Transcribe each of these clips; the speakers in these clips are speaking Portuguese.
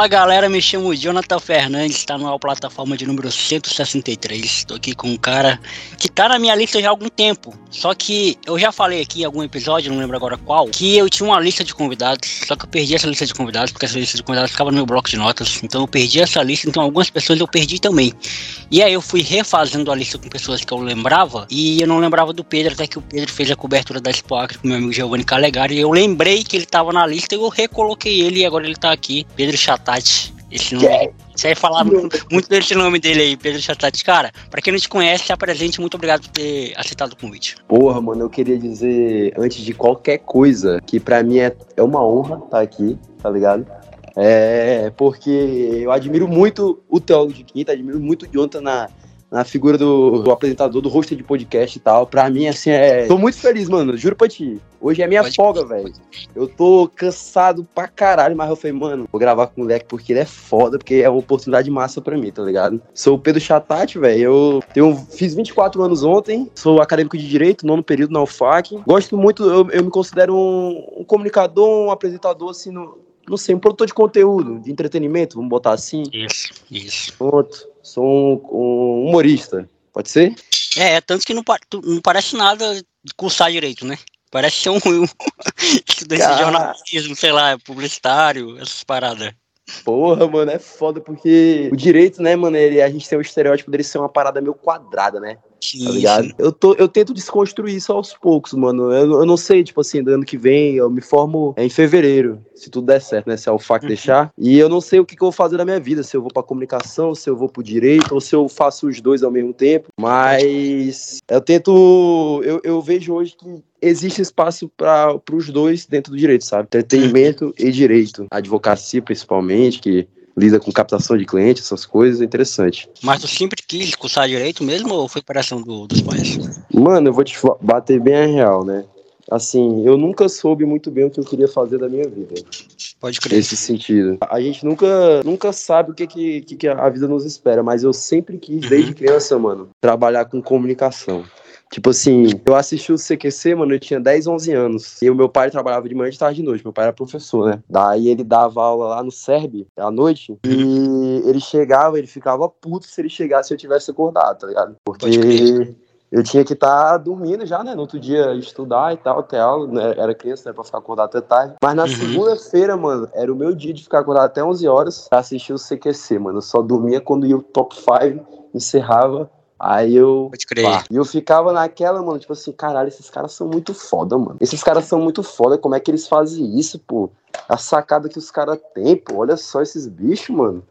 Fala galera, me chamo Jonathan Fernandes, está na plataforma de número 163. Estou aqui com um cara que tá na minha lista já há algum tempo. Só que eu já falei aqui em algum episódio, não lembro agora qual, que eu tinha uma lista de convidados, só que eu perdi essa lista de convidados, porque essa lista de convidados ficava no meu bloco de notas. Então eu perdi essa lista, então algumas pessoas eu perdi também. E aí eu fui refazendo a lista com pessoas que eu lembrava, e eu não lembrava do Pedro, até que o Pedro fez a cobertura da Expo com meu amigo Giovanni Calegari, e eu lembrei que ele estava na lista e eu recoloquei ele, e agora ele está aqui. Pedro Chatati. Esse nome. Você vai falar muito desse nome dele aí, Pedro Chatati. Cara, pra quem não te conhece, se apresente. Muito obrigado por ter aceitado o convite. Porra, mano, eu queria dizer, antes de qualquer coisa, que pra mim é, é uma honra estar tá aqui, tá ligado? É, porque eu admiro muito o Teólogo de Quinta, admiro muito o Jonathan na, na figura do, do, apresentador, do host de podcast e tal. Pra mim, assim, é. Tô muito feliz, mano. Juro pra ti. Hoje é minha pode, folga, velho. Eu tô cansado pra caralho, mas eu falei, mano, vou gravar com o moleque porque ele é foda, porque é uma oportunidade massa pra mim, tá ligado? Sou o Pedro Chatati, velho. Eu tenho, fiz 24 anos ontem, sou acadêmico de Direito, nono período na UFAC. Gosto muito, eu, eu me considero um, um comunicador, um apresentador, assim, no, não sei, um produtor de conteúdo, de entretenimento, vamos botar assim. Isso, isso. Pronto. Sou um, um humorista. Pode ser? É, é tanto que não, não parece nada cursar direito, né? Parece ser um, um estudante de jornalismo, sei lá, publicitário, essas paradas. Porra, mano, é foda porque o direito, né, mano, ele, a gente tem o estereótipo dele ser uma parada meio quadrada, né? Sim, tá ligado? Eu, tô, eu tento desconstruir isso aos poucos, mano. Eu, eu não sei, tipo assim, do ano que vem, eu me formo em fevereiro, se tudo der certo, né? Se é o FAC uhum. deixar. E eu não sei o que, que, eu vou fazer na minha vida, se eu vou pra comunicação, se eu vou pro direito, ou se eu faço os dois ao mesmo tempo. Mas eu tento. Eu, eu vejo hoje que existe espaço para os dois dentro do direito, sabe? Entretenimento e direito. Advocacia, principalmente, que lida com captação de clientes, essas coisas, é interessante. Mas tu sempre quis cursar direito mesmo ou foi operação do, dos pais? Mano, eu vou te bater bem a real, né? Assim, eu nunca soube muito bem o que eu queria fazer da minha vida. Pode crer. Nesse sentido. A gente nunca, nunca sabe o que, que, que a vida nos espera, mas eu sempre quis, desde uhum. criança, mano, trabalhar com comunicação. Tipo assim, eu assisti o CQC, mano, eu tinha 10, 11 anos. E o meu pai trabalhava de manhã e de tarde de noite. Meu pai era professor, né? Daí ele dava aula lá no SERB à noite. E ele chegava, ele ficava puto se ele chegasse e eu tivesse acordado, tá ligado? Porque eu tinha que estar tá dormindo já, né? No outro dia estudar e tal, até aula, né? Era criança, né? Pra ficar acordado até tarde. Mas na uhum. segunda-feira, mano, era o meu dia de ficar acordado até 11 horas pra assistir o CQC, mano. Eu só dormia quando ia o top 5, encerrava Aí eu. Pode crer. Pá, e eu ficava naquela, mano, tipo assim, caralho, esses caras são muito foda, mano. Esses caras são muito foda, como é que eles fazem isso, pô? A sacada que os caras têm, pô, olha só esses bichos, mano.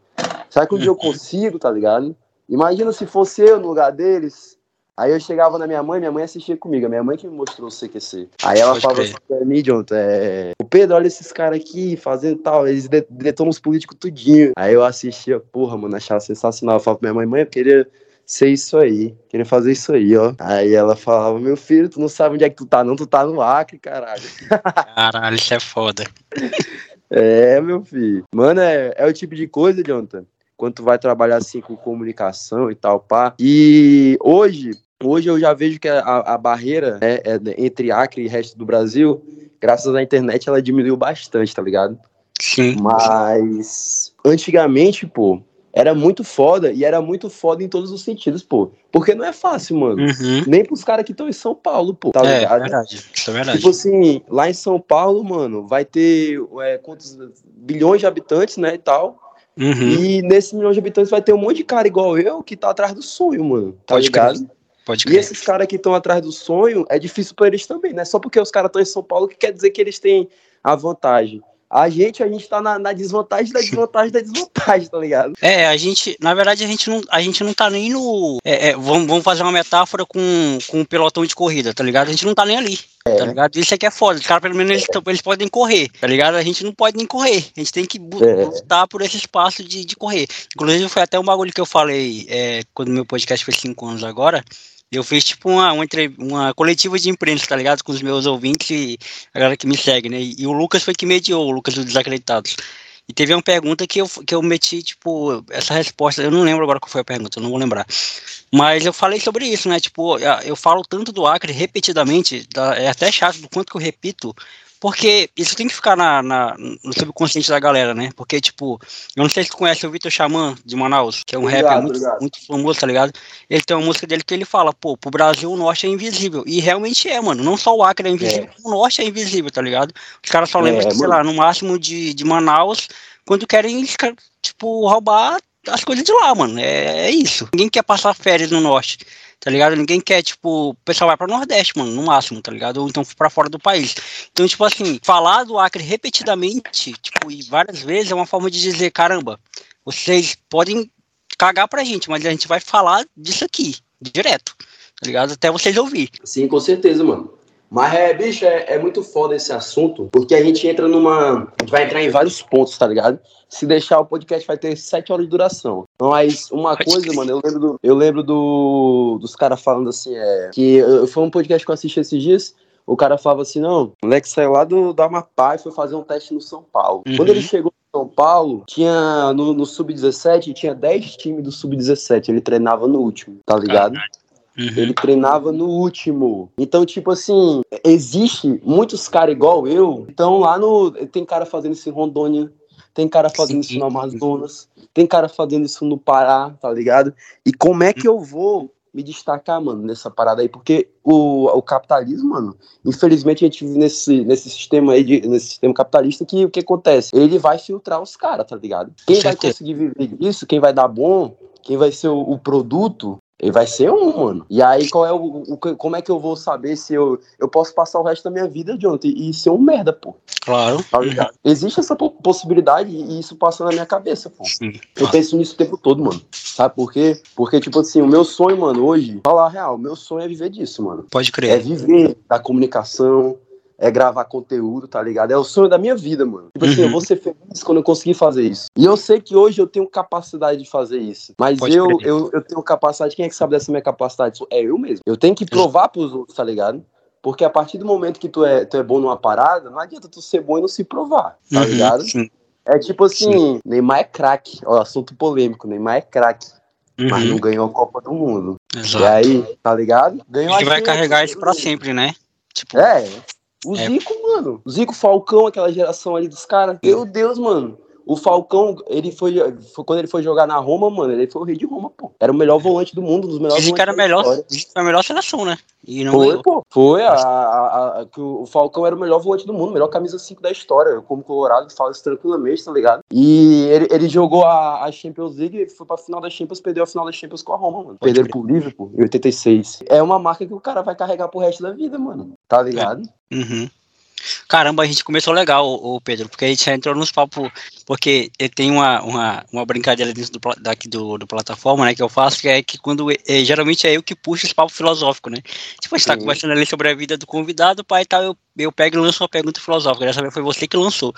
Será que um dia eu consigo, tá ligado? Imagina se fosse eu no lugar deles. Aí eu chegava na minha mãe, minha mãe assistia comigo, a minha mãe que me mostrou o CQC. Aí ela Pode falava assim pra mim, Jonathan, é... o Pedro, olha esses caras aqui fazendo tal, eles detonam os políticos tudinho. Aí eu assistia, porra, mano, achava sensacional. Eu falava pra minha mãe, mãe, eu queria ser isso aí, queria fazer isso aí, ó. Aí ela falava, meu filho, tu não sabe onde é que tu tá, não, tu tá no Acre, caralho. Caralho, isso é foda. É, meu filho. Mano, é, é o tipo de coisa, Jonathan, quando tu vai trabalhar assim com comunicação e tal, pá. E hoje, hoje eu já vejo que a, a barreira né, é, entre Acre e resto do Brasil, graças à internet, ela diminuiu bastante, tá ligado? Sim. Mas antigamente, pô, era muito foda e era muito foda em todos os sentidos, pô. Porque não é fácil, mano. Uhum. Nem pros caras que estão em São Paulo, pô. Tá é, ligado? É verdade. Isso é verdade. Tipo assim, lá em São Paulo, mano, vai ter é, quantos bilhões de habitantes, né, e tal. Uhum. E nesses milhões de habitantes vai ter um monte de cara igual eu que tá atrás do sonho, mano. Tá Pode ligado? Crer. Pode crer. E esses caras que estão atrás do sonho, é difícil para eles também, né? Só porque os caras estão em São Paulo que quer dizer que eles têm a vantagem. A gente, a gente tá na, na, desvantagem da desvantagem da desvantagem, tá ligado? É, a gente, na verdade, a gente não, a gente não tá nem no. É, é, vamos, vamos fazer uma metáfora com, com um pelotão de corrida, tá ligado? A gente não tá nem ali. É, tá ligado? Isso aqui é foda. Os caras, pelo menos, eles, eles, podem correr, tá ligado? A gente não pode nem correr. A gente tem que é. lutar por esse espaço de, de correr. Inclusive, foi até um bagulho que eu falei é, quando meu podcast fez cinco anos agora. Eu fiz tipo uma, uma, uma, coletiva de imprensa, tá ligado? Com os meus ouvintes e a galera que me segue, né? E, e o Lucas foi que mediou, o Lucas dos Desacreditados. E teve uma pergunta que eu, que eu meti, tipo, essa resposta, eu não lembro agora qual foi a pergunta, eu não vou lembrar. Mas eu falei sobre isso, né? Tipo, eu falo tanto do Acre repetidamente, é até chato do quanto que eu repito, porque isso tem que ficar na, na, no subconsciente da galera, né? Porque, tipo, eu não sei se tu conhece o Vitor Xamã de Manaus, que é um obrigado, rapper muito, muito, famoso, tá ligado? Ele tem uma música dele que ele fala, pô, pro Brasil o norte é invisível. E realmente é, mano. Não só o Acre é invisível, é. o norte é invisível, tá ligado? Os caras só lembram, é, sei lá, no máximo de, de Manaus, quando querem, tipo, roubar as coisas de lá, mano. É, é isso. Ninguém quer passar férias no norte tá ligado? Ninguém quer, tipo, o pessoal vai pra Nordeste, mano, no máximo, tá ligado? Ou então pra fora do país. Então, tipo assim, falar do Acre repetidamente, tipo, e várias vezes é uma forma de dizer, caramba, vocês podem cagar pra gente, mas a gente vai falar disso aqui, direto, tá ligado? Até vocês ouvir. Sim, com certeza, mano. Mas é, bicho, é, é, muito foda esse assunto, porque a gente entra numa. A gente vai entrar em vários pontos, tá ligado? Se deixar o podcast vai ter sete horas de duração. Mas uma coisa, mano, eu lembro, do, eu lembro do, dos caras falando assim, é. Que foi um podcast que eu assisti esses dias. O cara falava assim: não, o moleque saiu lá do, do Amapá e foi fazer um teste no São Paulo. Uhum. Quando ele chegou no São Paulo, tinha no, no Sub-17, tinha 10 times do Sub-17. Ele treinava no último, tá ligado? Caralho. Uhum. Ele treinava no último. Então, tipo assim, existe muitos caras igual eu. Então, lá no. Tem cara fazendo isso em Rondônia, tem cara fazendo Sim. isso no Amazonas, tem cara fazendo isso no Pará, tá ligado? E como é que eu vou me destacar, mano, nessa parada aí? Porque o, o capitalismo, mano, infelizmente a gente vive nesse, nesse sistema aí, de, nesse sistema capitalista que o que acontece? Ele vai filtrar os caras, tá ligado? Quem vai conseguir viver disso, quem vai dar bom, quem vai ser o, o produto, ele vai ser um, mano. E aí, qual é o, o, como é que eu vou saber se eu, eu posso passar o resto da minha vida, Jonathan, e ser um merda, pô? Claro. Tá ligado? Existe essa possibilidade e isso passa na minha cabeça, pô. Sim. Eu penso nisso o tempo todo, mano. Sabe por quê? Porque, tipo assim, o meu sonho, mano, hoje, falar a real, o meu sonho é viver disso, mano. Pode crer. É viver da comunicação, é gravar conteúdo, tá ligado? É o sonho da minha vida, mano. Tipo assim, eu uhum. vou ser feliz quando eu conseguir fazer isso. E eu sei que hoje eu tenho capacidade de fazer isso. Mas eu, eu, eu tenho capacidade. Quem é que sabe dessa minha capacidade? É eu mesmo. Eu tenho que provar pros outros, tá ligado? Porque a partir do momento que tu é, tu é bom numa parada, não adianta tu ser bom e não se provar, tá uhum, ligado? Sim. É tipo assim, sim. Neymar é craque. Ó, assunto polêmico, Neymar é craque. Uhum. Mas não ganhou a Copa do Mundo. Exato. E aí, tá ligado? Ganhou Ele vai carregar isso pra sempre, né? Tipo... É, o é. Zico, mano. O Zico Falcão, aquela geração ali dos caras. Meu Deus, mano. O Falcão, ele foi, foi, Quando ele foi jogar na Roma, mano, ele foi o rei de Roma, pô. Era o melhor volante do mundo, um dos melhores Dizem que era melhor, foi a melhor seleção, né? E não foi, ganhou. pô. Foi. A, a, a, que o Falcão era o melhor volante do mundo, melhor camisa 5 da história. Eu, como Colorado, falo isso tranquilamente, tá ligado? E ele, ele jogou a, a Champions League, foi pra final da Champions, perdeu a final da Champions com a Roma, mano. Perderam pro Liverpool em 86. É uma marca que o cara vai carregar pro resto da vida, mano. Tá ligado? É. Uhum. Caramba, a gente começou legal, o Pedro, porque a gente já entrou nos papos, porque tem uma, uma, uma brincadeira dentro do, daqui do, do plataforma, né, que eu faço, que é que quando, é, geralmente é eu que puxo esse papo filosófico, né, tipo, a gente tá conversando ali sobre a vida do convidado, pai, tal, eu, eu pego e lanço uma pergunta filosófica, dessa vez foi você que lançou.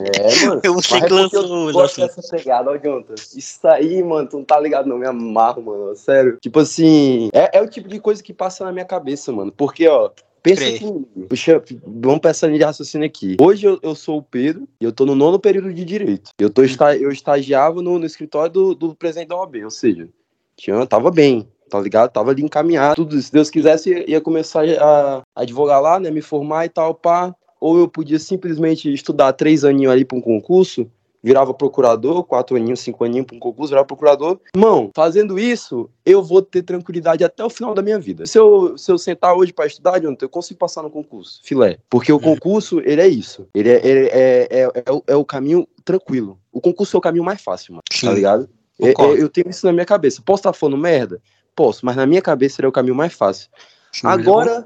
É, mano. foi você que é lançou os assuntos. Essa pegada, ó, Jonathan. Isso aí, mano, tu não tá ligado, não, me amarro, mano, sério. Tipo assim, é, é o tipo de coisa que passa na minha cabeça, mano, porque, ó, Pensa comigo. Puxa, vamos pensar de raciocínio aqui. Hoje eu, eu, sou o Pedro e eu tô no nono período de Direito. Eu, tô, eu estagiava no, no escritório do, do presidente da OAB, ou seja, tinha, tava bem, tá ligado? Tava ali encaminhado, tudo. Se Deus quisesse, ia, ia começar a, a, advogar lá, né? Me formar e tal, pá. Ou eu podia simplesmente estudar três aninhos ali para um concurso virava procurador, quatro aninhos, cinco aninhos para um concurso, virava procurador. Irmão, fazendo isso, eu vou ter tranquilidade até o final da minha vida. Se eu, se eu sentar hoje para estudar, Jonathan, eu consigo passar no concurso, filé. Porque o uhum. concurso, ele é isso. Ele é, ele é, é, é, o, é o caminho tranquilo. O concurso é o caminho mais fácil, mano. Tá Sim. Tá ligado? Eu, é, é, eu, tenho isso na minha cabeça. Posso estar falando merda? Posso, mas na minha cabeça ele é o caminho mais fácil. Sim, Agora,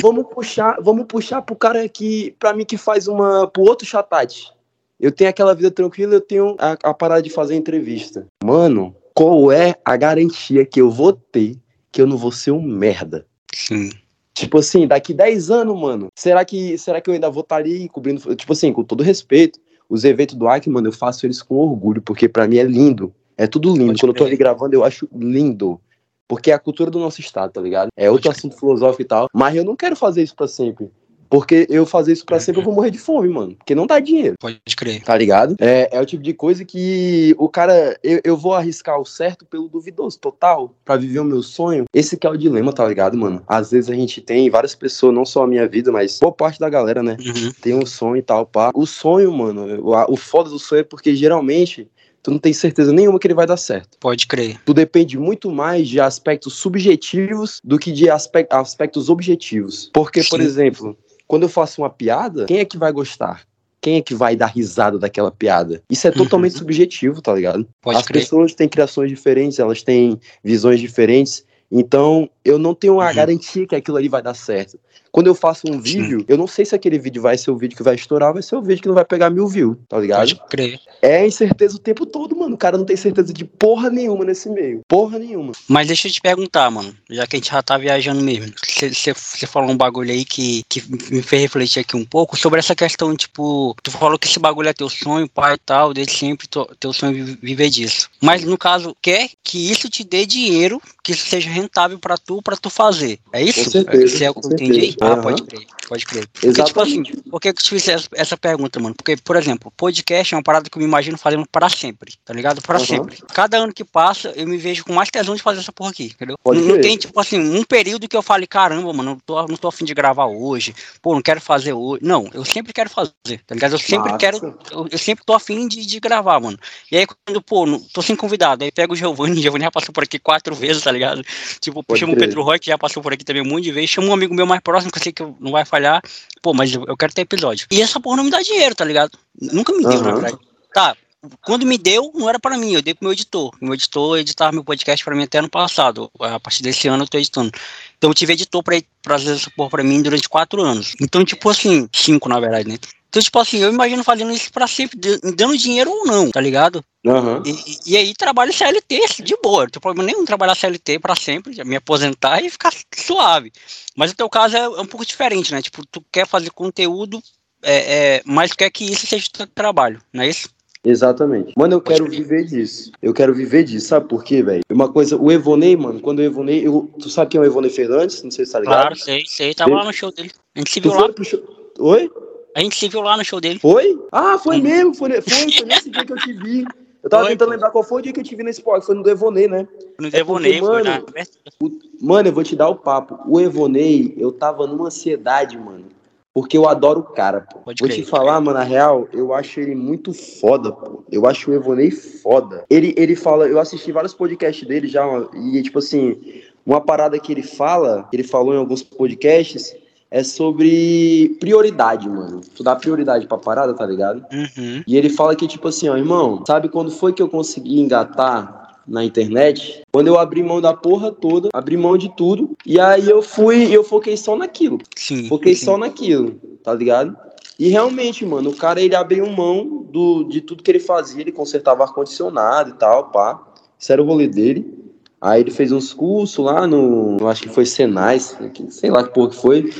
vamos puxar, vamos puxar pro cara que, pra mim, que faz uma. pro outro chatate eu tenho aquela vida tranquila, eu tenho a, a parada de fazer entrevista. Mano, qual é a garantia que eu vou ter que eu não vou ser um merda? Sim. Tipo assim, daqui 10 anos, mano, será que, será que eu ainda vou estar ali cobrindo? Tipo assim, com todo respeito, os eventos do Acre, mano, eu faço eles com orgulho, porque para mim é lindo. É tudo lindo. Pode Quando eu tô ali gravando, eu acho lindo. Porque é a cultura do nosso estado, tá ligado? É outro Pode assunto filosófico e tal. Mas eu não quero fazer isso para sempre. Porque eu fazer isso pra sempre, eu vou morrer de fome, mano. Porque não dá dinheiro. Pode crer. Tá ligado? É, é o tipo de coisa que o cara. Eu, eu vou arriscar o certo pelo duvidoso, total. para viver o meu sonho. Esse que é o dilema, tá ligado, mano? Às vezes a gente tem várias pessoas, não só a minha vida, mas boa parte da galera, né? Uhum. Tem um sonho e tal, pá. O sonho, mano, o, o foda do sonho é porque geralmente tu não tem certeza nenhuma que ele vai dar certo. Pode crer. Tu depende muito mais de aspectos subjetivos do que de aspectos objetivos. Porque, Sim. por exemplo, quando eu faço uma piada, quem é que vai gostar? Quem é que vai dar risada daquela piada? Isso é uhum. totalmente uhum. subjetivo, tá ligado? Pode As crer. pessoas têm criações diferentes, elas têm visões diferentes. Então, eu não tenho a uhum. garantia que aquilo ali vai dar certo. Quando eu faço um vídeo, Sim. eu não sei se aquele vídeo vai ser o vídeo que vai estourar, vai ser o vídeo que não vai pegar mil views, tá ligado? Pode crer. É incerteza o tempo todo, mano. O cara não tem certeza de porra nenhuma nesse meio. Porra nenhuma. Mas deixa eu te perguntar, mano. Já que a gente já tá viajando mesmo. Você falou um bagulho aí que, que me fez refletir aqui um pouco sobre essa questão, tipo, tu falou que esse bagulho é teu sonho, pai e tal, desde sempre teu sonho viver disso. Mas no caso, quer que isso te dê dinheiro, que isso seja rentável para tu, para tu fazer. É isso? Com certeza. Se é o que eu entendi? Ah, pode crer, pode crer. Porque, Exatamente. tipo assim, por que eu te fiz essa, essa, pergunta, mano? Porque, por exemplo, podcast é uma parada que eu me imagino fazendo para sempre, tá ligado? Para uhum. sempre. Cada ano que passa, eu me vejo com mais tesão de fazer essa porra aqui, entendeu? Pode não, não tem, tipo assim, um período que eu fale, caramba, mano, não tô, não tô afim de gravar hoje, pô, não quero fazer hoje. Não, eu sempre quero fazer, tá ligado? Eu sempre Nossa. quero, eu, eu, sempre tô afim de, de gravar, mano. E aí, quando, pô, não, tô sem convidado, aí pego o Giovanni, o Giovanni já passou por aqui quatro vezes, tá ligado? Tipo, chamo o Pedro Roy, que já passou por aqui também um monte de vezes, chamo um amigo meu mais próximo, que eu sei que não vai falhar. Pô, mas eu, quero ter episódio. E essa porra não me dá dinheiro, tá ligado? Nunca me deu, uhum. na verdade. Tá, quando me deu, não era para mim, eu dei pro meu editor. Meu editor editava meu podcast para mim até ano passado. A partir desse ano eu tô editando. Então eu tive editor pra, pra fazer essa porra pra mim durante quatro anos. Então, tipo assim, cinco na verdade, né? Então, tipo assim, eu imagino fazendo isso pra sempre, dando dinheiro ou não, tá ligado? Uhum. E, e, aí trabalho CLT de boa. Não tem problema nenhum trabalhar CLT pra sempre, me aposentar e ficar suave. Mas o teu caso é, é um pouco diferente, né? Tipo, tu quer fazer conteúdo, é, é, mas quer que isso seja o teu trabalho, não é isso? Exatamente. Mano, eu quero viver disso. Eu quero viver disso. Sabe por quê, velho? Uma coisa, o Evonei, mano, quando o Evonei. Eu, tu sabe quem é o Evonei Fernandes? Não sei se tá ligado. Claro, sei, sei. Tava lá no show dele. A gente se viu lá. Oi? A gente se viu lá no show dele. Foi? Ah, foi uhum. mesmo. Foi, foi, foi nesse dia que eu te vi. Eu tava foi, tentando pô. lembrar qual foi o dia que eu te vi nesse podcast. Foi no do Evonei, né? No Evonei, é porque, mano, foi na... o, mano, eu vou te dar o papo. O Evonei, eu tava numa ansiedade, mano. Porque eu adoro o cara, pô. Pode Vou crer, te falar, mano, na real, eu acho ele muito foda, pô. Eu acho o Evonei foda. Ele, ele fala, eu assisti vários podcasts dele já, e tipo assim, uma parada que ele fala, ele falou em alguns podcasts, é sobre prioridade, mano. Tu dá prioridade pra parada, tá ligado? Uhum. E ele fala que, tipo assim, ó, irmão, sabe quando foi que eu consegui engatar na internet? Quando eu abri mão da porra toda, abri mão de tudo, e aí eu fui, eu foquei só naquilo. Sim. Foquei sim. só naquilo, tá ligado? E realmente, mano, o cara ele abriu mão do, de tudo que ele fazia, ele consertava ar-condicionado e tal, pá. Isso era o rolê dele. Aí ele fez uns cursos lá no. Acho que foi Senai, sei lá que porra que foi.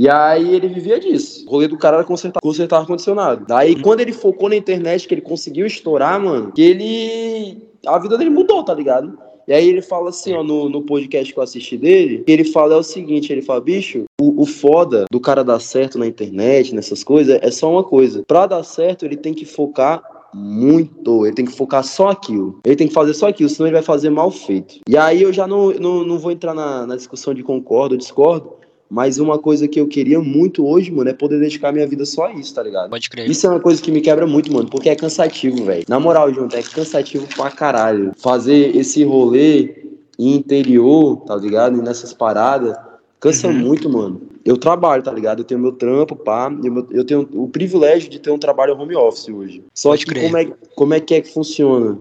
E aí ele vivia disso. O rolê do cara era consertar, consertar ar-condicionado. Daí quando ele focou na internet, que ele conseguiu estourar, mano, que ele. A vida dele mudou, tá ligado? E aí ele fala assim, ó, no, no podcast que eu assisti dele, que ele fala é o seguinte, ele fala, bicho, o, o foda do cara dar certo na internet, nessas coisas, é só uma coisa. Pra dar certo, ele tem que focar muito. Ele tem que focar só aquilo. Ele tem que fazer só aquilo, senão ele vai fazer mal feito. E aí eu já não, não, não vou entrar na, na discussão de concordo ou discordo, mas uma coisa que eu queria muito hoje, mano, é poder dedicar minha vida só a isso, tá ligado? Pode crer. Isso é uma coisa que me quebra muito, mano, porque é cansativo, velho. Na moral, junto, é cansativo pra caralho. Fazer esse rolê interior, tá ligado? E nessas paradas, cansa uhum. muito, mano. Eu trabalho, tá ligado? Eu tenho meu trampo, pá. Eu, eu tenho o privilégio de ter um trabalho home office hoje. Só Pode que como é, como é que é que funciona?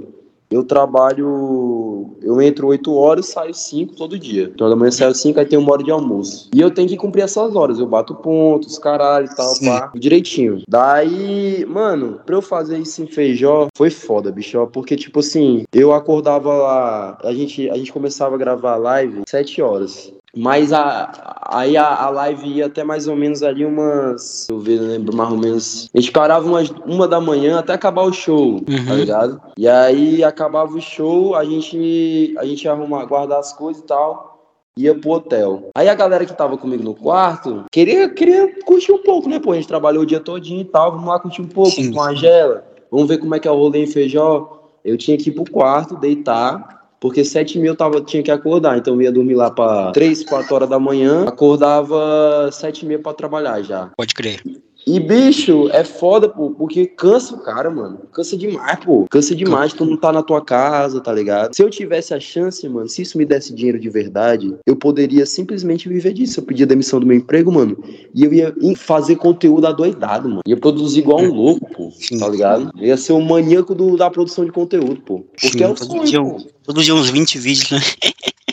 Eu trabalho. Eu entro 8 horas saio 5 todo dia. Então da manhã saio 5, aí tem uma hora de almoço. E eu tenho que cumprir essas horas. Eu bato pontos, caralho e tal, pá. Direitinho. Daí, mano, pra eu fazer isso em feijó, foi foda, bicho. Porque, tipo assim, eu acordava lá. A gente, a gente começava a gravar a live 7 horas. Mas a, aí a, a live ia até mais ou menos ali umas. Eu ver, lembro mais ou menos. A gente parava umas, uma da manhã até acabar o show, uhum. tá ligado? E aí acabava o show, a gente, a gente ia arrumar, guardar as coisas e tal ia pro hotel. Aí a galera que tava comigo no quarto queria, queria curtir um pouco, né, pô? A gente trabalhou o dia todinho e tal, vamos lá curtir um pouco Sim. com a Angela, vamos ver como é que é o rolê em Feijó. Eu tinha que ir pro quarto, deitar, porque sete mil eu tava, tinha que acordar, então eu ia dormir lá para três, quatro horas da manhã, acordava sete mil para trabalhar já. Pode crer. E, bicho, é foda, pô, porque cansa o cara, mano. Cansa demais, pô. Cansa demais, tu não tá na tua casa, tá ligado? Se eu tivesse a chance, mano, se isso me desse dinheiro de verdade, eu poderia simplesmente viver disso. Eu pedia demissão do meu emprego, mano, e eu ia fazer conteúdo adoidado, mano. Ia produzir igual um louco, pô, tá ligado? Eu ia ser um maníaco do, da produção de conteúdo, pô. Porque Sim, é o sonho, dia, pô. Todo dia uns 20 vídeos, né?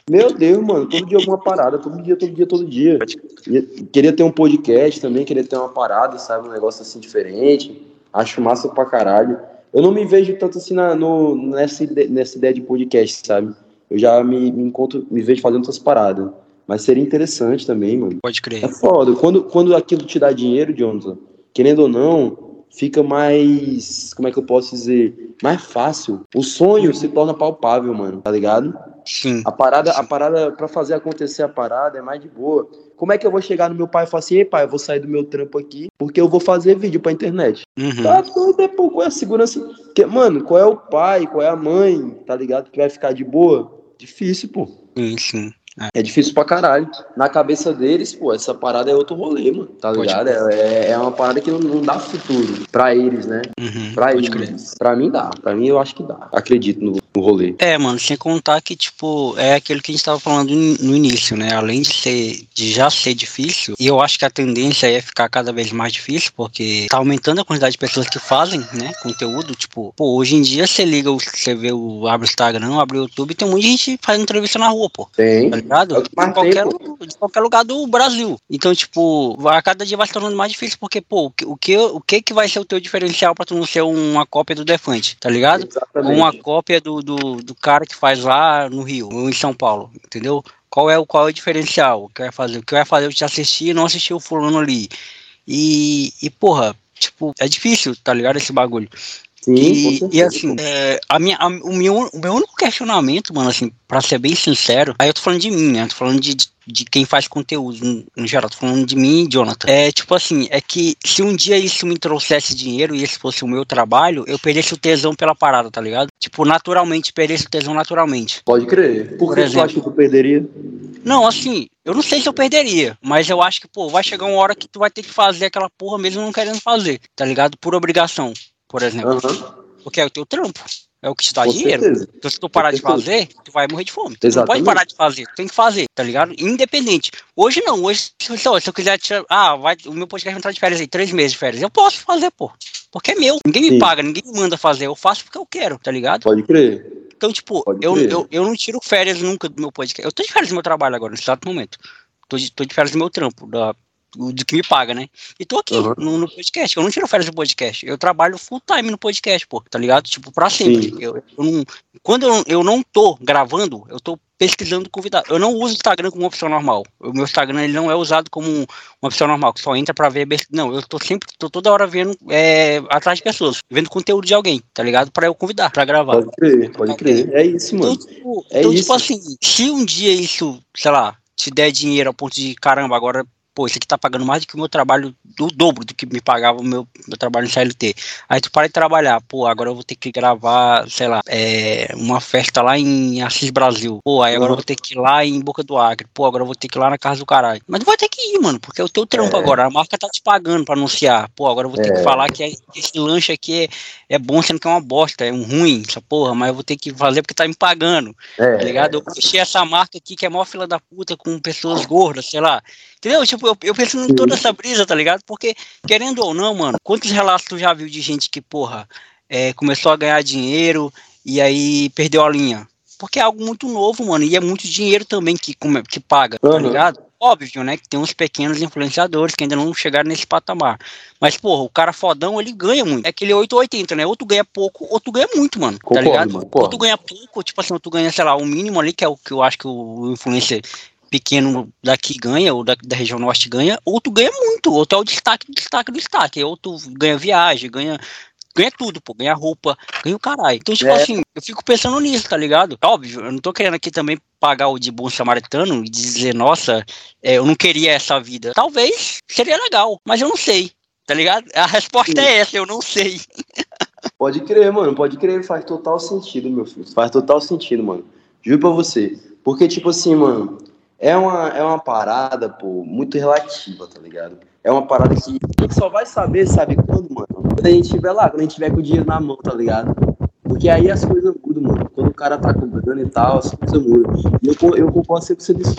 Meu Deus, mano, todo dia alguma parada, todo dia, todo dia, todo dia. Queria ter um podcast também, queria ter uma parada, sabe? Um negócio assim diferente. Acho massa pra caralho. Eu não me vejo tanto assim na, no, nessa, nessa ideia de podcast, sabe? Eu já me, me encontro, me vejo fazendo outras paradas. Mas seria interessante também, mano. Pode crer. É foda. Quando, quando aquilo te dá dinheiro, Jonathan, querendo ou não, fica mais. Como é que eu posso dizer? Mais fácil. O sonho se torna palpável, mano, tá ligado? Sim. A parada, a parada para fazer acontecer a parada é mais de boa. Como é que eu vou chegar no meu pai e falar assim, ei pai, eu vou sair do meu trampo aqui porque eu vou fazer vídeo pra internet? Uhum. Tá tudo é qual é a segurança? Que, mano, qual é o pai, qual é a mãe, tá ligado? Que vai ficar de boa? Difícil, pô. Sim, sim. É. é difícil pra caralho. Na cabeça deles, pô, essa parada é outro rolê, mano. Tá ligado? É, é uma parada que não, não dá futuro pra eles, né? Uhum, pra eles. Crer. Pra mim dá. Pra mim eu acho que dá. Acredito no, no rolê. É, mano, sem contar que, tipo, é aquilo que a gente tava falando no início, né? Além de ser, de já ser difícil, e eu acho que a tendência é ficar cada vez mais difícil, porque tá aumentando a quantidade de pessoas que fazem, né? Conteúdo, tipo, pô, hoje em dia você liga, você vê o, abre o Instagram, abre o YouTube, tem muita gente fazendo entrevista na rua, pô. Tem. Tá ligado? É de qualquer, de qualquer lugar do Brasil. Então, tipo, a cada dia vai se tornando mais difícil, porque, pô, o que, o que que vai ser o teu diferencial pra tu não ser uma cópia do Defante, tá ligado? Exatamente. Uma cópia do, do, do cara que faz lá no Rio, ou em São Paulo, entendeu? Qual é o, qual é o diferencial? O que vai fazer? O que vai fazer eu te assistir e não assistir o fulano ali? E, e, porra, tipo, é difícil, tá ligado? Esse bagulho. Sim, e, e assim, é, a minha, a, o, meu, o meu único questionamento, mano, assim, pra ser bem sincero, aí eu tô falando de mim, né? Tô falando de, de, de quem faz conteúdo no, no, geral, tô falando de mim e Jonathan. É tipo assim, é que se um dia isso me trouxesse dinheiro e esse fosse o meu trabalho, eu perdesse o tesão pela parada, tá ligado? Tipo, naturalmente, perdesse o tesão naturalmente. Pode crer. Por, Por que exemplo, tu acha que tu perderia? Não, assim, eu não sei se eu perderia, mas eu acho que, pô, vai chegar uma hora que tu vai ter que fazer aquela porra mesmo não querendo fazer, tá ligado? Por obrigação por exemplo. Uhum. Porque é o teu trampo. É o que te dá Com dinheiro. Certeza. Então, se tu parar de fazer, tu vai morrer de fome. Tu não pode parar de fazer, tu tem que fazer, tá ligado? Independente. Hoje não, hoje, se eu, se eu quiser tirar. Ah, vai, o meu podcast vai entrar de férias aí, três meses de férias. Eu posso fazer, pô. Porque é meu. Ninguém Sim. me paga, ninguém me manda fazer. Eu faço porque eu quero, tá ligado? Pode crer. Então, tipo, eu, eu, eu não tiro férias nunca do meu podcast. Eu tô de férias do meu trabalho agora, nesse exato momento. Tô de, tô de férias do meu trampo, da do que me paga, né? E tô aqui uhum. no, no, podcast. Eu não tiro férias do podcast. Eu trabalho full time no podcast, pô, tá ligado? Tipo, pra sempre. Eu, eu, não, quando eu, eu não tô gravando, eu tô pesquisando convidado. Eu não uso o Instagram como uma opção normal. O meu Instagram ele não é usado como uma opção normal, que só entra pra ver. Não, eu tô sempre, tô toda hora vendo é, atrás de pessoas, vendo conteúdo de alguém, tá ligado? Pra eu convidar, pra gravar. Pode crer, pode crer. É isso, mano. Então, tipo, é então, tipo isso. tipo assim, se um dia isso, sei lá, te der dinheiro a ponto de caramba, agora pô, isso aqui tá pagando mais do que o meu trabalho, do dobro do que me pagava o meu, meu trabalho no CLT. Aí tu para de trabalhar, pô, agora eu vou ter que gravar, sei lá, é, uma festa lá em Assis Brasil. Pô, aí agora eu vou ter que ir lá em Boca do Acre. Pô, agora eu vou ter que ir lá na casa do caralho. Mas tu vai ter que ir, mano, porque é o teu trampo é. agora. A marca tá te pagando pra anunciar. Pô, agora eu vou ter é. que falar que, é, que esse lanche aqui é, é bom, sendo que é uma bosta, é um ruim, essa porra, mas eu vou ter que fazer porque tá me pagando. É. Tá ligado? Eu fechei essa marca aqui que é maior fila da puta com pessoas gordas, sei lá. Entendeu? Tipo, eu, eu penso em toda essa brisa, tá ligado? Porque, querendo ou não, mano, quantos relatos tu já viu de gente que, porra, é, começou a ganhar dinheiro e aí perdeu a linha? Porque é algo muito novo, mano, e é muito dinheiro também que, que paga, uhum. tá ligado? Óbvio, né, que tem uns pequenos influenciadores que ainda não chegaram nesse patamar. Mas, porra, o cara fodão, ele ganha muito. É aquele 880, né? Ou tu ganha pouco, ou tu ganha muito, mano. Tá concordo, tá ligado? Mano, ou tu ganha pouco, tipo assim, ou tu ganha, sei lá, o mínimo ali, que é o que eu acho que o influencer pequeno daqui ganha, ou da, da, região norte ganha, ou tu ganha muito, ou tu é o destaque, destaque do destaque, ou tu ganha viagem, ganha ganha tudo, pô, ganha roupa, ganha o caralho. Então, tipo é. assim, eu fico pensando nisso, tá ligado? Óbvio, eu não tô querendo aqui também pagar o de bom samaritano e dizer, nossa, é, eu não queria essa vida. Talvez seria legal, mas eu não sei, tá ligado? A resposta Sim. é essa, eu não sei. Pode crer, mano, pode crer, faz total sentido, meu filho. Faz total sentido, mano. Juro pra você. Porque, tipo assim, mano, é uma, é uma parada, pô, muito relativa, tá ligado? É uma parada que a gente só vai saber, sabe quando, mano? Quando a gente estiver lá, quando a gente tiver com o dinheiro na mão, tá ligado? Porque aí as coisas mudam, mano. Quando o cara tá cobrando e tal, as coisas mudam. E eu, eu concordo sempre com você disso.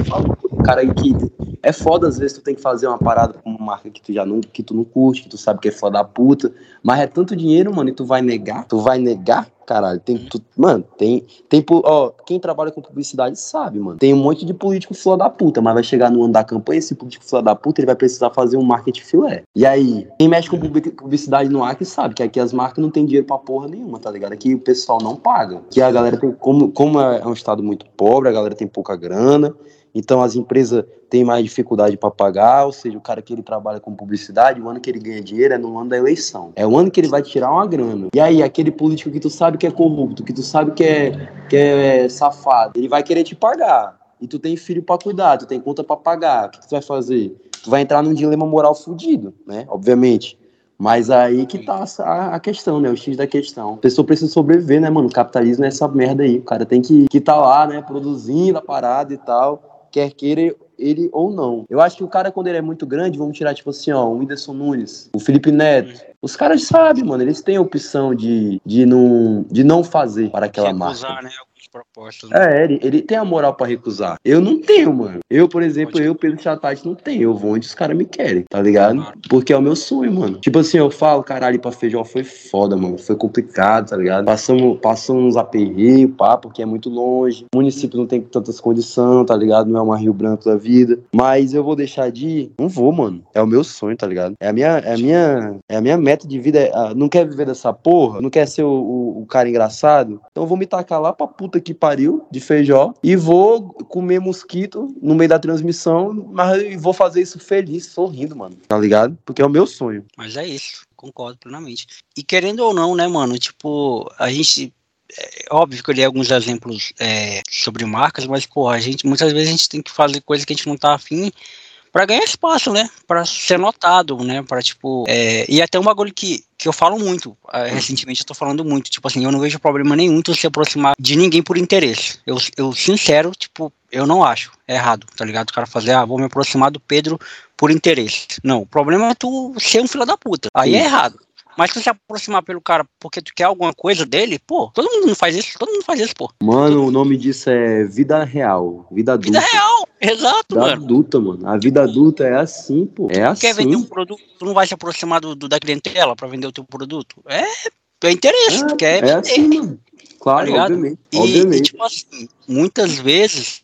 Cara que é foda, às vezes tu tem que fazer uma parada com uma marca que tu já não, que tu não curte, que tu sabe que é foda da puta. Mas é tanto dinheiro, mano, e tu vai negar? Tu vai negar? Caralho, tem tu, mano, tem tem ó, quem trabalha com publicidade sabe, mano. Tem um monte de político filho da puta, mas vai chegar no ano da campanha, esse político filho da puta, ele vai precisar fazer um marketing filé. E aí, quem mexe com publicidade no Acre sabe que aqui as marcas não tem dinheiro pra porra nenhuma, tá ligado? Aqui o pessoal não paga. Que a galera tem como como é um estado muito pobre, a galera tem pouca grana. Então as empresas têm mais dificuldade para pagar, ou seja, o cara que ele trabalha com publicidade, o ano que ele ganha dinheiro é no ano da eleição. É o ano que ele vai tirar uma grana. E aí, aquele político que tu sabe que é corrupto, que tu sabe que é, que é safado, ele vai querer te pagar. E tu tem filho para cuidar, tu tem conta para pagar. O que tu vai fazer? Tu vai entrar num dilema moral fudido, né? Obviamente. Mas aí que tá a, questão, né? O X da questão. A pessoa precisa sobreviver, né, mano? O capitalismo é essa merda aí. O cara tem que, que tá lá, né? Produzindo a parada e tal quer queira ele ou não. Eu acho que o cara, quando ele é muito grande, vamos tirar, tipo assim, ó, o Whindersson Nunes, o Felipe Neto. Os caras sabem, mano, eles têm a opção de, de, não, de não fazer para aquela marca. Né? Propostas. Né? É, ele, ele tem a moral para recusar. Eu não tenho, mano. Eu, por exemplo, Pode eu, Pedro Chatati, não tenho. Eu vou onde os caras me querem, tá ligado? Claro. Porque é o meu sonho, mano. Tipo assim, eu falo, caralho, pra feijão foi foda, mano. Foi complicado, tá ligado? Passamos, passamos uns aperreios, pá, porque é muito longe. O município não tem tantas condições, tá ligado? Não é uma Rio Branco da vida. Mas eu vou deixar de ir? Não vou, mano. É o meu sonho, tá ligado? É a minha, é a minha, é a minha meta de vida. É, ah, não quer viver dessa porra? Não quer ser o, o, o cara engraçado? Então eu vou me tacar lá pra puta que pariu de feijó e vou comer mosquito no meio da transmissão, mas vou fazer isso feliz, sorrindo, mano. Tá ligado? Porque é o meu sonho. Mas é isso, concordo plenamente. E querendo ou não, né, mano? Tipo, a gente é óbvio que eu li alguns exemplos é, sobre marcas, mas, pô, a gente, muitas vezes a gente tem que fazer coisas que a gente não tá afim para ganhar espaço, né? Para ser notado, né? Para tipo. É... E até um bagulho que, que eu falo muito. Uh, recentemente eu tô falando muito. Tipo assim, eu não vejo problema nenhum tu se aproximar de ninguém por interesse. Eu, eu sincero, tipo, eu não acho errado, tá ligado? O cara fazer, ah, vou me aproximar do Pedro por interesse. Não, o problema é tu ser um filho da puta. Aí é errado. Mas se você aproximar pelo cara porque tu quer alguma coisa dele, pô, todo mundo não faz isso, todo mundo faz isso, pô. Mano, o nome disso é vida real, vida adulta. Vida real, exato, vida mano. adulta, mano. A vida adulta é assim, pô. É assim. Quer vender um produto, tu não vai se aproximar do, do da clientela pra vender o teu produto. É, é interesse, é, tu quer é vender. Assim, mano. Claro, tá obviamente. E, obviamente. E, tipo assim, muitas vezes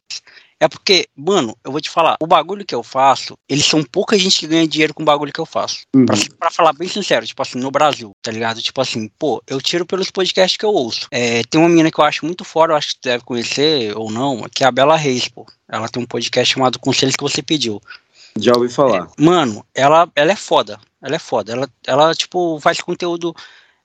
é porque, mano, eu vou te falar, o bagulho que eu faço, eles são pouca gente que ganha dinheiro com o bagulho que eu faço. Uhum. Pra, pra, falar bem sincero, tipo assim, no Brasil, tá ligado? Tipo assim, pô, eu tiro pelos podcasts que eu ouço. É, tem uma menina que eu acho muito fora, eu acho que tu deve conhecer ou não, que é a Bela Reis, pô. Ela tem um podcast chamado Conselhos que você pediu. Já ouvi falar. É, mano, ela, ela é foda. Ela é foda. Ela, ela, tipo, faz conteúdo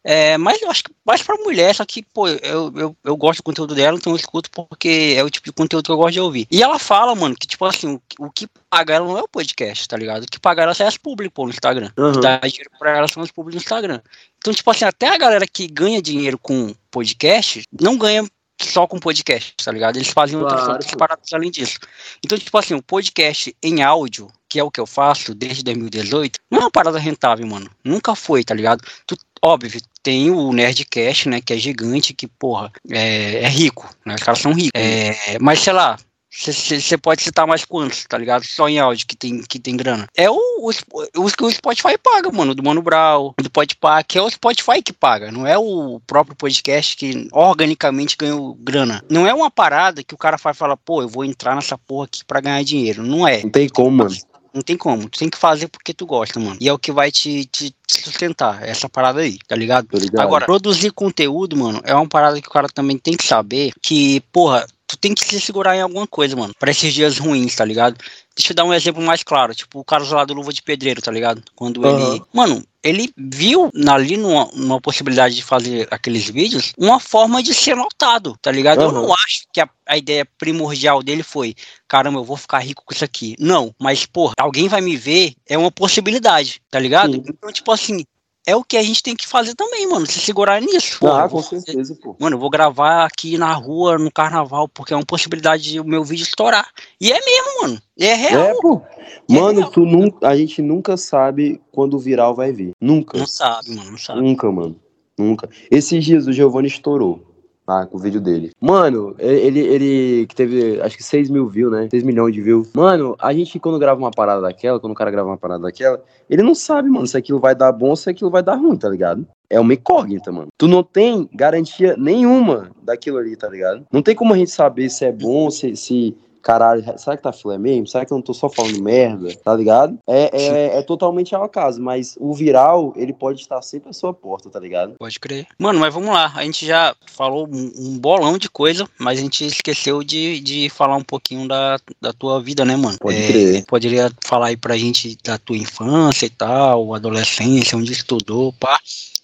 é, mas eu acho que mais pra mulher, só que, pô, eu, eu, eu gosto do conteúdo dela, então eu escuto porque é o tipo de conteúdo que eu gosto de ouvir. E ela fala, mano, que, tipo assim, o, o que paga ela não é o podcast, tá ligado? O que paga ela é as públicas, pô, no Instagram. Uhum. Que dá dinheiro pra ela são as públicas no Instagram. Então, tipo assim, até a galera que ganha dinheiro com podcast, não ganha só com podcast, tá ligado? Eles fazem claro. outras, outras paradas além disso. Então, tipo assim, o podcast em áudio, que é o que eu faço desde 2018, não é uma parada rentável, mano. Nunca foi, tá ligado? Tu, óbvio, tem o Nerdcast, né, que é gigante, que, porra, é, é rico, né? Os caras são ricos. É, mas, sei lá, você pode citar mais quantos, tá ligado? Só em áudio que tem, que tem grana. É o, os que o Spotify paga, mano. Do Mano Brown, do Podpah, que é o Spotify que paga. Não é o próprio podcast que organicamente ganhou grana. Não é uma parada que o cara faz e fala, pô, eu vou entrar nessa porra aqui pra ganhar dinheiro. Não é. Não tem como, mano. Não tem como. Tu tem que fazer porque tu gosta, mano. E é o que vai te, te, sustentar, essa parada aí, tá ligado? ligado? Agora, produzir conteúdo, mano, é uma parada que o cara também tem que saber que, porra, tu tem que se segurar em alguma coisa, mano. Pra esses dias ruins, tá ligado? Deixa eu dar um exemplo mais claro. Tipo, o Carlos lá do Luva de Pedreiro, tá ligado? Quando uhum. ele. Mano, ele viu ali numa, numa, possibilidade de fazer aqueles vídeos uma forma de ser notado, tá ligado? Uhum. Eu não acho que a, a, ideia primordial dele foi, caramba, eu vou ficar rico com isso aqui. Não, mas, porra, alguém vai me ver, é uma possibilidade, tá ligado? Sim. Então, tipo assim, é o que a gente tem que fazer também, mano. Se segurar nisso. Ah, com certeza, pô. Mano, eu vou gravar aqui na rua, no carnaval, porque é uma possibilidade de o meu vídeo estourar. E é mesmo, mano. É real. É, pô. É mano, real. tu nunca, a gente nunca sabe quando o viral vai vir. Nunca. Não sabe, mano. Não sabe. Nunca, mano. Nunca. Esses dias o Giovanni estourou. Ah, com o vídeo dele. Mano, ele, ele que teve acho que 6 mil views, né? 6 milhões de views. Mano, a gente quando grava uma parada daquela, quando o cara grava uma parada daquela, ele não sabe, mano, se aquilo vai dar bom se aquilo vai dar ruim, tá ligado? É uma incógnita, mano. Tu não tem garantia nenhuma daquilo ali, tá ligado? Não tem como a gente saber se é bom, se, se caralho, será que tá filé mesmo? Será que eu não tô só falando merda? Tá ligado? É, é, é, totalmente ao acaso, mas o viral, ele pode estar sempre à sua porta, tá ligado? Pode crer. Mano, mas vamos lá. A gente já falou um bolão de coisa, mas a gente esqueceu de, de falar um pouquinho da, da tua vida, né, mano? Pode é, crer. Poderia falar aí pra gente da tua infância e tal, adolescência, onde estudou, pá.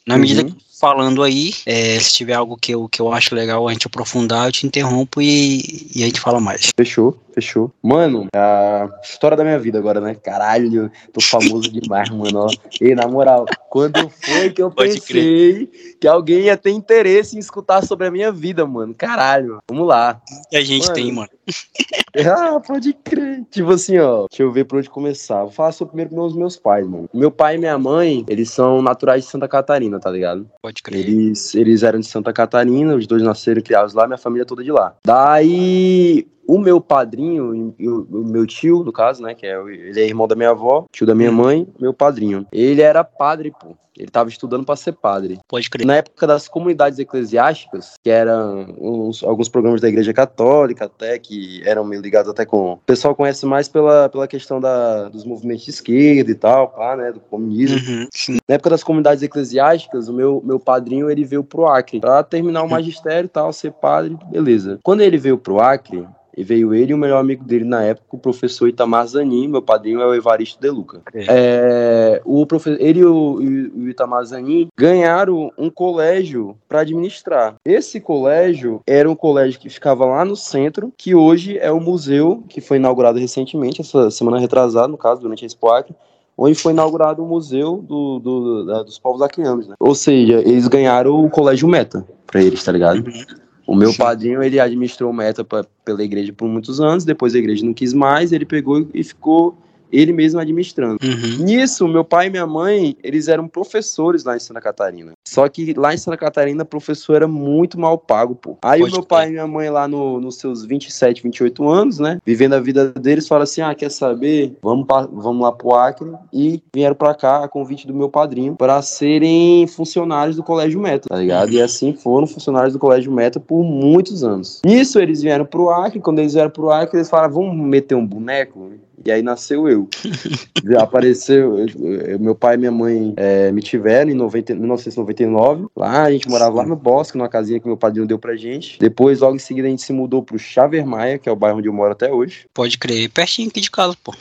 Na medida uhum. que falando aí. É, se tiver algo que eu, que eu acho legal a gente aprofundar, eu te interrompo e, e a gente fala mais. Fechou, fechou. Mano, a história da minha vida agora, né? Caralho, tô famoso demais, mano. E na moral, quando foi que eu Pode pensei crer. que alguém ia ter interesse em escutar sobre a minha vida, mano? Caralho, vamos lá. E a gente mano, tem, mano. ah, pode crer. Tipo assim, ó, deixa eu ver por onde começar. Vou falar sobre primeiro meus meus pais, mano. Meu pai e minha mãe, eles são naturais de Santa Catarina, tá ligado? Pode crer. Eles, eles eram de Santa Catarina, os dois nasceram criados lá, minha família toda de lá. Daí, o meu padrinho, o, o meu tio, no caso, né, que é, ele é irmão da minha avó, tio da minha hum. mãe, meu padrinho. Ele era padre, pô. Ele estava estudando para ser padre. Pode crer. Na época das comunidades eclesiásticas, que eram uns, alguns programas da Igreja Católica, até que eram meio ligados até com. O pessoal conhece mais pela, pela questão da, dos movimentos de esquerda e tal, pá, né? Do comunismo. Uhum, Na época das comunidades eclesiásticas, o meu, meu padrinho ele veio pro Acre para terminar o magistério e tal, ser padre, beleza. Quando ele veio pro Acre, e veio ele e o melhor amigo dele na época, o professor Itamar Zanin, meu padrinho é o Evaristo De Luca. É. É, o profe ele e o, o Itamar Zanin ganharam um colégio para administrar. Esse colégio era um colégio que ficava lá no centro, que hoje é o museu, que foi inaugurado recentemente, essa semana retrasada, no caso, durante a Expo Acre, onde foi inaugurado o Museu do, do, da, dos Povos Acreanos, né? Ou seja, eles ganharam o Colégio Meta para eles, tá ligado? Uhum. O meu padrinho, ele administrou Meta pra, pela igreja por muitos anos, depois a igreja não quis mais, ele pegou e ficou ele mesmo administrando. Uhum. Nisso, meu pai e minha mãe, eles eram professores lá em Santa Catarina. Só que lá em Santa Catarina, professor era muito mal pago, pô. Aí Pode o meu ter. pai e minha mãe lá no, nos seus 27, 28 anos, né, vivendo a vida deles, falaram assim, ah, quer saber? Vamos, pra, vamos lá pro Acre. E vieram pra cá a convite do meu padrinho para serem funcionários do Colégio Meta, tá ligado? E assim foram funcionários do Colégio Meta por muitos anos. Nisso, eles vieram pro Acre. Quando eles vieram pro Acre, eles falaram, vamos meter um boneco? E aí nasceu eu. Apareceu, eu, meu pai e minha mãe é, me tiveram em 90, 1999. Lá a gente morava lá no Bosque, numa casinha que meu padrinho deu pra gente. Depois, logo em seguida, a gente se mudou pro Chavermaia, que é o bairro onde eu moro até hoje. Pode crer, pertinho aqui de casa, pô.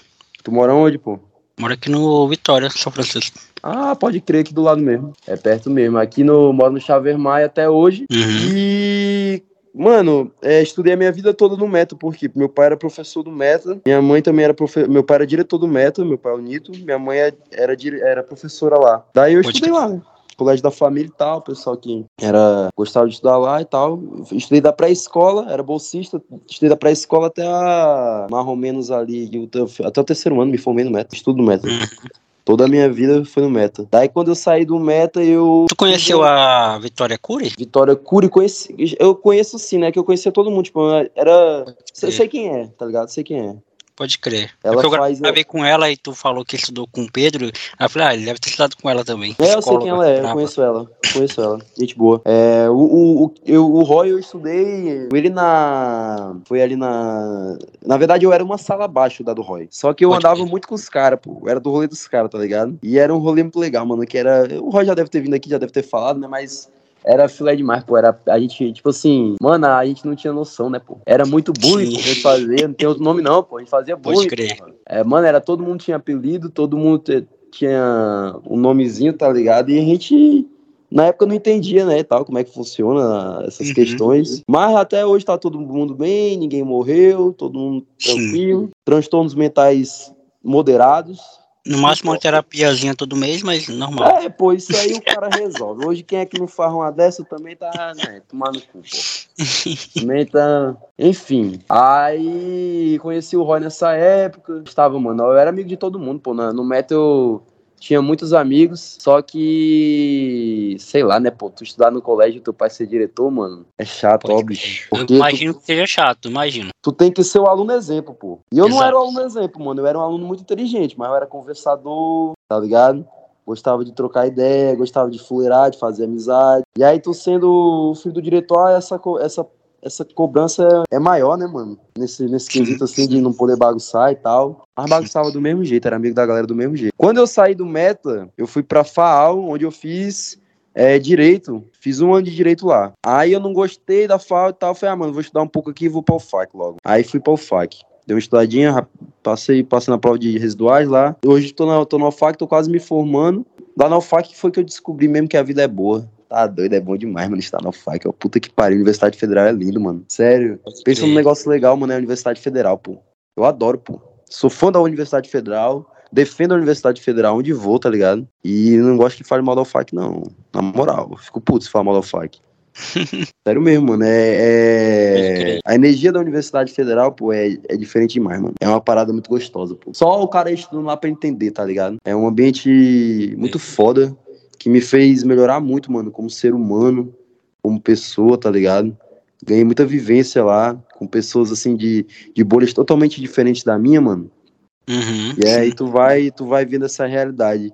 Tu mora onde, pô? Moro aqui no Vitória, São Francisco. Ah, pode crer aqui do lado mesmo. É perto mesmo. Aqui no moro no Chavermaia até hoje. Uhum. E Mano, é, estudei a minha vida toda no Meta, porque meu pai era professor do Meta, minha mãe também era professor, meu pai era diretor do Meta, meu pai é o Nito, minha mãe é, era, era professora lá. Daí eu Pode estudei lá, né? colégio da família e tal, pessoal que era gostava de estudar lá e tal. Estudei da pré-escola, era bolsista, estudei da pré-escola até a, mais ou menos ali, até o terceiro ano me formei no Meta, estudo. Uhum. Toda a minha vida foi no Meta. Daí quando eu saí do Meta, eu. Tu conheceu a Vitória Cury? Vitória Cury, conheci. Eu conheço sim, né? Que eu conhecia todo mundo. Tipo, era. Sei, sei quem é, tá ligado? Sei quem é. Pode crer. Ela é eu faz, gravei com ela e tu falou que estudou com o Pedro. Aí eu falei, ah, ele deve ter estudado com ela também. É, eu sei quem ela é, eu conheço ela. Conheço ela. Gente boa. É, o, o, o, eu, o Roy eu estudei ele na. Foi ali na. Na verdade, eu era uma sala abaixo da do Roy. Só que eu Pode andava muito com os caras, pô. Eu era do rolê dos caras, tá ligado? E era um rolê muito legal, mano. Que era. O Roy já deve ter vindo aqui, já deve ter falado, né? Mas Era filé demais, pô. Era, a gente, tipo assim, mano, a gente não tinha noção, né, pô? Era muito bullying que a gente fazia, não tem outro nome não, pô. A gente fazia bullying. Pode crer. Pô. É, mano, era todo mundo tinha apelido, todo mundo tinha um nomezinho, tá ligado? E a gente na época eu não entendia, né, tal, como é que funciona essas uhum. questões. Mas até hoje tá todo mundo bem, ninguém morreu, todo mundo tranquilo. Sim. Transtornos mentais moderados. No máximo uma terapiazinha todo mês, mas normal. É, pô, isso aí o cara resolve. Hoje quem é que não faz uma dessa também tá, né, tomando cu, pô. também tá... Enfim, aí conheci o Roy nessa época. Estava, mano, eu era amigo de todo mundo, pô. No Metal tinha muitos amigos, só que, sei lá, né, pô, tu estudar no colégio teu pai ser diretor, mano, é chato, ó, bicho. Eu imagino tu, que seja chato, imagino. Tu tem que ser o aluno exemplo, pô. E eu Exato. não era o aluno exemplo, mano, eu era um aluno muito inteligente, mas eu era conversador, tá ligado? Gostava de trocar ideia, gostava de fuleirar, de fazer amizade. E aí, tu sendo o filho do diretor, essa, essa essa cobrança é maior, né, mano? Nesse, nesse quesito assim de não poder bagunçar e tal. Mas bagunçava do mesmo jeito, era amigo da galera do mesmo jeito. Quando eu saí do Meta, eu fui pra FAAL, onde eu fiz é, direito. Fiz um ano de direito lá. Aí eu não gostei da FAO e tal. Falei, ah, mano, vou estudar um pouco aqui e vou pra UFAC logo. Aí fui pra UFAC. Dei uma estudadinha, passei, passei na prova de residuais lá. Hoje tô na, tô na UFAC, tô quase me formando. Lá na UFAC foi que eu descobri mesmo que a vida é boa. Tá doido, é bom demais, mano, estar na UFAC. Ó, puta que pariu, Universidade Federal é lindo, mano. Sério. Pensa num negócio legal, mano, é a Universidade Federal, pô. Eu adoro, pô. Sou fã da Universidade Federal, defendo a Universidade Federal onde vou, tá ligado? E não gosto que fale mal da UFAC, não. Na moral, eu fico puto se falar mal da UFAC. Sério mesmo, mano. É, é... A energia da Universidade Federal, pô, é, é diferente demais, mano. É uma parada muito gostosa, pô. Só o cara estudando lá pra entender, tá ligado? É um ambiente muito foda que me fez melhorar muito, mano, como ser humano, como pessoa, tá ligado? Ganhei muita vivência lá, com pessoas assim de, de bolhas totalmente diferentes da minha, mano. Uhum, e aí tu vai, tu vai vendo essa realidade.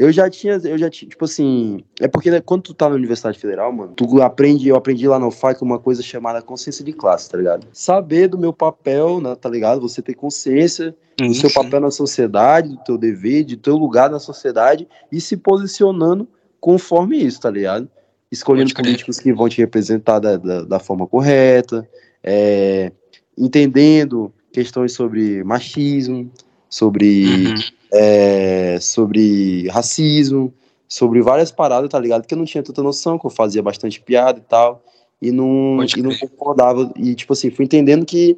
Eu já tinha, eu já tinha, tipo assim, é porque né, quando tu tá na Universidade Federal, mano, tu aprende, eu aprendi lá no FAC uma coisa chamada consciência de classe, tá ligado? Saber do meu papel, né, tá ligado? Você ter consciência do seu papel na sociedade, do teu dever, de teu lugar na sociedade e se posicionando conforme isso, tá ligado? Escolhendo políticos que vão te representar da, da, da forma correta, é, entendendo questões sobre machismo, sobre uhum é, sobre racismo, sobre várias paradas, tá ligado? Que eu não tinha tanta noção, que eu fazia bastante piada e tal, e não, e não concordava. E, tipo assim, fui entendendo que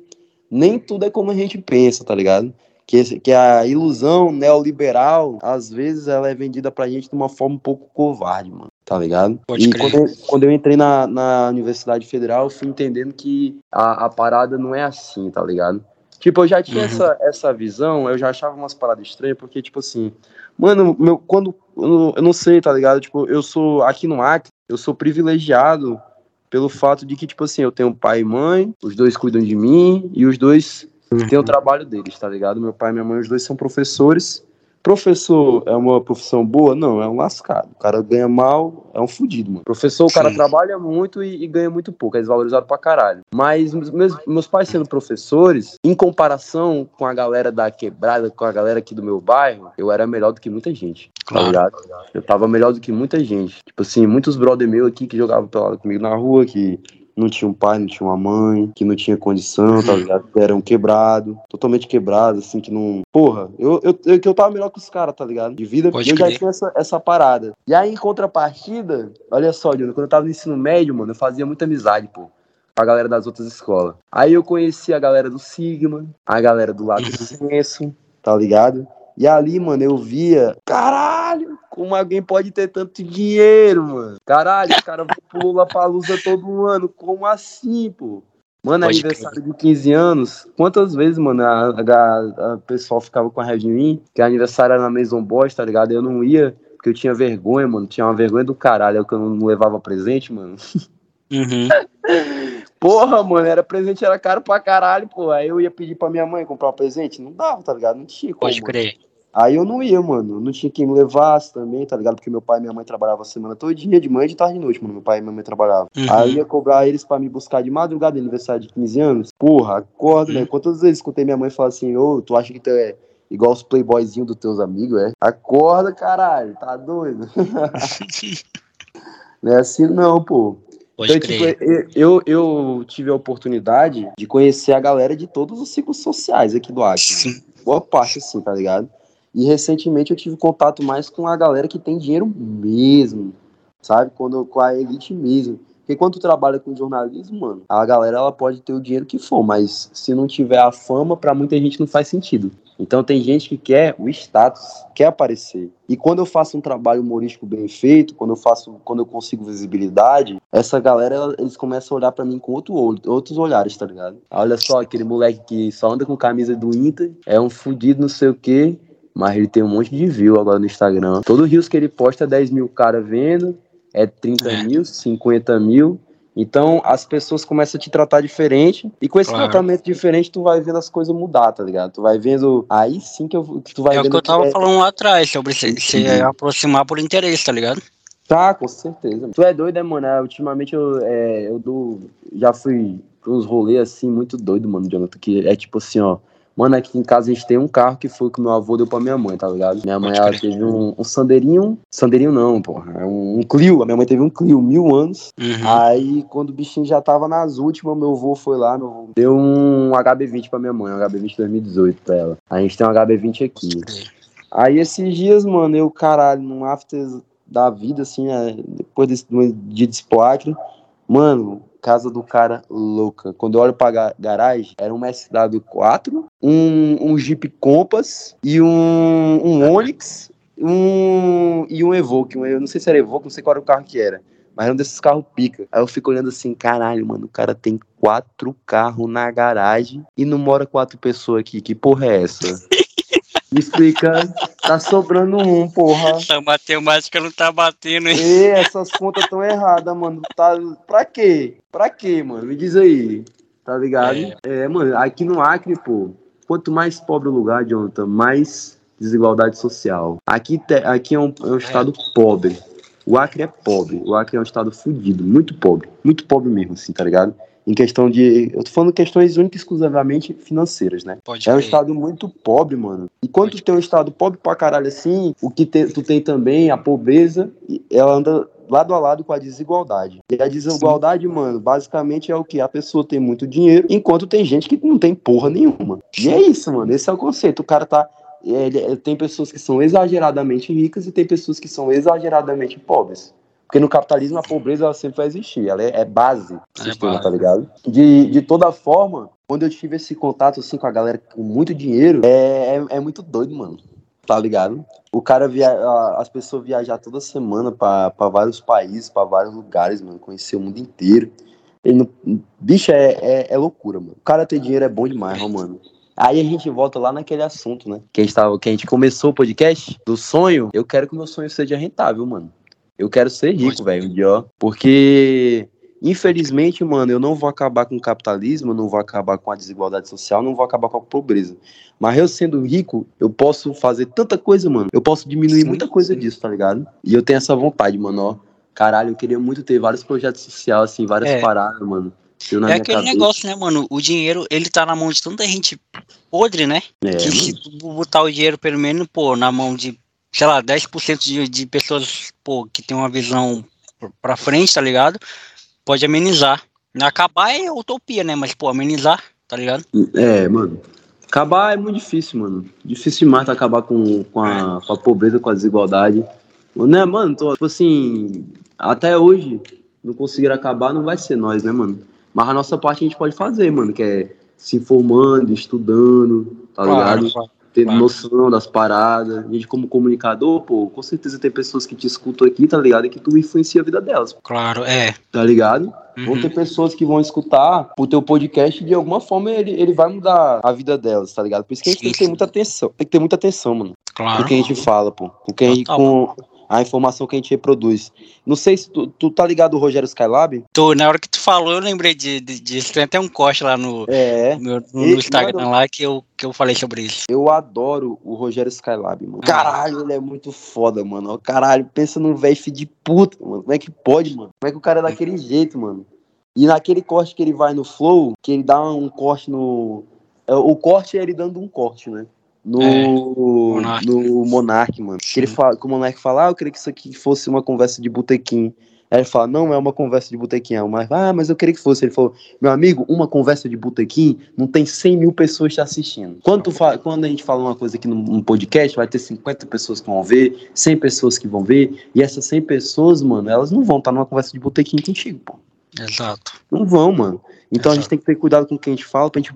nem tudo é como a gente pensa, tá ligado? Que, que a ilusão neoliberal, às vezes, ela é vendida pra gente de uma forma um pouco covarde, mano, tá ligado? Pode e quando eu, quando eu, entrei na, na Universidade Federal, eu fui entendendo que a, a parada não é assim, tá ligado? Tipo, eu já tinha uhum. essa, essa visão, eu já achava umas paradas estranhas, porque, tipo assim, mano, meu, quando. Eu não, sei, tá ligado? Tipo, eu sou. Aqui no Acre, eu sou privilegiado pelo fato de que, tipo assim, eu tenho pai e mãe, os dois cuidam de mim e os dois uhum. têm o trabalho deles, tá ligado? Meu pai e minha mãe, os dois são professores. Professor é uma profissão boa? Não, é um lascado. O cara ganha mal, é um fudido, mano. Professor, o cara Sim. trabalha muito e, e, ganha muito pouco, é desvalorizado pra caralho. Mas meus, meus pais sendo professores, em comparação com a galera da quebrada, com a galera aqui do meu bairro, eu era melhor do que muita gente. Tá claro. Tá eu tava melhor do que muita gente. Tipo assim, muitos brother meu aqui que jogavam comigo na rua, que não tinha um pai, não tinha uma mãe, que não tinha condição, tá ligado? Que eram quebrados, totalmente quebrados, assim, que não. Porra, eu, eu, eu, que eu tava melhor que os caras, tá ligado? De vida, Pode eu crer. já tinha essa, essa parada. E aí, em contrapartida, olha só, Dino, quando eu tava no ensino médio, mano, eu fazia muita amizade, pô. Com a galera das outras escolas. Aí eu conheci a galera do Sigma, a galera do Lado do Senso, tá ligado? E ali, mano, eu via, caralho, como alguém pode ter tanto dinheiro, mano? Caralho, os caras vão lá pra Lusa todo ano. Como assim, pô? Mano, pode aniversário crer. de 15 anos. Quantas vezes, mano, a, a, a pessoal ficava com a raiva de mim? Que aniversário era na Maison Boss, tá ligado? Eu não ia, porque eu tinha vergonha, mano. Tinha uma vergonha do caralho. É que eu não levava presente, mano. Uhum. Porra, mano, era presente, era caro pra caralho, pô. Aí eu ia pedir pra minha mãe comprar um presente, não dava, tá ligado? Não tinha como. Pode crer. Mano. Aí eu não ia, mano. Não tinha quem me levasse também, tá ligado? Porque meu pai e minha mãe trabalhavam a semana todinha, de manhã, de tarde e de noite, mano. Meu pai e minha mãe trabalhavam. Uhum. Aí eu ia cobrar eles pra me buscar de madrugada, aniversário de 15 anos. Porra, acorda, né? uhum. né? Quantas vezes escutei minha mãe falar assim, ô, tu acha que tu é igual os playboyzinhos dos teus amigos, é? Acorda, caralho, tá doido? Não é assim não, pô. Pode Então, tipo, eu, eu, eu tive a oportunidade de conhecer a galera de todos os ciclos sociais aqui do Acre. Sim. Boa parte, assim, tá ligado? E recentemente eu tive contato mais com a galera que tem dinheiro mesmo, sabe? Quando, com a elite mesmo. Porque quando tu trabalha com jornalismo, mano, a galera ela pode ter o dinheiro que for, mas se não tiver a fama, pra muita gente não faz sentido. Então tem gente que quer o status, quer aparecer. E quando eu faço um trabalho humorístico bem feito, quando eu faço, quando eu consigo visibilidade, essa galera eles começam a olhar pra mim com outro olho, outros olhares, tá ligado? Olha só aquele moleque que só anda com camisa do Inter, é um fudido não sei o quê, mas ele tem um monte de view agora no Instagram. Todo rios que ele posta, 10 mil cara vendo, é 30 É. mil, 50 mil. Então as pessoas começam a te tratar diferente. E com esse Claro. tratamento diferente, tu vai vendo as coisas mudar, tá ligado? Tu vai vendo. Aí sim que, eu, que tu vai É o vendo. que eu tava é- falando lá atrás, sobre se, se Uhum. aproximar por interesse, tá ligado? Tá, com certeza. Tu é doido, né, mano? É, ultimamente eu, é, eu dou, já fui pra uns rolês assim, muito doido, mano, Jonathan. Que é tipo assim, ó. Mano, aqui em casa a gente tem um carro que foi que meu avô deu pra minha mãe, tá ligado? Minha mãe, ela teve um, um Sandeirinho. Sandeirinho não, porra. É um, um Clio. A minha mãe teve um Clio, mil anos. Uhum. Aí, quando o bichinho já tava nas últimas, meu avô foi lá, meu avô deu um HB20 pra minha mãe, um HB20 2018 pra ela. A gente tem um HB20 aqui. Aí esses dias, mano, eu, caralho, num after da vida, assim, é, depois desse de dia de Spoacre, mano, casa do cara louca. Quando eu olho pra ga- garagem, era um SW4, um, um Jeep Compass e um, um Onix um, e um Evoque. Um, eu não sei se era Evoque, não sei qual era o carro que era. Mas era um desses carros pica. Aí eu fico olhando assim, caralho, mano, o cara tem quatro carros na garagem e não mora quatro pessoas aqui. Que porra é essa? Me explica, tá sobrando um, porra. Essa matemática não tá batendo, hein? E essas contas tão erradas, mano. Tá, pra quê? Pra quê, mano? Me diz aí. Tá ligado? É. mano, aqui no Acre, pô, quanto mais pobre o lugar, Jonathan, mais desigualdade social. Aqui, te- aqui é, um, é um estado pobre. O Acre é pobre. O Acre é um estado fudido, muito pobre. Muito pobre mesmo, assim, tá ligado? Em questão de. Eu tô falando questões únicas e exclusivamente financeiras, né? Pode É um estado muito pobre, mano. E quando tu tem um estado pobre pra caralho assim, o que te- tu tem também, a pobreza, ela anda lado a lado com a desigualdade. E a desigualdade, mano, basicamente é o que? A pessoa tem muito dinheiro, enquanto tem gente que não tem porra nenhuma. E é isso, mano. Esse é o conceito. O cara tá. tem pessoas que são exageradamente ricas e tem pessoas que são exageradamente pobres. Porque no capitalismo a pobreza ela sempre vai existir, ela é, é base do É sistema, tá ligado? De, de toda forma, quando eu tive esse contato assim com a galera com muito dinheiro, é, é, é muito doido, mano. Tá ligado? O cara via, as pessoas viajar toda semana pra pra vários países, pra vários lugares, mano, conhecer o mundo inteiro. Ele não, bicho, é, é, é loucura, mano. O cara ter dinheiro é bom demais, mano. Aí a gente volta lá naquele assunto, né? Que a gente, tava, que a gente começou o podcast do sonho. Eu quero que o meu sonho seja rentável, mano. Eu quero ser rico, velho, um dia, ó. Porque, infelizmente, mano, eu não vou acabar com o capitalismo, não vou acabar com a desigualdade social, não vou acabar com a pobreza. Mas eu sendo rico, eu posso fazer tanta coisa, mano. Eu posso diminuir Sim, muita coisa sim. disso, tá ligado? E eu tenho essa vontade, mano, ó. Caralho, eu queria muito ter vários projetos sociais, assim, várias É. paradas, mano. É aquele cabeça. negócio, né, mano? O dinheiro, ele tá na mão de tanta gente podre, né? É, que se tu botar o dinheiro, pelo menos, pô, na mão de, sei lá, 10% de, de pessoas, pô, que tem uma visão pra- frente, tá ligado? Pode amenizar. Acabar é utopia, né? Mas, pô, amenizar, tá ligado? É, mano. Acabar é muito difícil, mano. Difícil demais acabar com, com, a, com a pobreza, com a desigualdade. Né, mano? Tô, tipo assim, até hoje, não conseguir acabar, não vai ser nós, né, mano? Mas a nossa parte a gente pode fazer, mano, que é se informando, estudando, tá ligado? claro. Ter claro. noção das paradas. A gente, como comunicador, pô, com certeza tem pessoas que te escutam aqui, tá ligado? E que tu influencia a vida delas, Claro, é. tá ligado? Vão Uhum. ter pessoas que vão escutar o teu podcast e de alguma forma ele, ele vai mudar a vida delas, tá ligado? Por isso que a gente Sim, tem que ter muita atenção. Tem que ter muita atenção, mano. Claro. Com quem a gente fala, pô. Com, quem a gente- Total. com a informação que a gente reproduz. Não sei se tu, tu tá ligado o Rogério Skylab? Tu, na hora que tu falou, eu lembrei de, de, disso. Tem até um corte lá no, É. meu- no Instagram mano, lá que eu, que eu falei sobre isso. Eu adoro o Rogério Skylab, mano. Ah. Caralho, ele é muito foda, mano. Caralho, pensa num velho de puta, mano. Como é que pode, mano? Como é que o cara é daquele jeito, mano? E naquele corte que ele vai no flow, que ele dá um corte no. é, O corte é ele dando um corte, né? No, É, Monark. no Monark, mano. Que, ele fala, que o Monark fala, ah, eu queria que isso aqui fosse uma conversa de botequim. Aí ele fala, não é uma conversa de botequim, é uma, ah, mas eu queria que fosse. Ele falou, meu amigo, uma conversa de botequim não tem 100 mil pessoas te assistindo. Quando, fala, quando a gente fala uma coisa aqui no, podcast, vai ter 50 pessoas que vão ver, 100 pessoas que vão ver, e essas 100 pessoas, mano, elas não vão estar numa conversa de botequim contigo, pô. Exato. Não vão, mano. Então Exato. a gente tem que ter cuidado com o que a gente fala, pra gente,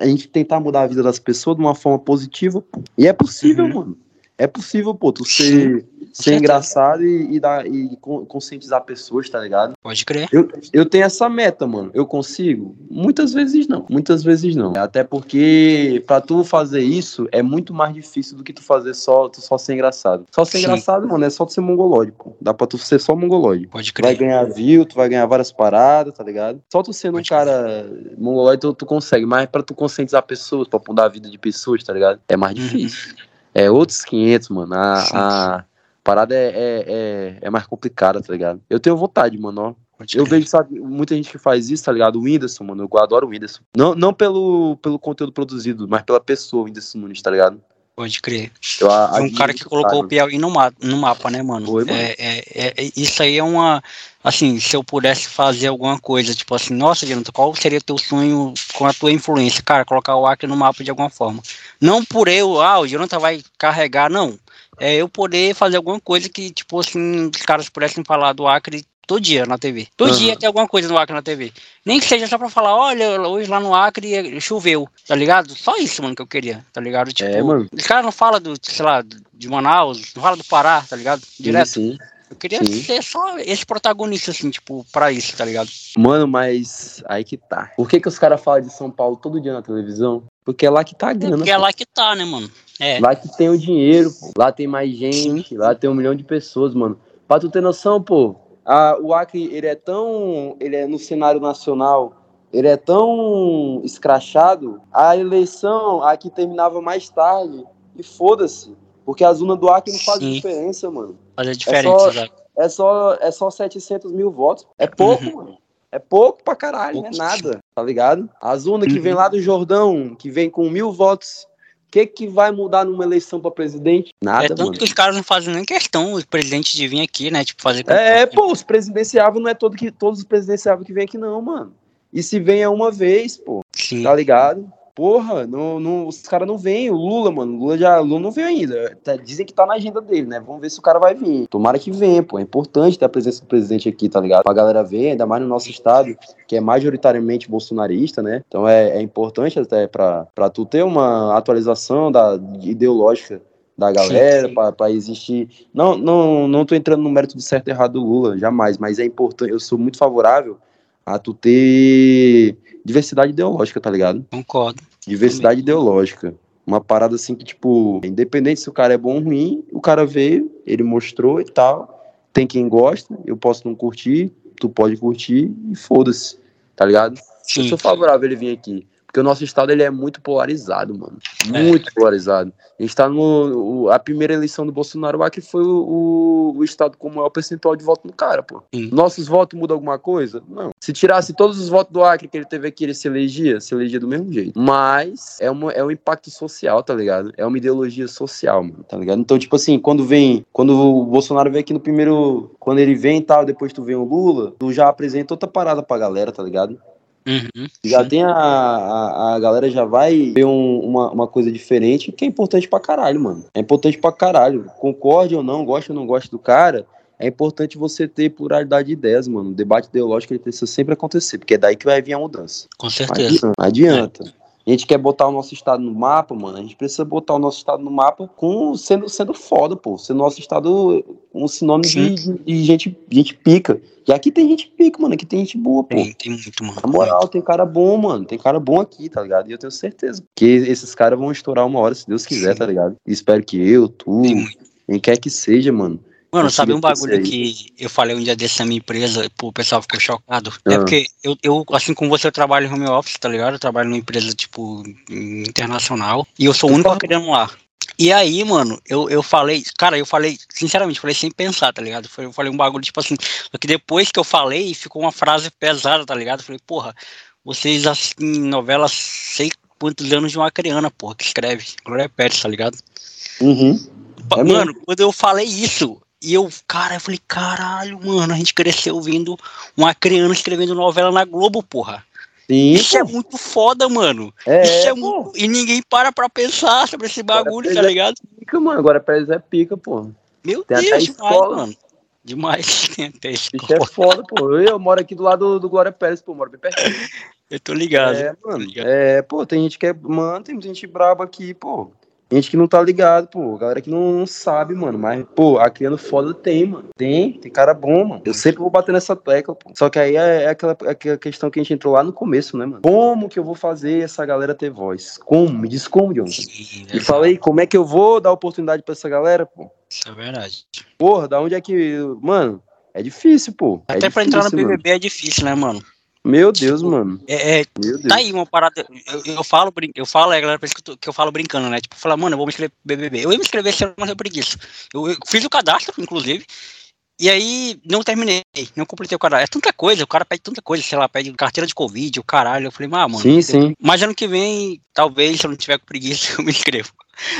a gente tentar mudar a vida das pessoas de uma forma positiva. E é possível, uhum. mano. É possível, pô, tu ser, ser engraçado e, e, dar, e conscientizar pessoas, tá ligado? Pode crer. Eu, eu tenho essa meta, mano. Eu consigo? Muitas vezes não. Muitas vezes não. Até porque pra tu fazer isso é muito mais difícil do que tu fazer só, tu só ser engraçado. Só ser Sim. engraçado, mano, é só tu ser mongolóide, pô. Dá pra tu ser só mongolóide. Pode crer. Vai ganhar view, tu vai ganhar várias paradas, tá ligado? Só tu sendo Pode um cara crer. mongolóide, tu, tu consegue. Mas pra tu conscientizar pessoas, pra mudar a vida de pessoas, tá ligado? É mais uhum. difícil. Uhum é outros 500, mano. A, a parada é, é, é, é, mais complicada, tá ligado? Eu tenho vontade, mano, ó. Eu vejo, sabe, muita gente que faz isso, tá ligado? O Whindersson, mano, eu adoro o Whindersson. Não, não pelo, pelo conteúdo produzido, mas pela pessoa, o Whindersson Nunes, tá ligado? Pode crer. Eu, um cara que colocou o Piauí no, ma no mapa, né, mano? Foi, mano. É, é, é, isso aí é uma. Assim, se eu pudesse fazer alguma coisa, tipo assim, nossa, Jonathan, qual seria teu sonho com a tua influência? Cara, colocar o Acre no mapa de alguma forma. Não por eu, ah, o Jonathan vai carregar, não. É eu poder fazer alguma coisa que, tipo assim, os caras pudessem falar do Acre todo dia na TV. Todo uhum. dia tem alguma coisa no Acre na TV. Nem que seja só pra falar, olha, hoje lá no Acre choveu, tá ligado? Só isso, mano, que eu queria, tá ligado? Tipo, é, mano. os caras não falam do, sei lá, de Manaus, não falam do Pará, tá ligado? Direto. Sim, sim. Eu queria Sim. ser só esse protagonista, assim, tipo, pra isso, tá ligado? Mano, mas aí que tá. Por que, que os caras falam de São Paulo todo dia na televisão? Porque é lá que tá a grana. Porque é lá que tá, né, mano? É. Lá que tem o dinheiro, pô. Lá tem mais gente, Sim. lá tem um milhão de pessoas, mano. Pra tu ter noção, pô, a, o Acre, ele é tão. Ele é no cenário nacional. Ele é tão escrachado. A eleição aqui terminava mais tarde. E foda-se. Porque a zona do Acre não faz Sim. diferença, mano. Faz a diferença, é só, é só, é só 700 mil votos. É pouco, uhum. mano. É pouco pra caralho, não é nada, tá ligado? A zona que vem uhum. lá do Jordão, que vem com mil votos, que, que vai mudar numa eleição para presidente? Nada, é tanto mano. que os caras não fazem nem questão, os presidentes de vir aqui, né? Tipo, fazer. É, pô, os presidenciáveis não é todo que, todos os presidenciáveis que vêm aqui, não, mano. E se vem é uma vez, pô. Sim. Tá ligado? Porra, não, não, os caras não vêm. O Lula, mano, o Lula já Lula não veio ainda. Tá, dizem que tá na agenda dele, né? Vamos ver se o cara vai vir. Tomara que venha, pô. É importante ter a presença do presidente aqui, tá ligado? Pra galera ver, ainda mais no nosso estado, que é majoritariamente bolsonarista, né? Então é, é importante até pra, pra tu ter uma atualização da, ideológica da galera para existir. Não, não, não tô entrando no mérito de certo e errado do Lula, jamais, mas é importante. Eu sou muito favorável a tu ter diversidade ideológica, tá ligado? Concordo. Diversidade Também. ideológica. Uma parada assim que, tipo, independente se o cara é bom ou ruim, o cara veio, ele mostrou e tal. Tem quem gosta, eu posso não curtir, tu pode curtir e foda-se, tá ligado? Sim. Eu sou favorável ele vir aqui. Porque o nosso estado ele é muito polarizado, mano. É. Muito é. polarizado. A gente tá no. O, a primeira eleição do Bolsonaro, o Acre foi o, o, estado com o maior percentual de voto no cara, pô. Sim. Nossos votos mudam alguma coisa? Não. Se tirasse todos os votos do Acre que ele teve aqui, ele se elegia, se elegia do mesmo jeito. Mas é, uma, é um impacto social, tá ligado? É uma ideologia social, mano, tá ligado? Então, tipo assim, quando vem. Quando o Bolsonaro vem aqui no primeiro. Quando ele vem e tal, depois tu vem o Lula, tu já apresenta outra parada pra galera, tá ligado? Uhum, já tem a, a, a, galera já vai ver um, uma, uma coisa diferente que é importante pra caralho, mano. É importante pra caralho. Concorde ou não, gosta ou não gosta do cara, é importante você ter pluralidade de ideias, mano. O debate ideológico ele precisa sempre acontecer, porque é daí que vai vir a mudança. Com certeza. Não adianta. É. A gente quer botar o nosso estado no mapa, mano. A gente precisa botar o nosso estado no mapa com sendo, sendo foda, pô. Sendo nosso estado um sinônimo de, de, gente, gente pica. E aqui tem gente pica, mano. Aqui tem gente boa, pô. Tem, tem muito, mano. Na moral, tem cara bom, mano. Tem cara bom aqui, tá ligado? E eu tenho certeza que esses caras vão estourar uma hora, se Deus quiser, Sim. tá ligado? E espero que eu, tu, quem quer que seja, mano. Mano, sabe um bagulho que eu falei um dia desse na minha empresa, pô, o pessoal ficou chocado? É ah. É porque eu, eu, assim como você, eu trabalho em home office, tá ligado? Eu trabalho numa empresa, tipo, internacional, e eu sou o único querendo lá. E aí, mano, eu, eu falei, cara, eu falei, sinceramente, falei sem pensar, tá ligado? Eu falei um bagulho, tipo assim, só que depois que eu falei, ficou uma frase pesada, tá ligado? Eu falei, porra, vocês, assim, novelas, sei quantos anos de uma criança, porra, que escreve, Glória Pérez, tá ligado? Uhum. É mano, quando eu falei isso, E eu, cara, eu falei, caralho, mano, a gente cresceu ouvindo uma criança escrevendo novela na Globo, porra. Sim, Isso é pô. é muito foda, mano. É, Isso é muito... E ninguém para pra pensar sobre esse bagulho, tá ligado? É pica, mano. Agora eles é pica, pô. Meu Tem Deus, demais, mano. Demais. Tem até escola. Isso é foda, pô. Eu, eu moro aqui do lado do, do Glória Pérez, pô. Moro bem perto. Eu tô ligado. É, mano. Ligado. É, pô, tem gente que é. Mano, tem gente braba aqui, pô. Gente que não tá ligado, pô. Galera que não, não, sabe, mano. Mas, pô, a criando foda tem, mano. Tem, tem cara bom, mano. Eu sempre vou bater nessa tecla, pô. Só que aí é, é aquela, é aquela questão que a gente entrou lá no começo, né, mano? Como que eu vou fazer essa galera ter voz? Como? Me diz como, John. E falei, como é que eu vou dar oportunidade pra essa galera, pô? Isso é verdade. Porra, da onde é que. Mano, é difícil, pô. É Até difícil, pra entrar no BBB mano. é difícil, né, mano? Meu Deus, tipo, mano. É, é Deus. tá aí uma parada. Eu, eu falo, eu falo, é, galera, que eu, que eu falo brincando, né? Tipo, falar, mano, eu vou me inscrever BBB. Eu ia me inscrever se eu não preguiça. Eu, eu fiz o cadastro, inclusive. E aí, não terminei, não completei o cadastro. É tanta coisa, o cara pede tanta coisa, sei lá, pede carteira de Covid, o caralho. Eu falei, ah, mano. Sim, sim. Mas ano que vem, talvez, se eu não tiver com preguiça, eu me inscrevo.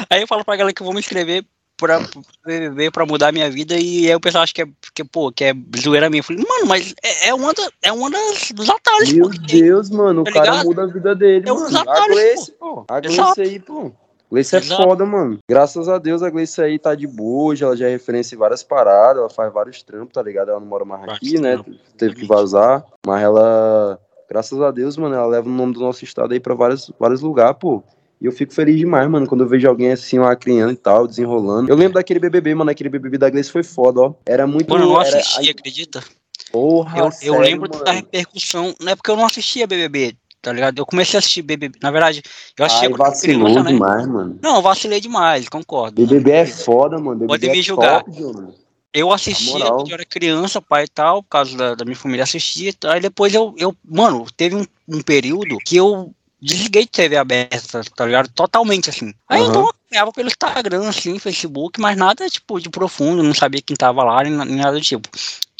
Aí eu falo pra galera que eu vou me inscrever pra veio pra mudar a minha vida e aí o pessoal acha que é, que, pô, que é zoeira minha. Eu falei, mano, mas é, é uma, da, é uma das, dos atalhos, Meu Deus, mano, tá o cara muda a vida dele, é mano. Atalhos, a Gleice, pô. A Gleice aí, pô. Gleice é foda, mano. Graças a Deus a Gleice aí tá de boa, ela já é referência em várias paradas, ela faz vários trampos, tá ligado? Ela não mora mais aqui, né? Teve que vazar, mas ela, graças a Deus, mano, ela leva o nome do nosso estado aí pra vários, vários lugares, pô. E eu fico feliz demais, mano, quando eu vejo alguém assim, uma criança e tal, desenrolando. Eu lembro daquele BBB, mano, aquele BBB da Gleice foi foda, ó. Era muito... Mano, eu não assisti, acredita? Porra, Eu, sério, eu lembro mano. da repercussão, não é porque eu não assistia BBB, tá ligado? Eu comecei a assistir BBB, na verdade, eu achei Ai, vacilou criança, né? demais, mano. Não, vacilei demais, concordo. BBB é foda, mano. BBB Pode é me julgar. Top, mano. Eu assistia quando eu era criança, pai e tal, por causa da, da minha família assistia. Aí depois eu, eu mano, teve um, um período que eu desliguei de TV aberta, tá ligado? Totalmente assim. Aí uhum. então eu acompanhava pelo Instagram, assim, Facebook, mas nada tipo de profundo, não sabia quem tava lá, nem, nem nada do tipo.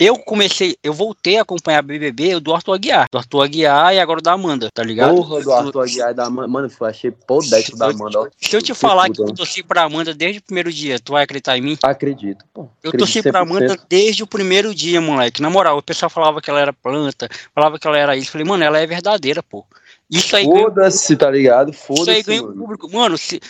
Eu comecei, eu voltei a acompanhar BBB do Arthur Aguiar. Do Arthur Aguiar e agora da Amanda, tá ligado? Porra, do Arthur Aguiar e da Amanda. Mano, eu achei poderoso da Amanda. Ó. Se eu te falar que eu torci pra Amanda desde o primeiro dia, tu vai acreditar em mim? Acredito, pô. Eu torci pra Amanda desde o primeiro dia, moleque. Na moral, o pessoal falava que ela era planta, falava que ela era isso. Falei, mano, ela é verdadeira, pô. Isso aí Foda-se, tá ligado? Foda-se. Isso aí ganha mano. público. Mano, se,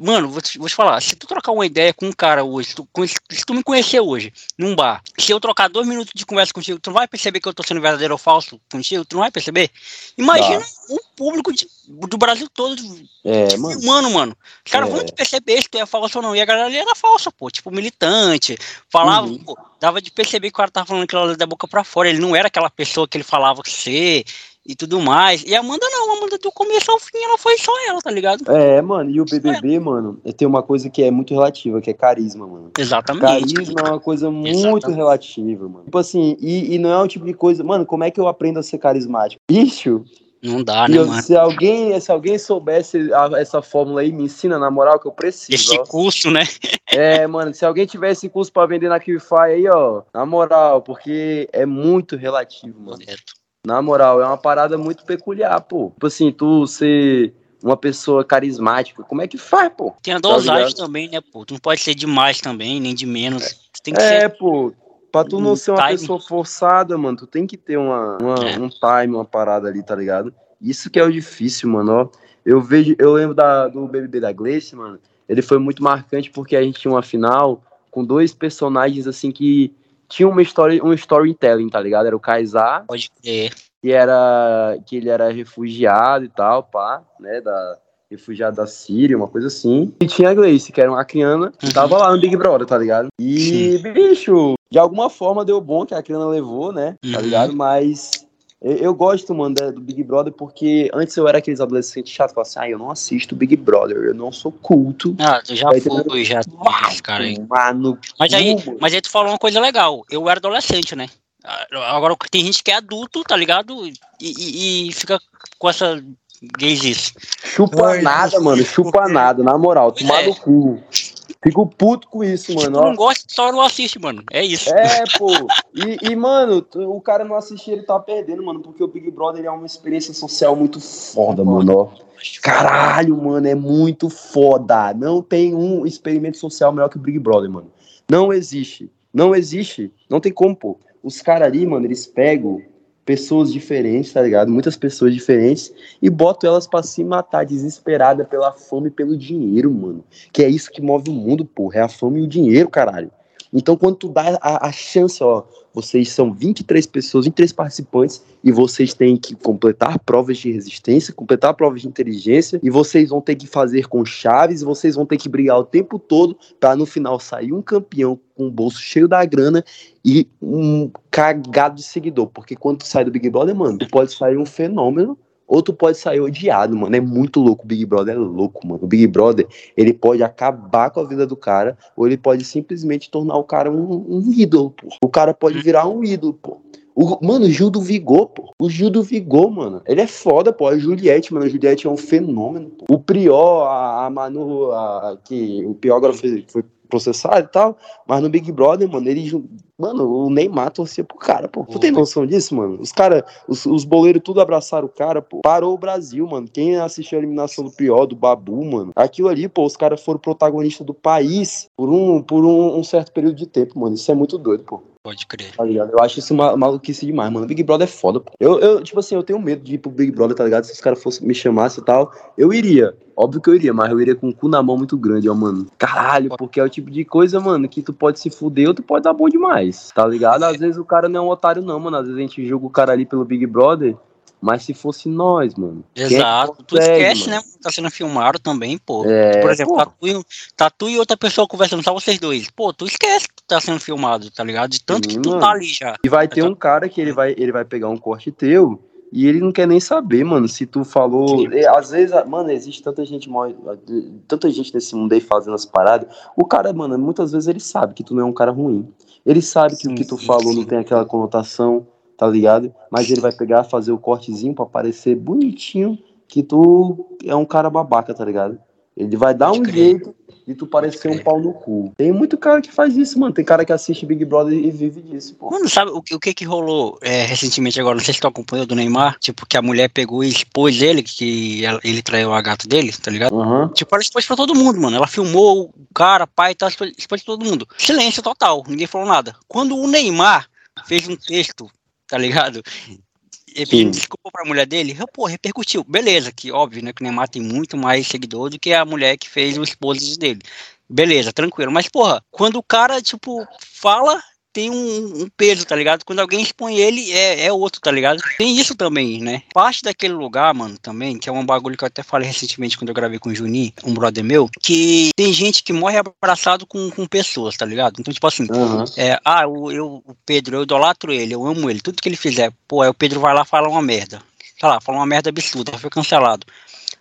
Mano, vou te, vou te, falar, se tu trocar uma ideia com um cara hoje, tu, se tu me conhecer hoje, num bar, se eu trocar dois minutos de conversa contigo, tu não vai perceber que eu tô sendo verdadeiro ou falso contigo? Tu não vai perceber? Imagina o público de, do Brasil todo. É, mano. Humano, mano. Os caras é. vão te perceber se tu é falso ou não. E a galera ali era falsa, pô. Tipo, militante. Falava, uhum. pô, dava de perceber que o cara tava falando aquilo da boca pra fora. Ele não era aquela pessoa que ele falava ser e tudo mais. E a Amanda não, a Amanda do começo ao fim, ela foi só ela, tá ligado? É, mano, e o BBB, mano, tem uma coisa que é muito relativa, que é carisma, mano. Exatamente. Carisma é uma coisa muito Exatamente. relativa, mano. Tipo assim, e, e não é o tipo de coisa, mano, como é que eu aprendo a ser carismático? Bicho, não dá, né, eu, mano? Se alguém, se alguém soubesse a, essa fórmula aí, me ensina na moral que eu preciso. Esse ó. curso, né? É, mano, se alguém tiver esse curso pra vender na Qify aí, ó, na moral, porque é muito relativo, mano. Correto. Na moral, é uma parada muito peculiar, pô. Tipo assim, tu ser uma pessoa carismática, como é que faz, pô? Tem a dosagem tá também, né, pô? Tu não pode ser demais também, nem de menos. Tu tem que é, ser... pô. Pra tu não ser uma time. pessoa forçada, mano, tu tem que ter uma, uma é. um time, uma parada ali, tá ligado? Isso que é o difícil, mano, ó. Eu vejo, eu lembro da, do BBB da Gleice, mano. Ele foi muito marcante porque a gente tinha uma final com dois personagens, assim, que tinha uma história, um storytelling, tá ligado? Era o Kaysar. Pode crer. Que era que ele era refugiado e tal, pá, né, da refugiado da Síria, uma coisa assim. E tinha a Gleice, que era uma criana, que uhum. tava lá no Big Brother, tá ligado? E, Sim. bicho, de alguma forma deu bom que a criana levou, né? Tá uhum. ligado? Mas eu, eu, gosto, mano, do Big Brother, porque antes eu era aqueles adolescentes chatos, falavam assim, ah, eu não assisto Big Brother, eu não sou culto. Ah, tu já foi, já, cara aí. Mano, mas aí, mas aí tu falou uma coisa legal, eu era adolescente, né? Agora tem gente que é adulto, tá ligado? E, e, e fica com essa gays Chupa nada, mano, chupa nada, na moral, tomar é. no cu. Fico puto com isso, mano. Não gosta, só não assiste, mano. É isso. É, pô. E, e, mano, o cara não assistir, ele tá perdendo, mano. Porque o Big Brother é uma experiência social muito foda, mano. Ó. Caralho, mano, é muito foda. Não tem um experimento social melhor que o Big Brother, mano. Não existe. Não existe. Não tem como, pô. Os caras ali, mano, eles pegam pessoas diferentes, tá ligado? Muitas pessoas diferentes e botam elas para se matar desesperada pela fome e pelo dinheiro, mano. Que é isso que move o mundo, porra. É a fome e o dinheiro, caralho. Então, quando tu dá a, a, chance, ó, vocês são 23 pessoas, 23 participantes, e vocês têm que completar provas de resistência, completar provas de inteligência, e vocês vão ter que fazer com chaves, vocês vão ter que brigar o tempo todo para no final sair um campeão com o bolso cheio da grana e um cagado de seguidor. Porque quando tu sai do Big Brother, mano, tu pode sair um fenômeno ou tu pode sair odiado, mano. É muito louco. O Big Brother é louco, mano. O Big Brother, ele pode acabar com a vida do cara, ou ele pode simplesmente tornar o cara um, um ídolo, pô. O cara pode virar um ídolo, pô. O, mano, o Gil do Vigor, pô. O Gil do Vigor, mano. Ele é foda, pô. A Juliette, mano. A Juliette é um fenômeno. Pô. O Prior, a, a Manu, a, que o Prior agora foi, foi processado e tal. Mas no Big Brother, mano, ele Mano, o Neymar torcia pro cara, pô. Tu tem noção disso, mano? Os caras, os, os boleiros tudo abraçaram o cara, pô. Parou o Brasil, mano. Quem assistiu a eliminação do Pior, do Babu, mano. Aquilo ali, pô, os caras foram protagonistas do país por um, por um, um certo período de tempo, mano. Isso é muito doido, pô. Pode crer. Tá ligado? Eu acho isso maluquice demais, mano. Big Brother é foda, pô. Eu, eu, tipo assim, eu tenho medo de ir pro Big Brother, tá ligado? Se os caras fossem me chamassem e tal, eu iria. Óbvio que eu iria, mas eu iria com o cu na mão muito grande, ó, mano. Caralho, porque é o tipo de coisa, mano, que tu pode se fuder ou tu pode dar bom demais, tá ligado? Às vezes o cara não é um otário, não, mano. Às vezes a gente julga o cara ali pelo Big Brother mas se fosse nós, mano. Exato. É tu esquece, mano? né? Tá sendo filmado também, pô. É, Por exemplo, tá tu, tá tu, e outra pessoa conversando, só vocês dois. Pô, tu esquece que tu tá sendo filmado, tá ligado? De tanto Sim, que tu tá mano. tá ali já. E vai ter um cara que ele vai, ele vai pegar um corte teu e ele não quer nem saber, mano, se tu falou. E, às vezes, mano, existe tanta gente tanta gente nesse mundo aí fazendo as paradas. O cara, mano, muitas vezes ele sabe que tu não é um cara ruim. Ele sabe que sim, o que tu sim, falou sim. não tem aquela conotação tá ligado? Mas ele vai pegar, fazer o cortezinho para parecer bonitinho que tu é um cara babaca, tá ligado? Ele vai dar Pode um crer. jeito de tu parecer um pau no cu. Tem muito cara que faz isso, mano. Tem cara que assiste Big Brother e vive disso, pô. Mano, sabe o que, o que que rolou é, recentemente agora? Não sei se tu acompanhou do Neymar. Tipo, que a mulher pegou e expôs ele, que ela, ele traiu a gata dele, tá ligado? Uhum. Tipo, ela expôs pra todo mundo, mano. Ela filmou o cara, pai e tal, expôs pra todo mundo. Silêncio total, ninguém falou nada. Quando o Neymar fez um texto tá ligado? E pedindo desculpa pra mulher dele, pô, repercutiu. Beleza, que óbvio, né? Que o Neymar tem muito mais seguidor do que a mulher que fez o esposo dele. Beleza, tranquilo. Mas, porra, quando o cara, tipo, fala tem um, um, peso, tá ligado? Quando alguém expõe ele, é, é outro, tá ligado? Tem isso também, né? Parte daquele lugar, mano, também, que é um bagulho que eu até falei recentemente quando eu gravei com o Juninho, um brother meu, que tem gente que morre abraçado com, com pessoas, tá ligado? Então, tipo assim, uhum. é, ah, eu, eu, o Pedro, eu idolatro ele, eu amo ele, tudo que ele fizer, pô, aí o Pedro vai lá falar uma merda. Sei lá, fala uma merda absurda, foi cancelado.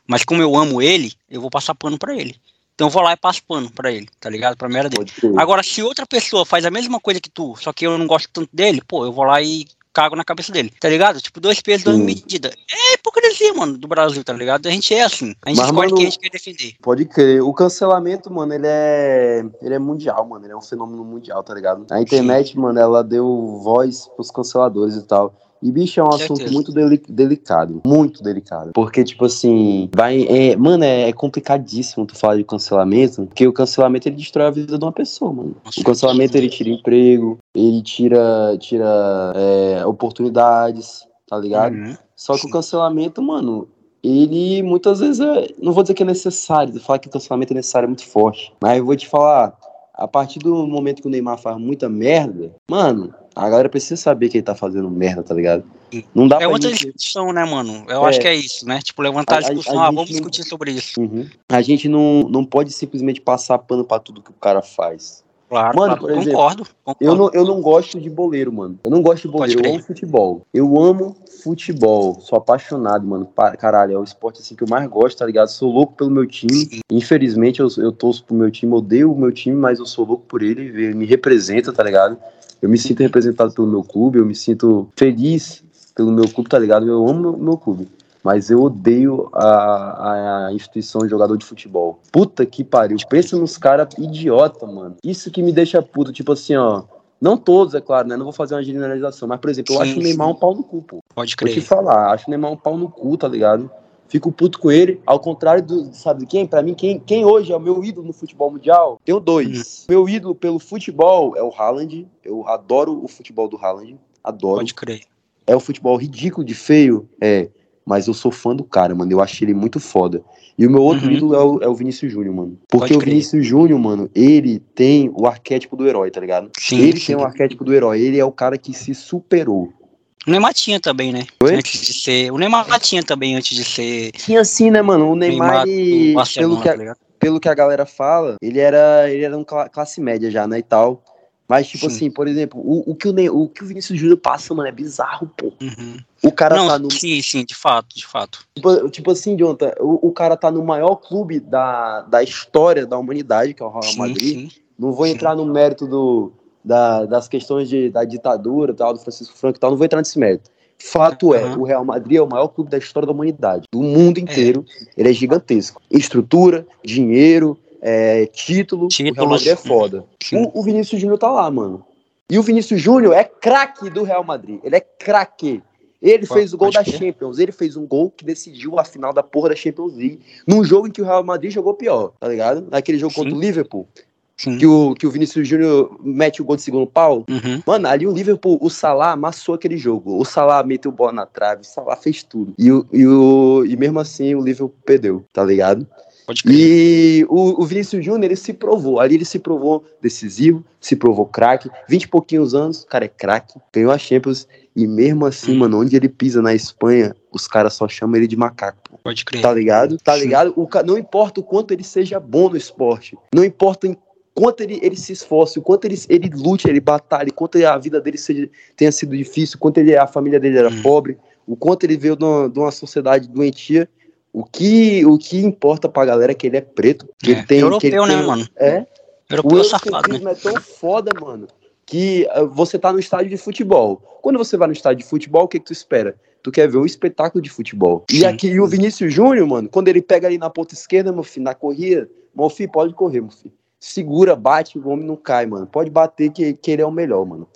Mas como eu amo ele, eu vou passar pano pra ele. Então eu vou lá e passo pano pra ele, tá ligado? Pra merda dele. Agora, se outra pessoa faz a mesma coisa que tu, só que eu não gosto tanto dele, pô, eu vou lá e cago na cabeça dele, tá ligado? Tipo, dois pesos, duas medidas. É hipocrisia, mano, do Brasil, tá ligado? A gente é assim. A gente Mas, escolhe mano, quem a gente quer defender. Pode crer. O cancelamento, mano, ele é. Ele é mundial, mano. Ele é um fenômeno mundial, tá ligado? A internet, Sim. mano, ela deu voz pros canceladores e tal. E, bicho, é um assunto muito deli delicado. Muito delicado. Porque, tipo assim, vai. É, mano, é, é, complicadíssimo tu falar de cancelamento. Porque o cancelamento ele destrói a vida de uma pessoa, mano. O cancelamento ele tira emprego, ele tira, tira é, oportunidades, tá ligado? Uhum. Só que o cancelamento, mano, ele muitas vezes é. Não vou dizer que é necessário, falar que o cancelamento é necessário é muito forte. Mas eu vou te falar, a partir do momento que o Neymar faz muita merda, mano, a galera precisa saber que ele tá fazendo merda, tá ligado? Não dá é outra gente... discussão, né, mano? Eu é, acho que é isso, né? Tipo, levantar a, discussão, a, a ah, vamos discutir sobre isso. Uhum. A gente não, não pode simplesmente passar pano pra tudo que o cara faz. Claro, mano, claro. Exemplo, concordo, concordo, Eu não, eu não gosto de boleiro, mano. Eu não gosto de boleiro, eu amo futebol. Eu amo futebol. Sou apaixonado, mano. Caralho, é o esporte assim que eu mais gosto, tá ligado? Sou louco pelo meu time. Infelizmente, eu, eu torço pro meu time, odeio o meu time, mas eu sou louco por ele. Ele me representa, tá ligado? Eu me sinto representado pelo meu clube, eu me sinto feliz pelo meu clube, tá ligado? Eu amo meu, meu clube. Mas eu odeio a, a instituição de jogador de futebol. Puta que pariu. Pensa nos caras idiota, mano. Isso que me deixa puto. Tipo assim, ó. Não todos, é claro, né? Não vou fazer uma generalização. Mas, por exemplo, eu sim, acho o Neymar um pau no cu, pô. Pode crer. Vou te falar. Acho o Neymar um pau no cu, tá ligado? Fico puto com ele. Ao contrário do, sabe de quem? Pra mim, quem, quem hoje é o meu ídolo no futebol mundial? Tenho dois. Meu ídolo pelo futebol é o Haaland. Eu adoro o futebol do Haaland. Adoro. Pode crer. É um futebol ridículo de feio, é. Mas eu sou fã do cara, mano. Eu achei ele muito foda. E o meu outro Uhum. ídolo é o, é o Vinícius Júnior, mano. Porque o. Vinícius Júnior, mano, ele tem o arquétipo do herói, tá ligado? Sim, ele sim. tem o arquétipo do herói. Ele é o cara que se superou. O Neymar tinha também, né? Oi? Antes de ser. O Neymar tinha também antes de ser Tinha assim, né, mano? O Neymar, Barcelona, pelo, que tá a, ligado? pelo que a galera fala, ele era, ele era um cla- classe média já, né, e tal. Mas, tipo Sim. assim, por exemplo, o, o, que o, Ney- o que o Vinícius Júnior passa, mano, é bizarro, pô. Uhum. O cara Não, tá no. sim, sim, de fato, de fato. Tipo, tipo assim, Jonathan, o, o cara tá no maior clube da, da história da humanidade, que é o Real Sim, Madrid. sim. Não vou Sim. entrar no mérito do, da- das questões de, da ditadura tal, do Francisco Franco e tal, não vou entrar nesse mérito. Fato é, Aham. o Real Madrid é o maior clube da história da humanidade, do mundo inteiro. Ele é gigantesco. Estrutura, dinheiro, é, título. O Real Títulos. Madrid é foda. O, o Vinícius Júnior tá lá, mano. E o Vinícius Júnior é craque do Real Madrid. Ele é craque. Ele fez o gol da. Champions. Ele fez um gol que decidiu a final da porra da Champions League. Num jogo em que o Real Madrid jogou pior, tá ligado? Naquele jogo contra Sim. o Liverpool. Sim. Que o, que o Vinícius Júnior mete o gol de segundo pau. Uhum. Mano, ali o Liverpool, o Salah amassou aquele jogo. O Salah meteu bola na trave, o Salah fez tudo. E, o, e, o, e mesmo assim o Liverpool perdeu, tá ligado? Pode crer. E o, o Vinícius Júnior, ele se provou. Ali ele se provou decisivo, se provou craque. 20 e pouquinhos anos, o cara é craque. Ganhou a Champions. E mesmo assim, Hum. mano, onde ele pisa na Espanha, os caras só chamam ele de macaco. pô. Pode crer. Tá ligado? Tá ligado? O, não importa o quanto ele seja bom no esporte. Não importa em quanto ele, ele se esforce, o quanto ele, ele lute, ele batalhe, o quanto a vida dele seja, tenha sido difícil, o quanto ele, a família dele era Hum. pobre, o quanto ele veio de uma, de uma sociedade doentia. O que, o que importa pra galera é que ele é preto. Que É. ele tem, que Europeu, ele tem- né, mano? É. O Europeu safado, né? é tão foda, mano, que ah, você tá no estádio de futebol. Quando você vai no estádio de futebol, o que, que tu espera? Tu quer ver um espetáculo de futebol. E Sim. aqui e o Vinícius Júnior, mano, quando ele pega ali na ponta esquerda, meu filho, na corrida, meu filho, pode correr, meu filho. Segura, bate, o homem não cai, mano. Pode bater que, que ele é o melhor, mano.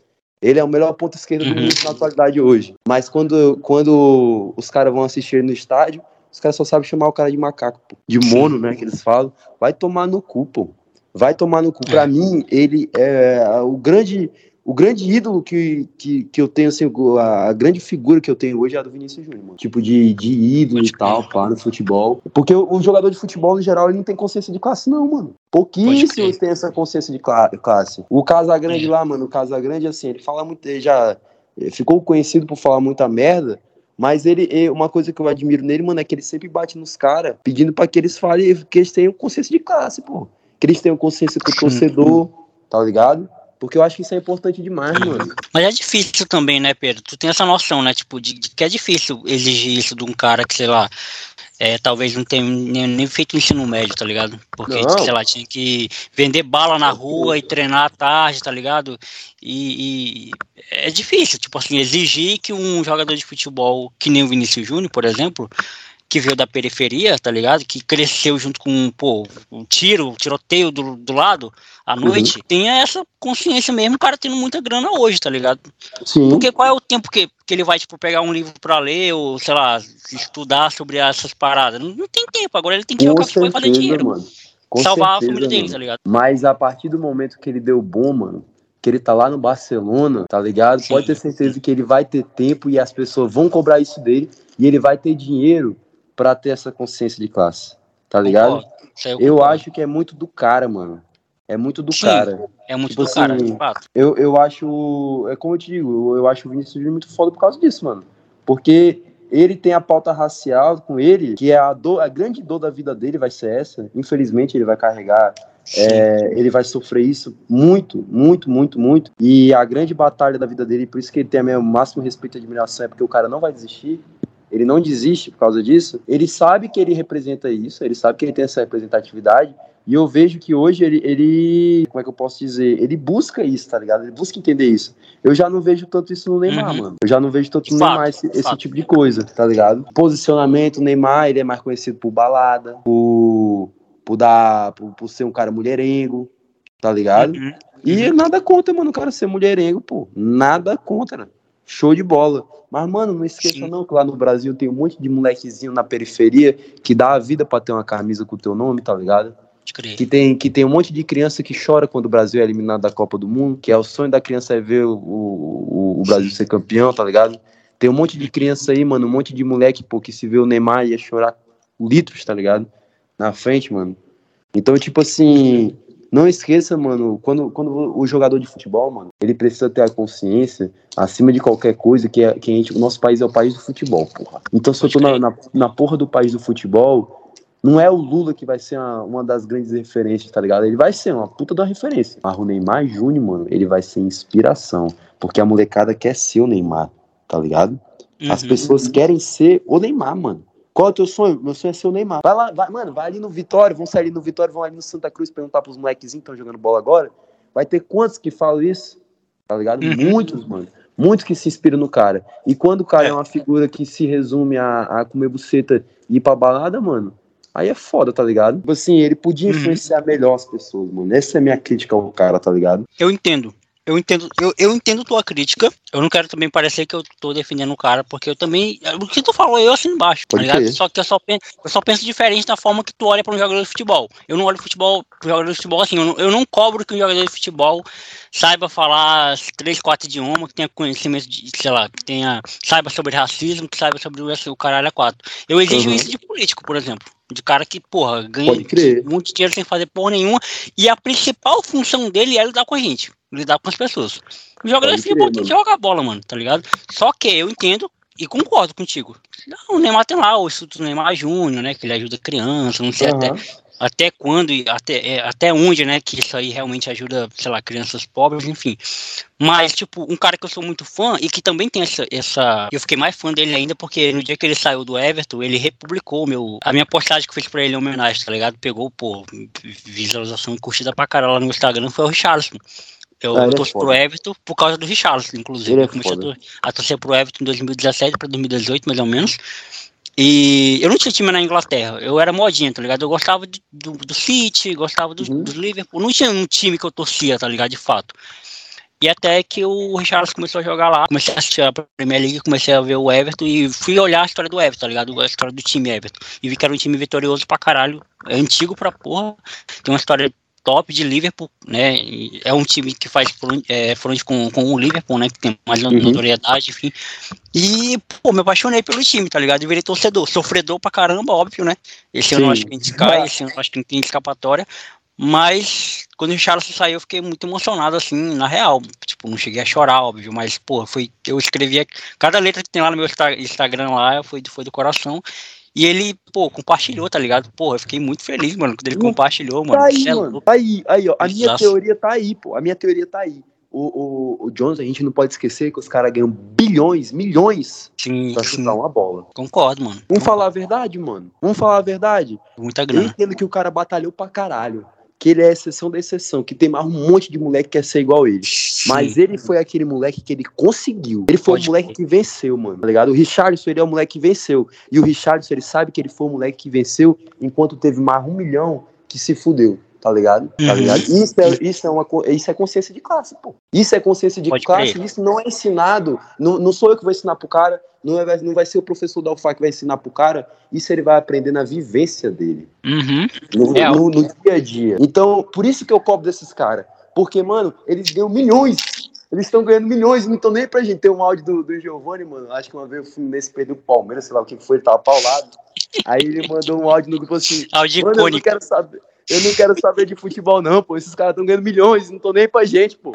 Ele é o melhor ponta esquerda do Uhum. mundo na atualidade hoje. Mas quando, quando os caras vão assistir ele no estádio, os caras só sabem chamar o cara de macaco, pô. De mono, né, que eles falam. Vai tomar no cu, pô. Vai tomar no cu. Pra É. mim, ele é o grande, o grande ídolo que, que, que eu tenho, assim, a, a grande figura que eu tenho hoje é a do Vinícius Júnior, mano. Tipo, de, de ídolo e tal, pá, no futebol. Porque o, o jogador de futebol, no geral, ele não tem consciência de classe, não, mano. Pouquíssimos têm essa consciência de cla- classe. O Casagrande É. lá, mano, o Casagrande, assim, ele fala muito, ele já ficou conhecido por falar muita merda, mas ele, uma coisa que eu admiro nele, mano, é que ele sempre bate nos caras, pedindo pra que eles falem, que eles tenham consciência de classe, pô. Que eles tenham consciência com o torcedor, tá ligado? Porque eu acho que isso é importante demais, mano. Mas é difícil também, né, Pedro? Tu tem essa noção, né? Tipo, de, de que é difícil exigir isso de um cara que, sei lá, é, talvez não tenha nem, nem feito ensino médio, tá ligado? Porque, Não. sei lá, tinha que vender bala na rua e treinar à tarde, tá ligado? E, e é difícil, tipo assim, exigir que um jogador de futebol, que nem o Vinícius Júnior, por exemplo, que veio da periferia, tá ligado? Que cresceu junto com, pô, o tiro, o tiroteio do, do lado à noite, tenha essa consciência mesmo, o cara tendo muita grana hoje, tá ligado? Sim. Porque qual é o tempo que, que ele vai, tipo, pegar um livro pra ler ou, sei lá, estudar sobre essas paradas? Não, não tem tempo, agora ele tem que Com jogar futebol e fazer certeza, dinheiro. mano. Com salvar a certeza, família dele, tá ligado? Mas a partir do momento que ele deu bom, mano, que ele tá lá no Barcelona, tá ligado? Sim. Pode ter certeza que ele vai ter tempo e as pessoas vão cobrar isso dele e ele vai ter dinheiro pra ter essa consciência de classe, tá ligado? Eu acho que é muito do cara, mano. É muito do Sim. cara. É muito tipo do cara, assim, de fato. Eu, eu acho. É como eu te digo, eu, eu acho o Vinícius Júnior muito foda por causa disso, mano. Porque ele tem a pauta racial com ele, que é a, dor, a grande dor da vida dele vai ser essa. Infelizmente, ele vai carregar. é, ele vai sofrer isso muito, muito, muito, muito. E a grande batalha da vida dele, por isso que ele tem a meu máximo respeito e admiração, é porque o cara não vai desistir. Ele não desiste por causa disso. Ele sabe que ele representa isso, ele sabe que ele tem essa representatividade. E eu vejo que hoje ele, ele, como é que eu posso dizer? Ele busca isso, tá ligado? Ele busca entender isso. Eu já não vejo tanto isso no Neymar, Uhum. mano. Eu já não vejo tanto no Fato, Neymar esse, esse tipo de coisa, tá ligado? Posicionamento, o Neymar, ele é mais conhecido por balada, por, por dar, por, por ser um cara mulherengo, tá ligado? Uhum. E nada contra, mano, o cara ser mulherengo, pô. Nada contra. Show de bola. Mas, mano, não esqueça Sim. não que lá no Brasil tem um monte de molequezinho na periferia que dá a vida para ter uma camisa com o teu nome, tá ligado? Que tem, que tem um monte de criança que chora quando o Brasil é eliminado da Copa do Mundo, que é o sonho da criança é ver o, o, o Brasil ser campeão, tá ligado? Tem um monte de criança aí, mano, um monte de moleque, pô, que se vê o Neymar ia chorar litros, tá ligado? Na frente, mano. Então, tipo assim, não esqueça, mano, quando, quando o jogador de futebol, mano, ele precisa ter a consciência, acima de qualquer coisa, que, é, que a gente, o nosso país é o país do futebol, porra. Então, se eu tô na, na, na porra do país do futebol, não é o Lula que vai ser uma, uma, das grandes referências, tá ligado? Ele vai ser uma puta da referência. Mas o Neymar Júnior, mano, ele vai ser inspiração. Porque a molecada quer ser o Neymar, tá ligado? As uhum, pessoas querem ser o Neymar, mano. Qual é o teu sonho? Meu sonho é ser o Neymar. Vai lá, vai, mano, vai ali no Vitória, vão sair ali no Vitória, vão ali no Santa Cruz perguntar pros molequezinhos que estão jogando bola agora. Vai ter quantos que falam isso? Tá ligado? Uhum. Muitos, mano. Muitos que se inspiram no cara. E quando o cara é, é uma figura que se resume a, a comer buceta e ir pra balada, mano, aí é foda, tá ligado? Tipo assim, ele podia uhum. influenciar melhor as pessoas, mano. Essa é a minha crítica ao cara, tá ligado? Eu entendo eu entendo, eu, eu entendo tua crítica. Eu não quero também parecer que eu tô defendendo o cara, porque eu também. O que tu falou, eu assino embaixo, tá ligado? Só que eu só, penso, eu só penso diferente da forma que tu olha para um jogador de futebol. Eu não olho futebol pro jogador de futebol assim, eu não, eu não cobro que um jogador de futebol saiba falar três, quatro idiomas, que tenha conhecimento de, sei lá, que tenha. saiba sobre racismo, que saiba sobre o, o caralho a quatro. Eu exijo uhum. isso de político, por exemplo. De cara que, porra, ganha muito dinheiro sem fazer porra nenhuma. E a principal função dele é lidar com a gente lidar com as pessoas. O jogador de futebol tem que jogar bola, mano, tá ligado? Só que eu entendo e concordo contigo. Não, o Neymar tem lá o Instituto Neymar Júnior, né? Que ele ajuda criança, não sei uhum. até, até quando, até, é, até onde, né? Que isso aí realmente ajuda, sei lá, crianças pobres, enfim. Mas, tipo, um cara que eu sou muito fã e que também tem essa. essa eu fiquei mais fã dele ainda porque no dia que ele saiu do Everton, ele republicou meu, a minha postagem que eu fiz pra ele em homenagem, tá ligado? Pegou, pô, visualização e curtida pra caralho lá no Instagram, foi o Richardson. Eu ah, torço é pro Everton por causa do Richarlison, inclusive. Ele é eu comecei a, a torcer pro Everton em 2017 para 2018, mais ou menos. E eu não tinha time na Inglaterra, eu era modinha, tá ligado? Eu gostava de, do, do City, gostava do, uhum. do Liverpool, não tinha um time que eu torcia, tá ligado? De fato. E até que o Richarlison começou a jogar lá, comecei a assistir a Premier League, comecei a ver o Everton e fui olhar a história do Everton, tá ligado? A história do time Everton. E vi que era um time vitorioso pra caralho, é antigo pra porra, tem uma história top de Liverpool, né? É um time que faz front, é, front com, com o Liverpool, né? Que tem mais uhum. notoriedade, enfim. E, pô, me apaixonei pelo time, tá ligado? Eu virei torcedor, sofredor pra caramba, óbvio, né? Esse Sim. ano acho que a gente cai, esse ano acho que não tem escapatória. Mas quando o Richarlison saiu, eu fiquei muito emocionado, assim, na real. Tipo, não cheguei a chorar, óbvio, mas, pô, foi. Eu escrevia. Cada letra que tem lá no meu Instagram lá foi, foi do coração. E ele, pô, compartilhou, tá ligado? Pô, eu fiquei muito feliz, mano, quando ele compartilhou, mano. Tá aí, é mano. Tá aí, aí, ó. A minha teoria tá aí, pô. A minha teoria tá aí. O, o, o Jones, a gente não pode esquecer que os caras ganham bilhões, milhões sim, pra chutar sim. uma bola. Concordo, mano. Vamos Concordo. falar a verdade, mano? Vamos falar a verdade? Muita grana. Eu entendo que o cara batalhou pra caralho que ele é a exceção da exceção, que tem mais um monte de moleque que quer ser igual ele. Sim. Mas ele foi aquele moleque que ele conseguiu. Ele foi Pode o moleque que venceu, mano, tá ligado? O Richardson, ele é o moleque que venceu. E o Richardson, ele sabe que ele foi o moleque que venceu, enquanto teve mais um milhão que se fudeu tá ligado? Tá uhum. ligado? Isso é, isso, é uma, isso é consciência de classe, pô. Isso é consciência de Pode classe, crer. isso não é ensinado. Não, não sou eu que vou ensinar pro cara, não, é, não vai ser o professor da UFA que vai ensinar pro cara, isso ele vai aprender na vivência dele. Uhum. No, é, no, no, dia a dia. Então, por isso que eu cobro desses caras. Porque, mano, eles ganham milhões. Eles estão ganhando milhões, não estão nem pra gente. Tem um áudio do, do Giovanni, mano. Acho que uma vez o Fluminense perdeu o Palmeiras, sei lá o que foi, ele tava paulado. Aí ele mandou um áudio no grupo assim. Áudio icônico. Eu não quero saber. Eu não quero saber de futebol, não, pô. Esses caras estão ganhando milhões, não tô nem pra gente, pô.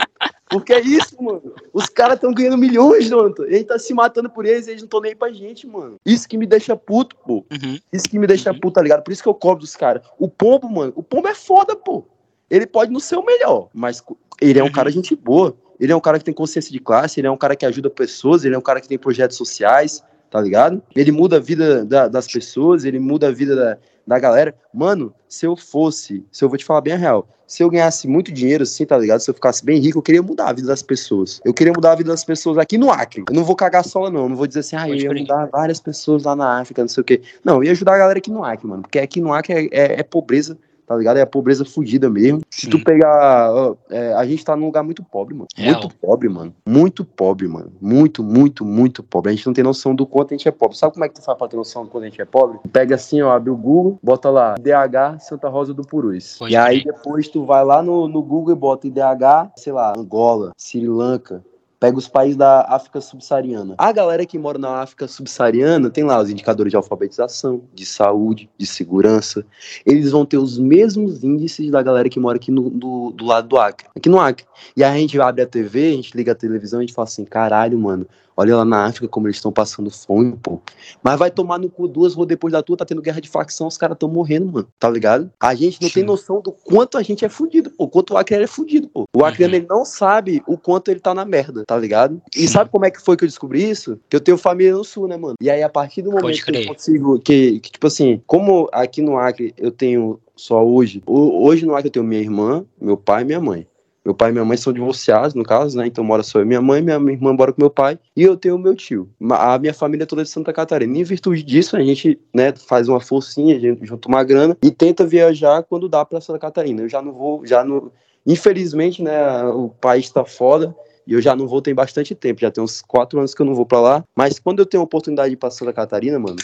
Porque é isso, mano. Os caras estão ganhando milhões, Jonathan. A gente tá se matando por eles e eles não estão nem pra gente, mano. Isso que me deixa puto, pô. Uhum. Isso que me deixa uhum. puto, tá ligado? Por isso que eu cobro dos caras. O Pombo, mano, o Pombo é foda, pô. Ele pode não ser o melhor, mas ele é um uhum. cara gente boa. Ele é um cara que tem consciência de classe, ele é um cara que ajuda pessoas, ele é um cara que tem projetos sociais, tá ligado? Ele muda a vida da, das pessoas, ele muda a vida da, da galera. Mano, se eu fosse, se eu vou te falar bem a real, se eu ganhasse muito dinheiro assim, tá ligado? Se eu ficasse bem rico, eu queria mudar a vida das pessoas. Eu queria mudar a vida das pessoas aqui no Acre. Eu não vou cagar sola, não. Eu não vou dizer assim, ah, eu ia mudar várias pessoas lá na África, não sei o quê. Não, eu ia ajudar a galera aqui no Acre, mano. Porque aqui no Acre é, é, é pobreza, tá ligado? É a pobreza fudida mesmo. Se tu pegar. ó, é, a gente tá num lugar muito pobre, mano. Real. Muito pobre, mano. Muito pobre, mano. Muito, muito, muito pobre. A gente não tem noção do quanto a gente é pobre. Sabe como é que tu faz pra ter noção do quanto a gente é pobre? Pega assim, ó, abre o Google, bota lá, DH Santa Rosa do Purus. E aí depois tu vai lá no, no Google e bota IDH, sei lá, Angola, Sri Lanka, Pega os países da África subsaariana. A galera que mora na África subsaariana tem lá os indicadores de alfabetização, de saúde, de segurança. Eles vão ter os mesmos índices da galera que mora aqui no, do, do lado do Acre. Aqui no Acre. E aí a gente abre a TV, a gente liga a televisão e a gente fala assim: caralho, mano, olha lá na África como eles estão passando fome, pô. Mas vai tomar no cu duas ruas depois da tua, tá tendo guerra de facção, os caras estão morrendo, mano. Tá ligado? A gente não tem Sim. noção do quanto a gente é fudido, pô. Quanto o Acre é fudido, pô. O Acreano, Uhum. ele não sabe o quanto ele tá na merda, tá ligado? E Sim. sabe como é que foi que eu descobri isso? Que eu tenho família no sul, né, mano? E aí, a partir do momento que eu consigo. Que, que, tipo assim, como aqui no Acre eu tenho só hoje. ho- Hoje no Acre eu tenho minha irmã, meu pai e minha mãe. Meu pai e minha mãe são divorciados, no caso, né? Então mora só eu minha mãe, minha irmã mora com meu pai e eu tenho meu tio. A minha família é toda de Santa Catarina. E em virtude disso, a gente, né, faz uma forcinha, a gente junta uma grana e tenta viajar quando dá pra Santa Catarina. Eu já não vou, já não. Infelizmente, né, o país tá foda. E eu já não vou tem bastante tempo, já tem uns quatro anos que eu não vou pra lá. Mas quando eu tenho a oportunidade de ir pra Santa Catarina, mano,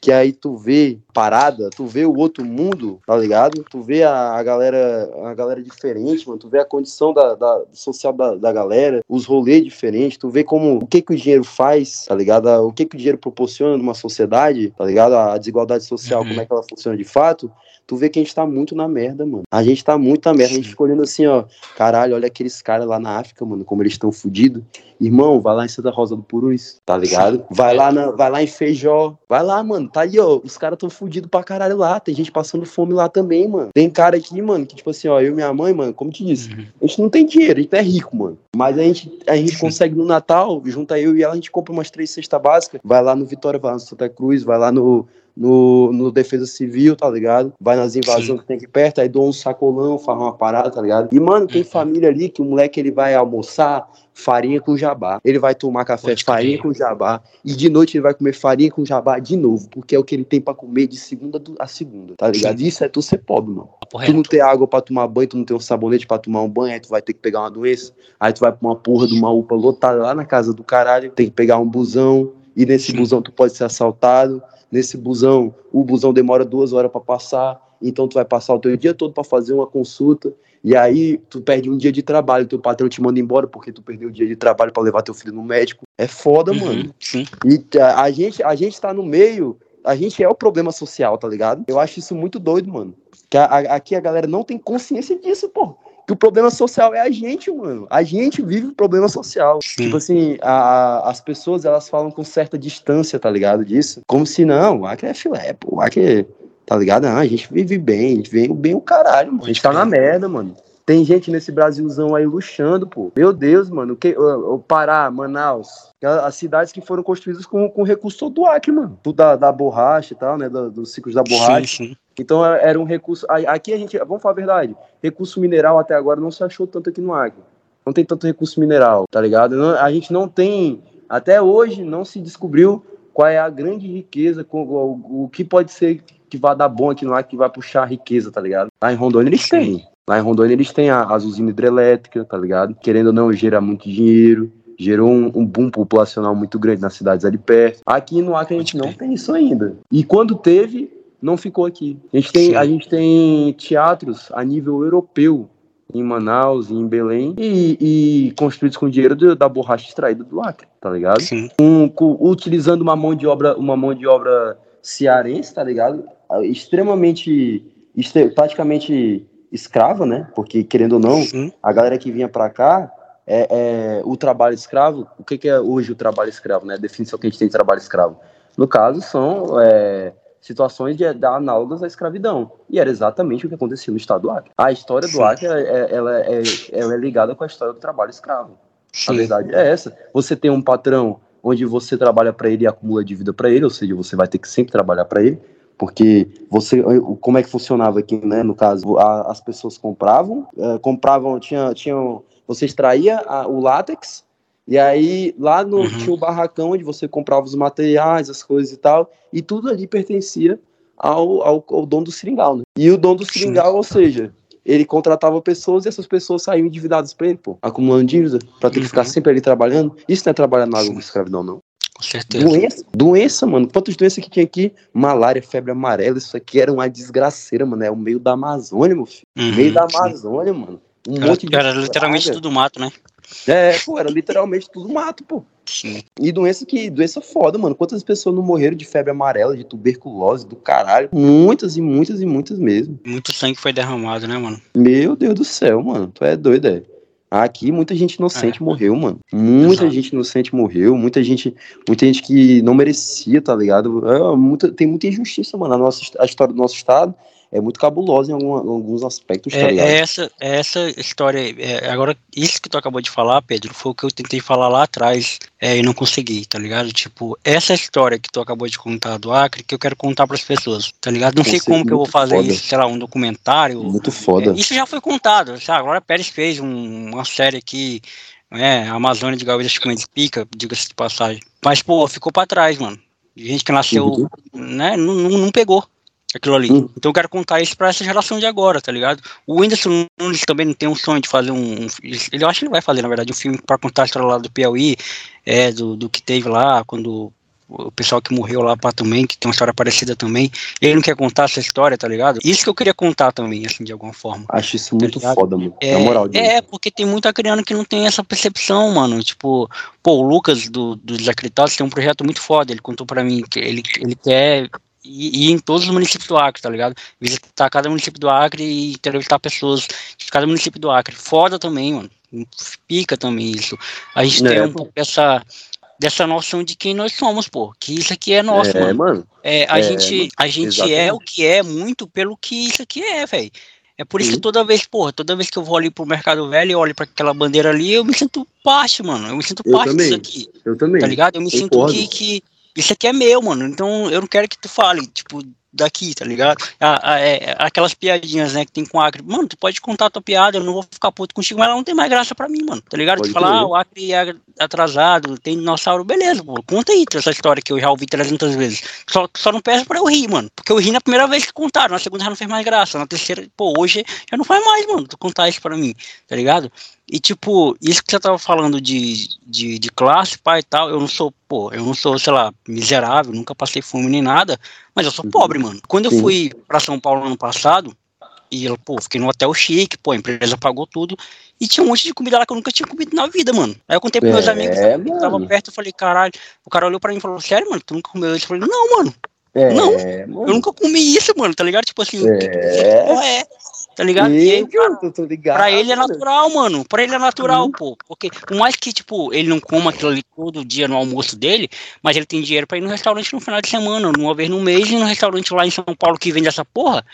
que aí tu vê parada, tu vê o outro mundo, tá ligado? Tu vê a, a galera a galera diferente, mano. Tu vê a condição da, da- social da, da galera, os rolês diferentes, tu vê como o que que o dinheiro faz, tá ligado? O que que o dinheiro proporciona numa sociedade, tá ligado? A desigualdade social, Uhum. como é que ela funciona de fato. Tu vê que a gente tá muito na merda, mano. A gente tá muito na merda. A gente fica olhando assim, ó. Caralho, olha aqueles caras lá na África, mano, como eles estão fudidos. Irmão, vai lá em Santa Rosa do Purus, tá ligado? Vai lá, na, vai lá em Feijó. Vai lá, mano. Tá aí, ó. Os caras tão fudidos pra caralho lá. Tem gente passando fome lá também, mano. Tem cara aqui, mano, que tipo assim, ó, eu e minha mãe, mano, como te disse, Uhum. a gente não tem dinheiro, a gente é rico, mano. Mas a gente, a gente consegue no Natal, junta eu e ela, a gente compra umas três cestas básicas. Vai lá no Vitória, vai lá no Santa Cruz, vai lá no, no, no Defesa Civil, tá ligado? Vai nas invasões Sim. que tem aqui perto, aí dou um sacolão, faz uma parada, tá ligado? E, mano, tem Uhum. família ali que o moleque ele vai almoçar farinha com jabá. Ele vai tomar café Pode farinha com jabá. E de noite ele vai comer farinha com jabá de novo, porque é o que ele tem pra comer de segunda a segunda, tá ligado? Isso é tu ser pobre, mano. Papo Tu não ter água pra tomar banho, tu não ter um sabonete pra tomar um banho, aí tu vai ter que pegar uma doença, aí tu vai pra uma porra de uma UPA lotada lá na casa do caralho, tem que pegar um busão, e nesse Sim. busão tu pode ser assaltado, nesse busão, o busão demora duas horas pra passar, então tu vai passar o teu dia todo pra fazer uma consulta, e aí tu perde um dia de trabalho, teu patrão te manda embora porque tu perdeu o dia de trabalho pra levar teu filho no médico. É foda, mano. Uhum. Sim. E a, a gente, a gente tá no meio, a gente é o problema social, tá ligado? Eu acho isso muito doido, mano. Que a- a- aqui a galera não tem consciência disso, pô. Que o problema social é a gente, mano. A gente vive o problema social. Sim. Tipo assim, a- as pessoas elas falam com certa distância, tá ligado? Disso. Como se não, o Acre é filé, pô. O Acre, tá ligado? Ah, a gente vive bem, a gente vive bem o caralho, mano. A gente tá na merda, mano. Tem gente nesse Brasilzão aí luxando, pô. Meu Deus, mano. O, que, o, o Pará, Manaus. As cidades que foram construídas com, com recurso do Acre, mano. Tudo da, da borracha e tal, né? da- dos ciclos da borracha. Sim, sim. Então é- era um recurso. Aqui a gente, vamos falar a verdade, recurso mineral até agora não se achou tanto aqui no Acre. Não tem tanto recurso mineral, tá ligado? Não- a gente não tem, até hoje não se descobriu qual é a grande riqueza, o, o que pode ser que vai dar bom aqui no Acre, que vai puxar a riqueza, tá ligado? Lá em Rondônia eles têm. Lá em Rondônia eles têm a- as usinas hidrelétricas, tá ligado? Querendo ou não, gera muito dinheiro. Gerou um, um boom populacional muito grande nas cidades ali perto. Aqui no Acre a gente não tem isso ainda. E quando teve, não ficou aqui. A gente tem, Sim. a gente tem teatros a nível europeu em Manaus e em Belém e, e construídos com dinheiro do- da borracha extraída do Acre, tá ligado? Sim. Com- com- utilizando uma mão de obra, uma mão de obra cearense, tá ligado? Ah, Extremamente, extre- praticamente escrava, né? Porque querendo ou não, Sim. a galera que vinha pra cá é, é, o trabalho escravo. O que, que é hoje o trabalho escravo, né? A definição que a gente tem de trabalho escravo. No caso, são é, situações de, de análogas à escravidão. E era exatamente o que acontecia no estado do Acre. A história do Sim. Acre é, é- ela é, ela é ligada com a história do trabalho escravo. A Sim. verdade é essa. Você tem um patrão onde você trabalha para ele e acumula dívida para ele, ou seja, você vai ter que sempre trabalhar para ele, porque você, como é que funcionava aqui, né? No caso, a- as pessoas compravam, eh, compravam, tinha, tinham, você extraía a- o látex e aí lá no Uhum. tinha o barracão onde você comprava os materiais, as coisas e tal, e tudo ali pertencia ao, ao, ao dono do seringal, né? E o dono do seringal, ou seja, ele contratava pessoas e essas pessoas saíam endividadas pra ele, pô, acumulando dívida, pra ter que ficar Uhum. sempre ali trabalhando. Isso não é trabalhar na água de escravidão, não. Com certeza. Doença, doença, mano. Quantas doenças que tinha aqui? Malária, febre amarela, isso aqui era uma desgraceira, mano. É o meio da Amazônia, meu filho. Uhum, meio da sim. Amazônia, mano. Um Era, monte de. era literalmente praga. tudo mato, né? É, pô, era literalmente tudo mato, pô. Sim. E doença que. Doença foda, mano. Quantas pessoas não morreram de febre amarela, de tuberculose, do caralho? Muitas e muitas e muitas mesmo. Muito sangue foi derramado, né, mano? Meu Deus do céu, mano. Tu é doido, é. Aqui muita gente inocente morreu, mano. Muita Exato. gente inocente morreu, muita gente, muita gente que não merecia, tá ligado? É, muita, tem muita injustiça, mano. A, nossa, a história do nosso estado é muito cabulosa em, alguns aspectos, tá É, é essa, é essa história. é, agora, isso que tu acabou de falar, Pedro, foi o que eu tentei falar lá atrás é, e não consegui, tá ligado? Tipo, essa história que tu acabou de contar do Acre, que eu quero contar pras pessoas, tá ligado? Não sei Conceito como que eu vou fazer foda. isso, sei lá, um documentário. Muito foda. É, isso já foi contado, sabe? A Glória Pérez fez um- uma série aqui, é, a Amazônia de Gaúcha Comer Pica, diga-se de passagem. Mas, pô, ficou pra trás, mano. Gente que nasceu, Uhum. né, não, não, não pegou aquilo ali. Uhum. Então eu quero contar isso pra essa geração de agora, tá ligado? O Whindersson Nunes também não tem um sonho de fazer um. um- ele, eu acho que ele vai fazer, na verdade, um filme pra contar a história lá do Piauí, é, do, do que teve lá, quando o pessoal que morreu lá para também, que tem uma história parecida também. Ele não quer contar essa história, tá ligado? Isso que eu queria contar também, assim, de alguma forma. Acho isso muito ligado? foda, mano. É, Na moral, é, porque tem muito acreano que não tem essa percepção, mano. Tipo, pô, o Lucas do, do Desacreditados tem um projeto muito foda. Ele contou pra mim que ele, ele quer ir em todos os municípios do Acre, tá ligado? Visitar cada município do Acre e entrevistar pessoas de cada município do Acre. Foda também, mano. Pica também isso. A gente É, tem um pô. pouco dessa, dessa noção de quem nós somos, pô. Que isso aqui é nosso, é, mano. mano. É, a É, gente, a gente é exatamente. o que é muito pelo que isso aqui é, velho. É por isso Sim. que toda vez, porra, toda vez que eu vou ali pro Mercado Velho e olho pra aquela bandeira ali, eu me sinto parte, mano. Eu me sinto Eu parte disso aqui, Eu também. tá ligado? Eu me sinto concordo. que, que isso aqui é meu, mano. Então eu não quero que tu fale, tipo, daqui, tá ligado? Ah, é, aquelas piadinhas, né, que tem com o Acre. Mano, tu pode contar a tua piada, eu não vou ficar puto contigo, mas ela não tem mais graça pra mim, mano. Tá ligado? Pode tu falar, ah, o Acre é atrasado, tem dinossauro, beleza, pô. Conta aí essa história que eu já ouvi 300 vezes. Só, só não peço pra eu rir, mano. Porque eu ri na primeira vez que contaram, na segunda já não fez mais graça, na terceira, pô, hoje já não faz mais, mano, tu contar isso pra mim, tá ligado? E tipo, isso que você tava falando de, de, de classe, pai e tal, eu não sou, pô, eu não sou, sei lá, miserável, nunca passei fome nem nada, mas eu sou Uhum. pobre, mano. Quando eu Sim. fui pra São Paulo ano passado, e eu, pô, fiquei no hotel chique, pô, a empresa pagou tudo, e tinha um monte de comida lá que eu nunca tinha comido na vida, mano. Aí eu contei pros meus É, amigos que tava mano. perto, eu falei, caralho, o cara olhou pra mim e falou, sério, mano, tu nunca comeu isso? Eu falei, não, mano, É, Não, mano. eu nunca comi isso, mano, tá ligado? Tipo assim, que É. porra é? Tá ligado? E aí, cara, eu tô ligado. Pra ele é natural, mano. Pra ele é natural, Uhum. pô. Porque por mais que, tipo, ele não coma aquilo ali todo dia no almoço dele, mas ele tem dinheiro pra ir no restaurante no final de semana, uma vez no mês, e no restaurante lá em São Paulo que vende essa porra,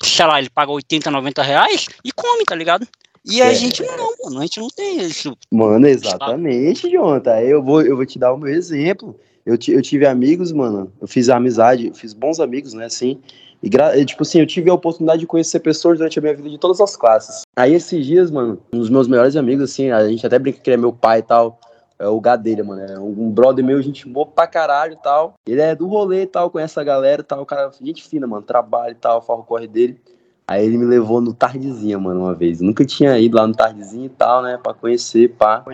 sei lá, ele paga 80, 90 reais e come, tá ligado? E a É. gente não, mano. A gente não tem isso. Mano, exatamente, Jonathan. Eu vou, eu vou te dar o meu exemplo. Eu, eu tive amigos, mano. Eu fiz amizade, fiz bons amigos, né, assim. E, gra- tipo assim, eu tive a oportunidade de conhecer pessoas durante a minha vida de todas as classes. Aí, esses dias, mano, um dos meus melhores amigos, assim, a gente até brinca que ele é meu pai e tal. É o Gadelha, mano. É um brother meu, gente boa pra caralho e tal. Ele é do rolê e tal, conhece a galera e tal. O cara, gente fina, mano. Trabalha e tal, farra o corre dele. Aí ele me levou no Tardezinha, mano, uma vez. Eu nunca tinha ido lá no Tardezinha e tal, né? Pra conhecer, pá.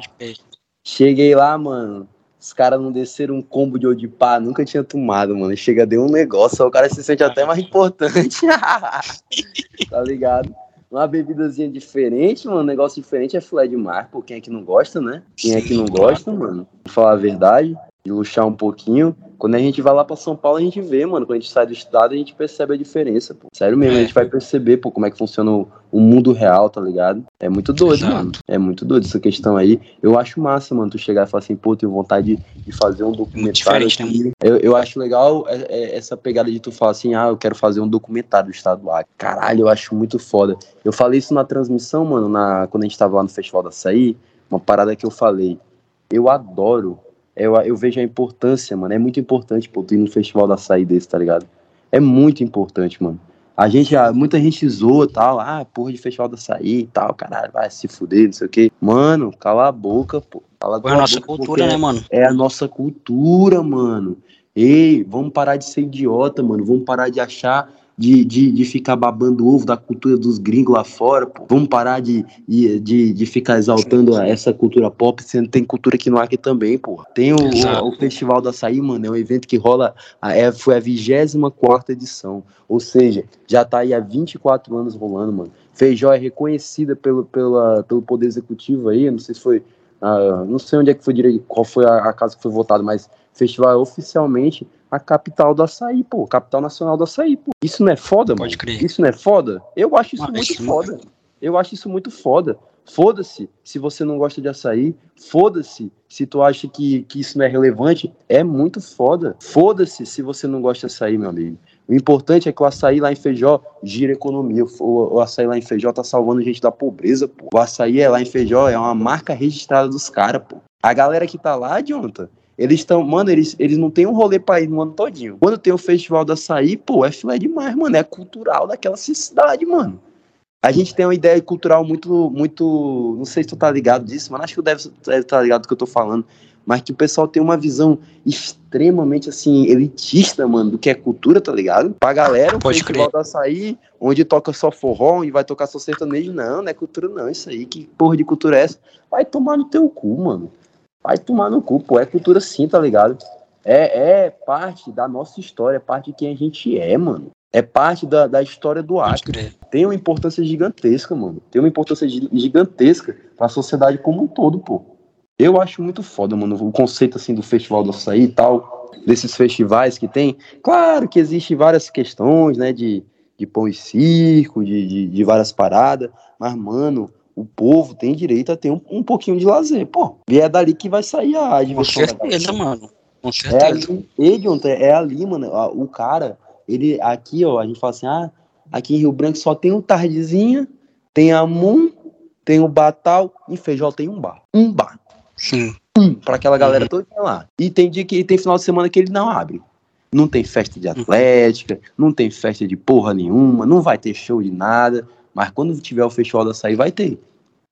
Cheguei lá, mano. Os caras não desceram um combo de odipá, nunca tinha tomado, mano. Chega, deu um negócio, o cara se sente até mais importante. tá ligado? Uma bebidazinha diferente, mano. Um negócio diferente é filé de mar, pô. Quem é que não gosta, né? Quem é que não gosta, mano? Pra falar a verdade, de luxar um pouquinho. Quando a gente vai lá pra São Paulo, a gente vê, mano. Quando a gente sai do estado, a gente percebe a diferença, pô. Sério mesmo, a É. gente vai perceber, pô, como é que funciona o, o mundo real, tá ligado? É muito doido, Exato. mano. É muito doido essa questão aí. Eu acho massa, mano, tu chegar e falar assim, pô, tenho vontade de, de fazer um documentário. diferente, né, eu, eu acho legal é, é, essa pegada de tu falar assim, ah, eu quero fazer um documentário do estado do Acre. Caralho, eu acho muito foda. Eu falei isso na transmissão, mano, na, quando a gente tava lá no Festival da Açaí, uma parada que eu falei. Eu adoro, eu, eu vejo a importância, mano. É muito importante, pô, tu ir no Festival da Açaí desse, tá ligado? É muito importante, mano. A gente, muita gente zoa tal, ah, porra de festival da açaí e tal, caralho, vai se fuder, não sei o quê. Mano, cala a boca, pô. Cala Foi a nossa boca, cultura, né, mano? É a nossa cultura, mano. Ei, vamos parar de ser idiota, mano. Vamos parar de achar de, de, de ficar babando ovo da cultura dos gringos lá fora, pô. Vamos parar de, de, de ficar exaltando essa cultura pop, sendo que tem cultura aqui no Acre também, pô. Tem o, o, o, Festival do Açaí, mano, é um evento que rola, é, foi a 24 edição, ou seja, já tá aí há 24 anos rolando, mano. Feijó é reconhecida pelo, pela, pelo Poder Executivo aí, não sei se foi, uh, não sei onde é que foi direito, qual foi a, a casa que foi votada, mas festival é oficialmente a capital do açaí, pô. Capital nacional do açaí, pô. Isso não é foda, Pode mano? Crer. Isso não é foda? Eu acho isso ah, muito isso foda. Não... Eu acho isso muito foda. Foda-se se você não gosta de açaí. Foda-se se tu acha que, que isso não é relevante. É muito foda. Foda-se se você não gosta de açaí, meu amigo. O importante é que o açaí lá em Feijó gira economia. O, o açaí lá em Feijó tá salvando gente da pobreza, pô. O açaí é lá em Feijó é uma marca registrada dos caras, pô. A galera que tá lá, Jonathan, eles estão, mano, eles, eles não têm um rolê pra ir no ano todinho. Quando tem o festival do açaí, pô, é filé demais, mano. É cultural daquela cidade, mano. A gente tem uma ideia cultural muito, muito. Não sei se tu tá ligado disso, mas acho que tu deve estar tá ligado do que eu tô falando. Mas que o pessoal tem uma visão extremamente, assim, elitista, mano, do que é cultura, tá ligado? Pra galera, o Pode festival crer. do açaí, onde toca só forró e vai tocar só sertanejo, não, não é cultura, não. Isso aí, que porra de cultura é essa? Vai tomar no teu cu, mano. Vai tomar no cu, pô. É cultura sim, tá ligado? É, é parte da nossa história, é parte de quem a gente é, mano. É parte da, da história do Acre. Tem uma importância gigantesca, mano. Tem uma importância gigantesca pra sociedade como um todo, pô. Eu acho muito foda, mano, o conceito, assim, do Festival do Açaí e tal, desses festivais que tem. Claro que existe várias questões, né, de, de pão e circo, de, de, de várias paradas, mas, mano, o povo tem direito a ter um, um pouquinho de lazer. Pô, e é dali que vai sair a diversão. Com certeza, mano. Com é certeza. É ali, é ali, mano. O cara, ele aqui, ó, a gente fala assim, ah, aqui em Rio Branco só tem o Tardezinha, tem a Moon, tem o Batal, em Feijó tem um bar. Um bar. Sim. Um, pra aquela galera uhum. toda lá. E tem dia que tem final de semana que ele não abre. Não tem festa de uhum. atlética, uhum. não tem festa de porra nenhuma, não vai ter show de nada. Mas quando tiver o festival da açaí, vai ter.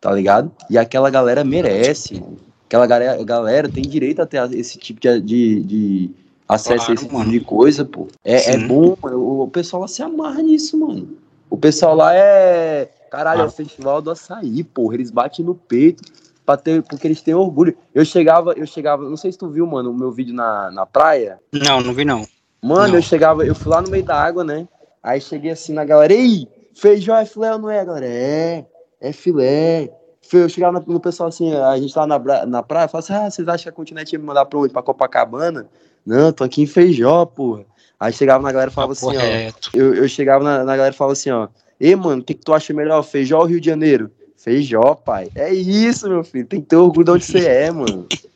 Tá ligado? E aquela galera merece. Aquela galera, galera tem direito a ter esse tipo de, de, de acesso claro, a esse tipo de coisa, pô. É, é bom, o, o pessoal lá se amarra nisso, mano. O pessoal lá é. Caralho, ah. é o festival do açaí, porra. Eles batem no peito pra ter, porque eles têm orgulho. Eu chegava, eu chegava, não sei se tu viu, mano, o meu vídeo na, na praia. Não, não vi não. Mano, não. eu chegava, eu fui lá no meio da água, né? Aí cheguei assim na galera, ei, Feijão é filé ou não é, galera? É, é filé. Eu chegava no, no pessoal assim, a gente tava na, na praia, falava assim, ah, vocês acham que a continente ia me mandar pra onde? Pra Copacabana? Não, tô aqui em Feijó, porra. Aí chegava na galera e falava tá assim, ó. Eu, eu chegava na, na galera e falava assim, ó. Ei, mano, o que, que tu acha melhor, Feijó ou Rio de Janeiro? Feijó, pai. É isso, meu filho. Tem que ter orgulho de onde você é, mano.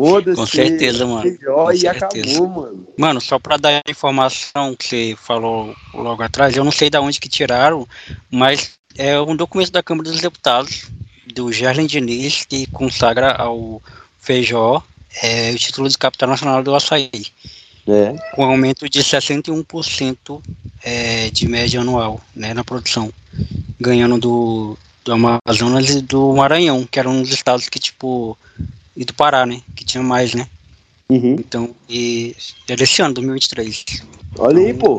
Foda-se. Com certeza, mano. Com e certeza. acabou, mano. Mano, só pra dar a informação que você falou logo atrás, eu não sei de onde que tiraram, mas é um documento da Câmara dos Deputados, do Gerlen Diniz, que consagra ao Feijó é, o título de capital nacional do açaí. É. Com aumento de 61% é, de média anual né, na produção, ganhando do, do Amazonas e do Maranhão, que eram os estados que, tipo, e do Pará, né? Que tinha mais, né? Uhum. Então, e é desse ano, 2023. Olha aí, pô.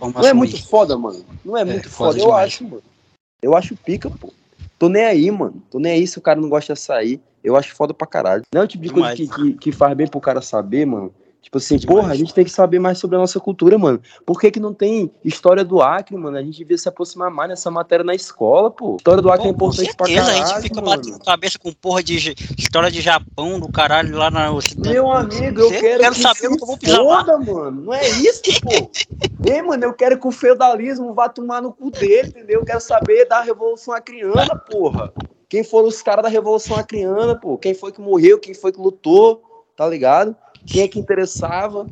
Não é muito aí. foda, mano. Não é, é muito foda, foda eu acho, mano. Eu acho pica, pô. Tô nem aí, mano. Tô nem aí se o cara não gosta de sair. Eu acho foda pra caralho. Não é o tipo de coisa que, que, que, faz bem pro cara saber, mano. Tipo assim, Demais. porra, a gente tem que saber mais sobre a nossa cultura, mano. Por que, que não tem história do Acre, mano? A gente devia se aproximar mais nessa matéria na escola, pô. História do Acre é pô, é importante pra caralho. A gente fica mano. batendo cabeça com porra de história de Japão, do caralho lá na Ocidente. Meu amigo, eu quero, quero que saber o que eu vou pisar foda, mano. Não é isso, pô. Ei, mano, eu quero que o feudalismo vá tomar no cu dele, entendeu? Eu quero saber da Revolução Acriana, porra. Quem foram os caras da Revolução Acriana, pô? Quem foi que morreu, quem foi que lutou, tá ligado? Quem é que interessava.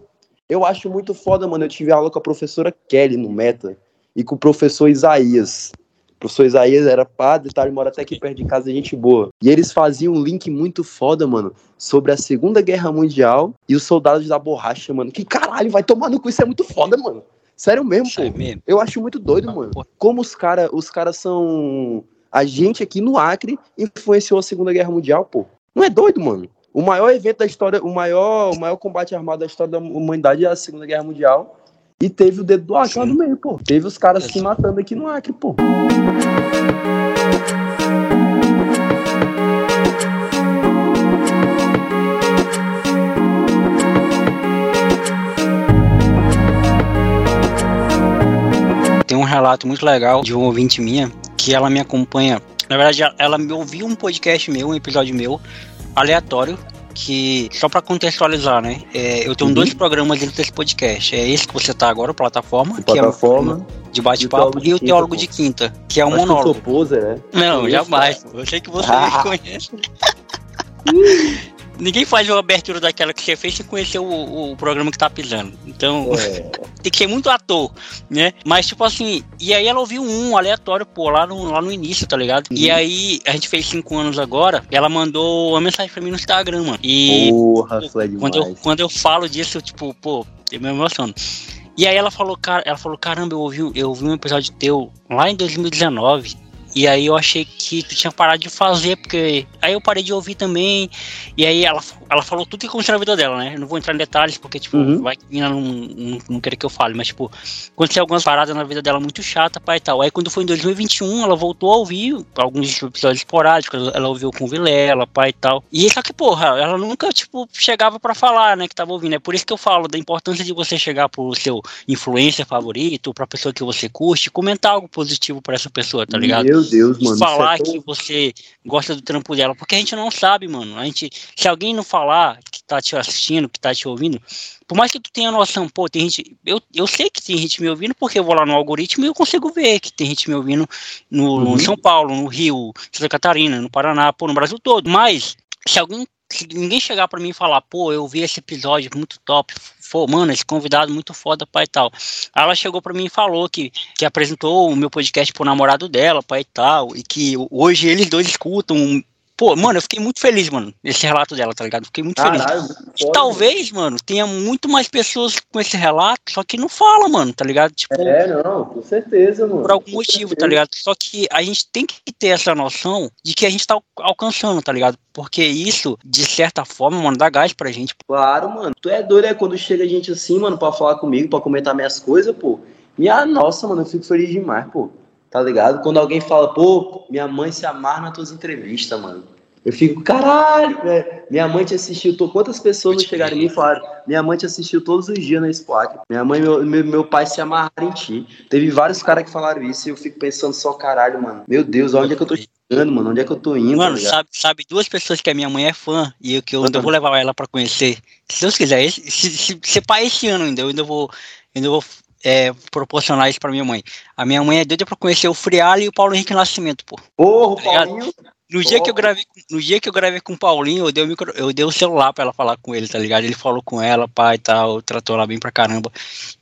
Eu acho muito foda, mano. Eu tive aula com a professora Kelly no Meta e com o professor Isaías. O professor Isaías era padre, tá? Ele mora até aqui perto de casa, gente boa. E eles faziam um link muito foda, mano, sobre a Segunda Guerra Mundial e os soldados da borracha, mano. Que caralho, vai tomar no cu, isso é muito foda, mano. Sério mesmo, pô. Eu acho muito doido, mano. Como os caras os cara são. A gente aqui no Acre influenciou a Segunda Guerra Mundial, pô. Não é doido, mano? O maior evento da história, o maior, o maior combate armado da história da humanidade é a Segunda Guerra Mundial. E teve o dedo do Acre lá no meio, pô. Teve os caras se matando aqui no Acre, pô. Tem um relato muito legal de um ouvinte minha que ela me acompanha. Na verdade, ela me ouviu um podcast meu, um episódio meu, aleatório, que, só para contextualizar, né? É, eu tenho uhum. dois programas dentro desse podcast. É esse que você tá agora, o Plataforma, plataforma que é de bate-papo, e o Teólogo de Quinta, que é um monólogo. Que poser, né? Não, jamais. Eu sei que você ah. conhece. Ninguém faz uma abertura daquela que você fez sem conhecer o, o programa que tá pisando. Então, é. tem que ser muito ator, né? Mas, tipo assim, e aí ela ouviu um aleatório, pô, lá no, lá no início, tá ligado? Uhum. E aí, a gente fez cinco anos agora, ela mandou uma mensagem pra mim no Instagram, mano. E Porra, pô, quando, eu, quando eu falo disso, eu, tipo, pô, eu me emociono. E aí ela falou, cara, ela falou, caramba, eu ouvi, eu ouvi um episódio teu lá em 2019 e aí eu achei que tu tinha parado de fazer, porque aí eu parei de ouvir também. E aí ela, ela falou tudo que aconteceu na vida dela, né? Eu não vou entrar em detalhes, porque, tipo, uhum. vai que não, não, não querer que eu fale, mas, tipo, aconteceu algumas paradas na vida dela muito chata, pai e tal. Aí quando foi em 2021, ela voltou a ouvir alguns episódios esporádicos, ela ouviu com Vilela, pai e tal. E só que, porra, ela nunca, tipo, chegava para falar, né, que tava ouvindo. É por isso que eu falo da importância de você chegar pro seu influencer favorito, pra pessoa que você curte, comentar algo positivo para essa pessoa, tá ligado? Meu Deus, mano. É falar é tão... que você gosta do trampo dela, porque a gente não sabe, mano. A gente, se alguém não falar que tá te assistindo, que tá te ouvindo, por mais que tu tenha noção, pô, tem gente, eu, eu sei que tem gente me ouvindo porque eu vou lá no algoritmo e eu consigo ver que tem gente me ouvindo no, uhum. no São Paulo, no Rio, Santa Catarina, no Paraná, pô, no Brasil todo. Mas se alguém se ninguém chegar para mim e falar, pô, eu vi esse episódio muito top, pô, mano, esse convidado muito foda, pai e tal. Aí ela chegou para mim e falou que, que apresentou o meu podcast pro namorado dela, pai e tal, e que hoje eles dois escutam Pô, mano, eu fiquei muito feliz, mano, esse relato dela, tá ligado? Fiquei muito Caralho, feliz. E talvez, mano, tenha muito mais pessoas com esse relato, só que não fala, mano, tá ligado? Tipo, é, não, com certeza, mano. Por algum motivo, tá tá ligado? Só que a gente tem que ter essa noção de que a gente tá alcançando, tá ligado? Porque isso, de certa forma, mano, dá gás pra gente. Claro, mano. Tu é doido, é quando chega gente assim, mano, pra falar comigo, pra comentar minhas coisas, pô. Minha nossa, mano, eu fico feliz demais, pô. Tá ligado? Quando alguém fala, pô, minha mãe se amarra nas tuas entrevistas, mano. Eu fico, caralho, velho. Minha mãe te assistiu. Tô... Quantas pessoas não chegaram em mim e falaram? Minha mãe te assistiu todos os dias na Squad. Minha mãe e meu, meu, meu, pai se amarraram em ti. Teve vários caras que falaram isso e eu fico pensando só, caralho, mano. Meu Deus, onde é que eu tô chegando, mano? Onde é que eu tô indo? Mano, tá sabe, sabe duas pessoas que a minha mãe é fã e eu, que eu ainda vou levar ela pra conhecer. Se Deus quiser, esse, se, se, se pai esse ano ainda, eu ainda vou. Ainda vou é, proporcionar isso pra minha mãe. A minha mãe é doida pra conhecer o Friale e o Paulo Henrique Nascimento, pô. Porra, tá Paulinho. No dia, que eu gravei, no dia que eu gravei com o Paulinho, eu dei o, micro, eu dei o celular pra ela falar com ele, tá ligado? Ele falou com ela, pai e tal, tratou ela bem pra caramba.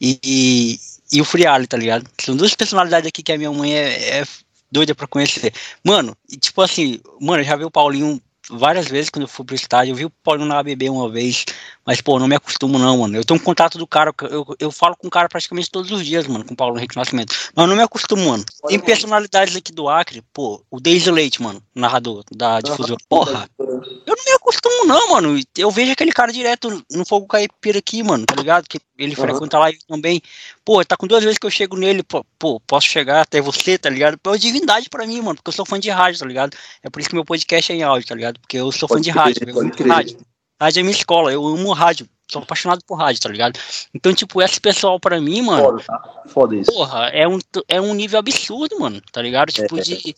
E, e, e o Friale, tá ligado? São duas personalidades aqui que a minha mãe é, é doida pra conhecer. Mano, e tipo assim, mano, eu já vi o Paulinho várias vezes quando eu fui pro estádio. Eu vi o Paulinho na ABB uma vez, mas, pô, não me acostumo não, mano. Eu tenho um contato do cara, eu, eu falo com o cara praticamente todos os dias, mano, com o Paulo Henrique Nascimento. Mas não me acostumo, mano. Tem personalidades aqui do Acre, pô, o Deise Leite, mano, narrador da difusora. Porra, eu não me acostumo não, mano. Eu vejo aquele cara direto no Fogo Caipira aqui, mano, tá ligado? Que ele uhum. frequenta lá também. Pô, tá com duas vezes que eu chego nele, pô, pô, posso chegar até você, tá ligado? É uma divindade pra mim, mano, porque eu sou fã de rádio, tá ligado? É por isso que meu podcast é em áudio, tá ligado? Porque eu sou fã de rádio, eu rádio. Rádio é minha escola, eu amo rádio, sou apaixonado por rádio, tá ligado? Então, tipo, esse pessoal pra mim, mano. Foda, tá? Foda isso. Porra, é um, é um nível absurdo, mano, tá ligado? Tipo, é. de,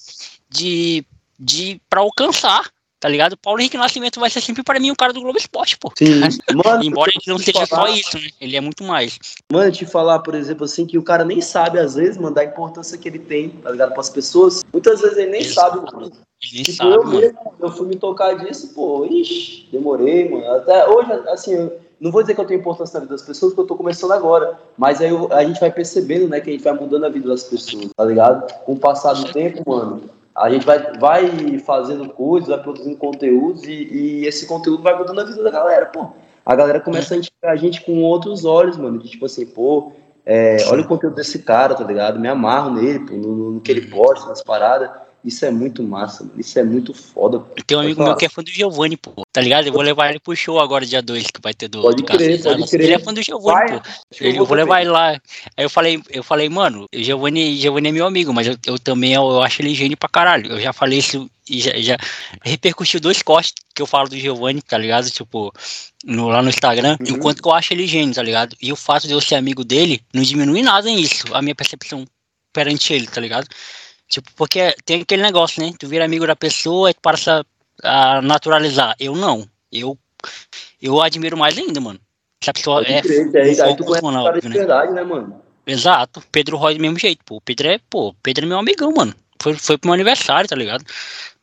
de, de. pra alcançar. Tá ligado? Paulo Henrique Nascimento vai ser sempre para mim o cara do Globo Esporte, pô. Sim. Mano, Embora ele não seja falar... só isso, né? Ele é muito mais. Mano, te falar, por exemplo, assim, que o cara nem sabe, às vezes, mano, da importância que ele tem, tá ligado? Para as pessoas. Muitas vezes ele nem isso. sabe, mano. Ele nem tipo, sabe, eu mesmo, eu fui me tocar disso, pô, ixi, demorei, mano. Até hoje, assim, eu não vou dizer que eu tenho importância na vida das pessoas, porque eu tô começando agora. Mas aí eu, a gente vai percebendo, né, que a gente vai mudando a vida das pessoas, tá ligado? Com o passar do tempo, mano a gente vai, vai fazendo coisas, vai produzindo conteúdos e, e, esse conteúdo vai mudando a vida da galera, pô. A galera começa a enxergar a gente com outros olhos, mano. De tipo assim, pô, é, olha o conteúdo desse cara, tá ligado? Me amarro nele, pô, no, no, que ele posta, nas paradas. Isso é muito massa, mano. Isso é muito foda. Tem um amigo meu que é fã do Giovanni, pô. Tá ligado? Eu vou levar ele pro show agora, dia 2, que vai ter do. Pode do crer, pode crer. Ele é fã do Giovanni, pô. Ele, eu vou levar ele lá. Aí eu falei, eu falei, mano, o Giovanni, Giovanni é meu amigo, mas eu, eu também eu, eu acho ele gênio pra caralho. Eu já falei isso e já, já repercutiu dois cortes que eu falo do Giovanni, tá ligado? Tipo, no, lá no Instagram, uhum. enquanto que eu acho ele gênio, tá ligado? E o fato de eu ser amigo dele não diminui nada em isso, a minha percepção perante ele, tá ligado? Tipo, porque tem aquele negócio, né? Tu vira amigo da pessoa e tu passa a naturalizar. Eu não. Eu, eu admiro mais ainda, mano. Se a pessoa é. Crer, aí, aí tu conhece de verdade, né, mano? Exato. Pedro Roy do mesmo jeito, pô. Pedro é, pô, Pedro é meu amigão, mano. Foi, foi pro meu aniversário, tá ligado?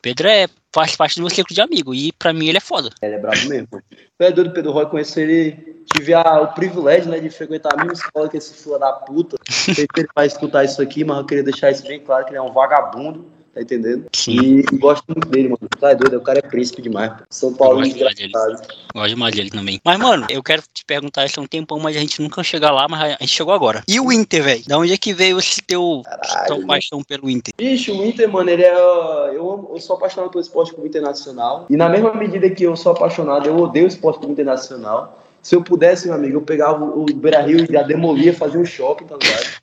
Pedro é, faz parte do meu círculo de amigo. E pra mim ele é foda. Ele é brabo mesmo. Tu é doido, Pedro Roy, conheço ele. Tive a, o privilégio, né, de frequentar a mesma escola que esse filho da puta. Não sei se ele vai escutar isso aqui, mas eu queria deixar isso bem claro, que ele é um vagabundo tá entendendo? Sim. E gosto muito dele, mano. Tá doido, o cara é príncipe demais. São Paulo gosto demais dele. Gosto demais dele também. Mas, mano, eu quero te perguntar isso há um tempão, mas a gente nunca chega lá, mas a gente chegou agora. E o Inter, velho? Da onde é que veio esse teu tão paixão pelo Inter? Bicho, o Inter, mano, ele é. Eu, eu sou apaixonado pelo esporte clube internacional. E na mesma medida que eu sou apaixonado, eu odeio o esporte clube internacional. Se eu pudesse, meu amigo, eu pegava o Beira Rio e já demolia, fazia um shopping, tá ligado?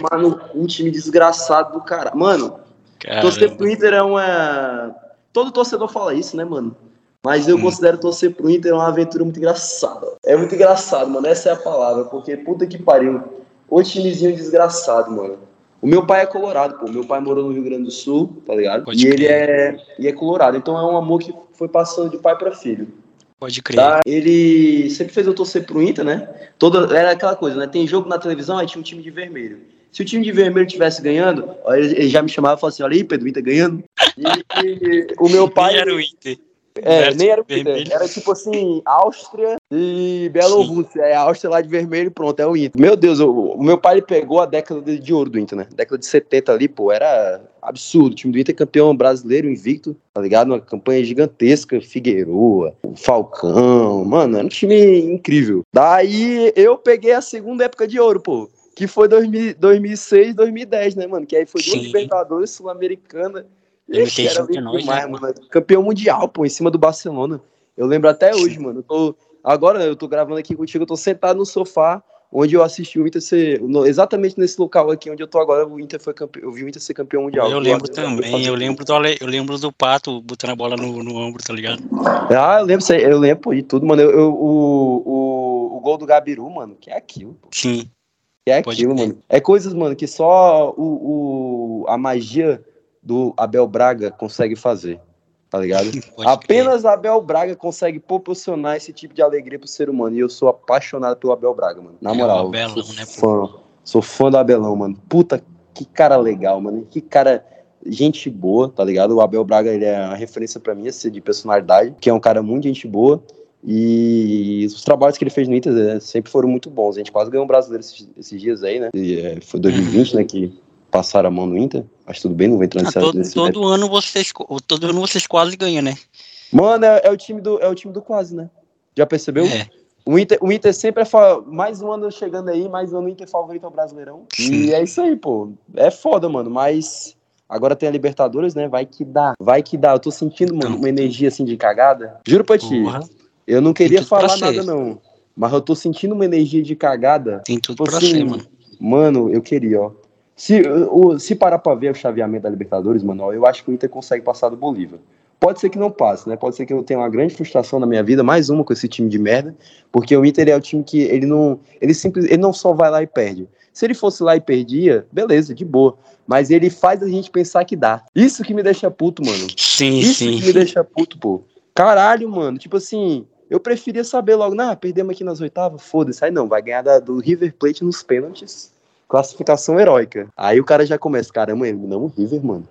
Mano, um time desgraçado do cara. Mano, Caramba. Torcer pro Inter é uma. Todo torcedor fala isso, né, mano? Mas eu hum. considero torcer pro Inter uma aventura muito engraçada. É muito engraçado, mano. Essa é a palavra. Porque puta que pariu. O timezinho desgraçado, mano. O meu pai é colorado, pô. Meu pai morou no Rio Grande do Sul, tá ligado? Pode e ele é, e é colorado. Então é um amor que foi passando de pai para filho. Pode crer. Tá? Ele sempre fez eu torcer pro Inter, né? Toda, era aquela coisa, né? Tem jogo na televisão, aí tinha um time de vermelho. Se o time de vermelho tivesse ganhando, ele já me chamava e falava assim: olha aí, Pedro, o Inter ganhando. E, e o meu pai. Nem era o Inter. É, nem era o Inter. Era tipo assim, Áustria e Bielorrússia. É a Áustria lá de vermelho pronto, é o Inter. Meu Deus, o, o meu pai pegou a década de ouro do Inter, né? Década de 70 ali, pô, era absurdo. O time do Inter é campeão brasileiro invicto, tá ligado? Uma campanha gigantesca, Figueroa, Falcão, mano, era um time incrível. Daí eu peguei a segunda época de ouro, pô que foi 2000, 2006, 2010, né, mano? Que aí foi duas Libertadores Sul-Americana. Esse era demais, né? mano. Campeão mundial, pô, em cima do Barcelona. Eu lembro até hoje, mano. Eu tô, agora eu tô gravando aqui contigo, eu tô sentado no sofá onde eu assisti o Inter ser. Exatamente nesse local aqui onde eu tô agora, o Inter foi campeão. Eu vi o Inter ser campeão mundial. Eu lembro também, eu lembro, do, eu lembro do Pato botando a bola no, no ombro, tá ligado? Ah, eu lembro, eu lembro de tudo, mano. Eu, eu o, o, o gol do Gabiru, mano, que é aquilo. Pô. Sim. É aquilo, mano. É coisas, mano, que só o, o, a magia do Abel Braga consegue fazer. Tá ligado? Apenas Abel Braga consegue proporcionar esse tipo de alegria pro ser humano. E eu sou apaixonado pelo Abel Braga, mano. Na é moral. Abelão, sou, né, fã, sou fã do Abelão, mano. Puta, que cara legal, mano. Que cara gente boa, tá ligado? O Abel Braga ele é uma referência para mim, assim, de personalidade, que é um cara muito gente boa. E os trabalhos que ele fez no Inter né, sempre foram muito bons. A gente quase ganhou um brasileiro esses, esses dias aí, né? E, é, foi 2020, né? Que passaram a mão no Inter. Mas tudo bem, não vem entrar ah, todo, nesse todo ano vocês Todo ano vocês quase ganham, né? Mano, é, é, o time do, é o time do quase, né? Já percebeu? É. O Inter, o Inter sempre é mais um ano chegando aí, mais um ano Inter favorito ao Brasileirão. Sim. E é isso aí, pô. É foda, mano. Mas agora tem a Libertadores, né? Vai que dá. Vai que dá. Eu tô sentindo, mano, uma energia assim de cagada. Juro pra ti. Porra. Eu não queria falar nada, não. Mas eu tô sentindo uma energia de cagada. Tem tudo tipo pra assim, ser, mano. Mano, eu queria, ó. Se, o, se parar pra ver o chaveamento da Libertadores, mano, eu acho que o Inter consegue passar do Bolívar. Pode ser que não passe, né? Pode ser que eu tenha uma grande frustração na minha vida, mais uma com esse time de merda, porque o Inter é o time que ele não, ele simples, ele não só vai lá e perde. Se ele fosse lá e perdia, beleza, de boa. Mas ele faz a gente pensar que dá. Isso que me deixa puto, mano. Sim, Isso sim. que me deixa puto, pô. Caralho, mano. Tipo assim, eu preferia saber logo, nah, perdemos aqui nas oitavas, foda-se. Aí não, vai ganhar da, do River Plate nos pênaltis. Classificação heróica. Aí o cara já começa, caramba, não, o River, mano.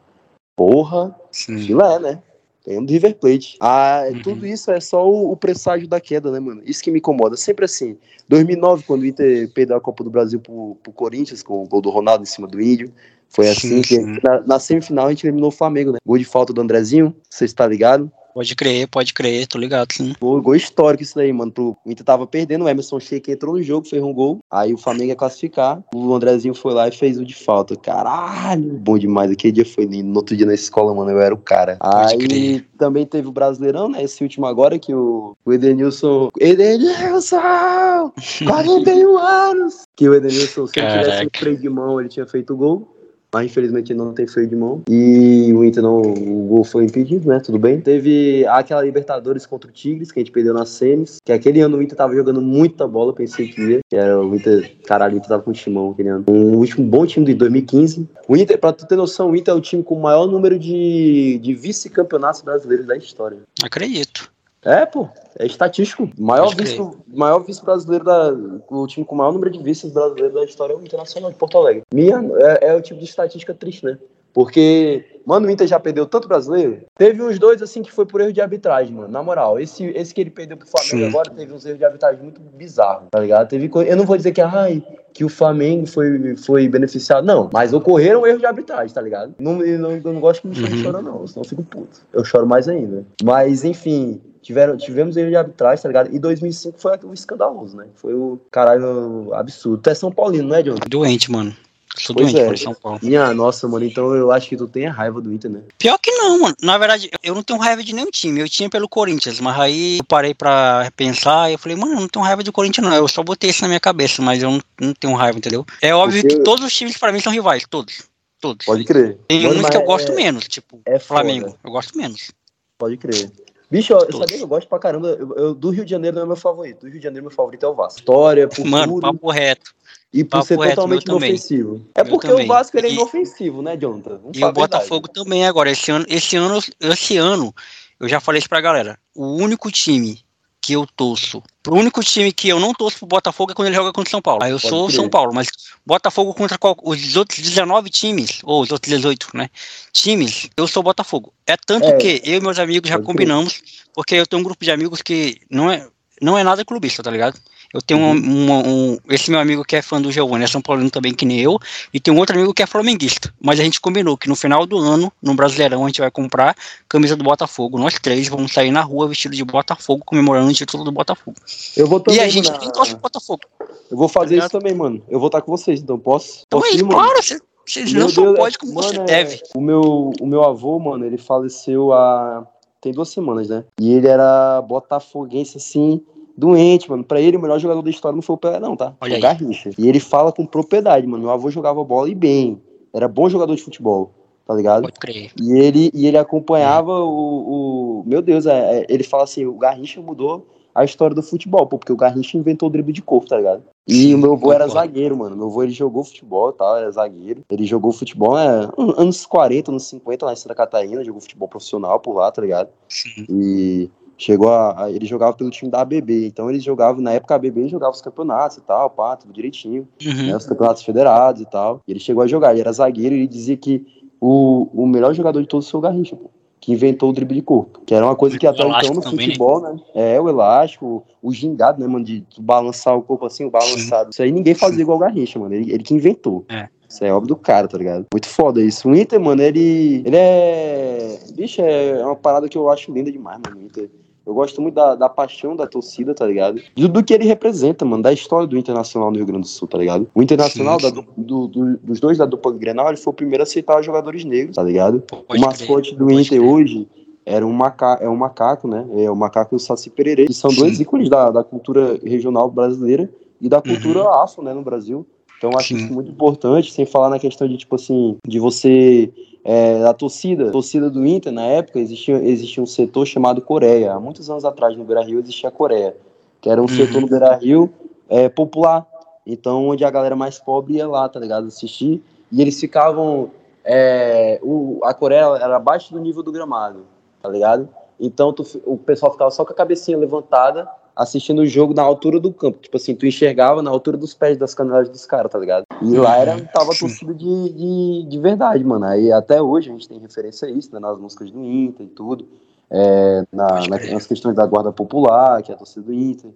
Porra, filé, né? Ganhamos do River Plate. Ah, uhum. tudo isso é só o, o, presságio da queda, né, mano? Isso que me incomoda. Sempre assim. 2009, quando o Inter perdeu a Copa do Brasil pro, pro Corinthians, com o gol do Ronaldo em cima do Índio. Foi assim sim, que sim. Na, na, semifinal a gente eliminou o Flamengo, né? Gol de falta do Andrezinho, você está ligado? Pode crer, pode crer, tô ligado, sim. Gol, gol histórico isso daí, mano. Pro, o Inter tava perdendo, o Emerson Sheik entrou no jogo, fez um gol. Aí o Flamengo ia classificar. O Andrezinho foi lá e fez o de falta. Caralho, bom demais. Aquele dia foi lindo. No outro dia na escola, mano, eu era o cara. Pode Aí crer. também teve o Brasileirão, né? Esse último agora que o, o Edenilson. Edenilson! 41 anos! Que o Edenilson, se ele tivesse um Caraca. freio de mão, ele tinha feito o gol. Mas infelizmente não tem freio de mão. E o Inter não. O gol foi impedido, né? Tudo bem. Teve aquela Libertadores contra o Tigres, que a gente perdeu nas semis. Que aquele ano o Inter tava jogando muita bola, pensei que ia. Que era o Inter. Caralho, o Inter tava com timão aquele ano. Um último bom time de 2015. O Inter, pra tu ter noção, o Inter é o time com o maior número de, de vice-campeonatos brasileiros da história. Acredito. É, pô, é estatístico. Maior vice, maior vice brasileiro da. O time com o maior número de vices brasileiros da história é o Internacional de Porto Alegre. Minha, é, é o tipo de estatística triste, né? Porque, mano, o Inter já perdeu tanto brasileiro. Teve uns dois, assim, que foi por erro de arbitragem, mano. Na moral, esse, esse que ele perdeu pro Flamengo Sim. agora teve uns erros de arbitragem muito bizarros, tá ligado? Teve coi- Eu não vou dizer que, ai, que o Flamengo foi, foi beneficiado, não. Mas ocorreram erros de arbitragem, tá ligado? Não, eu não, eu não gosto que me Uhum. chorando, não, senão eu fico puto. Eu choro mais ainda. Mas, enfim, tiveram, tivemos erro de arbitragem, tá ligado? E 2005 foi o escandaloso, né? Foi o caralho absurdo. Tu é São Paulino, não é, John? Doente, mano. Sou Pois doente é. por São Paulo. Minha nossa, mano, então eu acho que tu tem a raiva do Inter, né? Pior que não, mano. Na verdade, eu não tenho raiva de nenhum time. Eu tinha pelo Corinthians, mas aí eu parei pra pensar e eu falei, mano, eu não tenho raiva do Corinthians, não. Eu só botei isso na minha cabeça, mas eu não, não tenho raiva, entendeu? É óbvio Porque- que todos os times pra mim são rivais, todos. Todos. Pode crer. Tem Mano, uns que eu gosto é- menos, tipo, É. Flamengo. Eu gosto menos. Pode crer. Bicho, eu sabia que eu gosto pra caramba. Eu, eu- do Rio de Janeiro não é meu favorito. Do Rio de Janeiro, meu favorito é o Vasco. História, por Mano, papo reto. e por papo ser reto, totalmente meu também. inofensivo. É porque o Vasco ele é inofensivo, né, Jonathan? Vamos E o. Botafogo também agora. Esse ano, esse ano, esse ano, eu já falei isso pra galera. O único time que eu torço, o único time que eu não torço pro Botafogo é quando ele joga contra o São Paulo. Aí eu Pode sou crer. São Paulo, mas Botafogo contra qual- os outros 19 times, ou os outros 18, né? Times, eu sou Botafogo. É tanto É. que eu e meus amigos já Pode crer. combinamos, porque eu tenho um grupo de amigos que não é, não é nada clubista, tá ligado? Eu tenho um, Uhum. um- um- esse meu amigo que é fã do Giovanni, é São Paulino também, que nem eu, e tem um outro amigo que é flamenguista. Mas a gente combinou que no final do ano, no Brasileirão, a gente vai comprar camisa do Botafogo. Nós três vamos sair na rua vestido de Botafogo, comemorando o título do Botafogo. Eu vou também, e a gente mano, nem torce pro Botafogo. Eu vou fazer tá isso também, mano. Eu vou estar com vocês, então posso? Então posso é ir, isso, claro, você, você Meu não só Deus, pode é- como mano, você é- deve. O meu, o meu avô, mano, ele faleceu há. Tem duas semanas, né? E ele era botafoguense, assim, doente, mano. Pra ele, o melhor jogador da história não foi o Pelé, não, tá? Olha Foi o. Garrincha. E ele fala com propriedade, mano. Meu avô jogava bola e bem. Era bom jogador de futebol, tá ligado? Pode crer. E ele, e ele acompanhava o, o. Meu Deus, é, é, ele fala assim: o Garrincha mudou a história do futebol, pô, porque o Garrincha inventou o drible de corpo, tá ligado? E Sim, o meu avô era concordo. zagueiro, mano. Meu avô ele jogou futebol e tal, era zagueiro. Ele jogou futebol é, anos 40, anos 50 lá em Santa Catarina, jogou futebol profissional por lá, tá ligado? Sim. E chegou a, a- Ele jogava pelo time da ABB, então eles jogavam, na época a ABB jogava os campeonatos e tal, pá, tudo direitinho Uhum. né, os campeonatos federados e tal. E ele chegou a jogar, ele era zagueiro e ele dizia que o, o melhor jogador de todos foi o Garrincha, pô, que inventou o drible de corpo. Que era uma coisa que até então no também, futebol, né? É, o elástico, o gingado, né, mano, de balançar o corpo assim, o balançado. Isso aí ninguém fazia igual o Garrincha, mano. Ele, ele que inventou. É. Isso é obra do cara, tá ligado? Muito foda isso. O Inter, mano, ele. Ele é. Bicho, é uma parada que eu acho linda demais, mano. O Inter. Eu gosto muito da, da paixão da torcida, tá ligado? Do, do que ele representa, mano, da história do Internacional no Rio Grande do Sul, tá ligado? O Internacional, da do- do- dos dois da dupla Grenal, ele foi o primeiro a aceitar jogadores negros, tá ligado? Pode o mascote do Inter crer. hoje era um, maca é um macaco, né? É o macaco e o Saci Pererê, que são dois Sim. ícones da, da cultura regional brasileira e da cultura Uhum. afro, né, no Brasil. Então eu acho Sim. isso muito importante, sem falar na questão de, tipo assim, de você. É, a torcida, a torcida do Inter, na época, existia, existia um setor chamado Coreia. Há muitos anos atrás, no Beira Rio, existia a Coreia, que era um Uhum. setor no Beira Rio é, popular. Então, onde a galera mais pobre ia lá, tá ligado? Assistir. E eles ficavam. é, o, a Coreia era abaixo do nível do gramado, tá ligado? Então tu o pessoal ficava só com a cabecinha levantada, assistindo o jogo na altura do campo. Tipo assim, tu enxergava na altura dos pés das canelas dos caras, tá ligado? E lá era, tava torcida de, de, de verdade, mano. Aí até hoje a gente tem referência a isso, né? Nas músicas do Inter e tudo. É, na, nas questões da guarda popular, que é a torcida do Inter.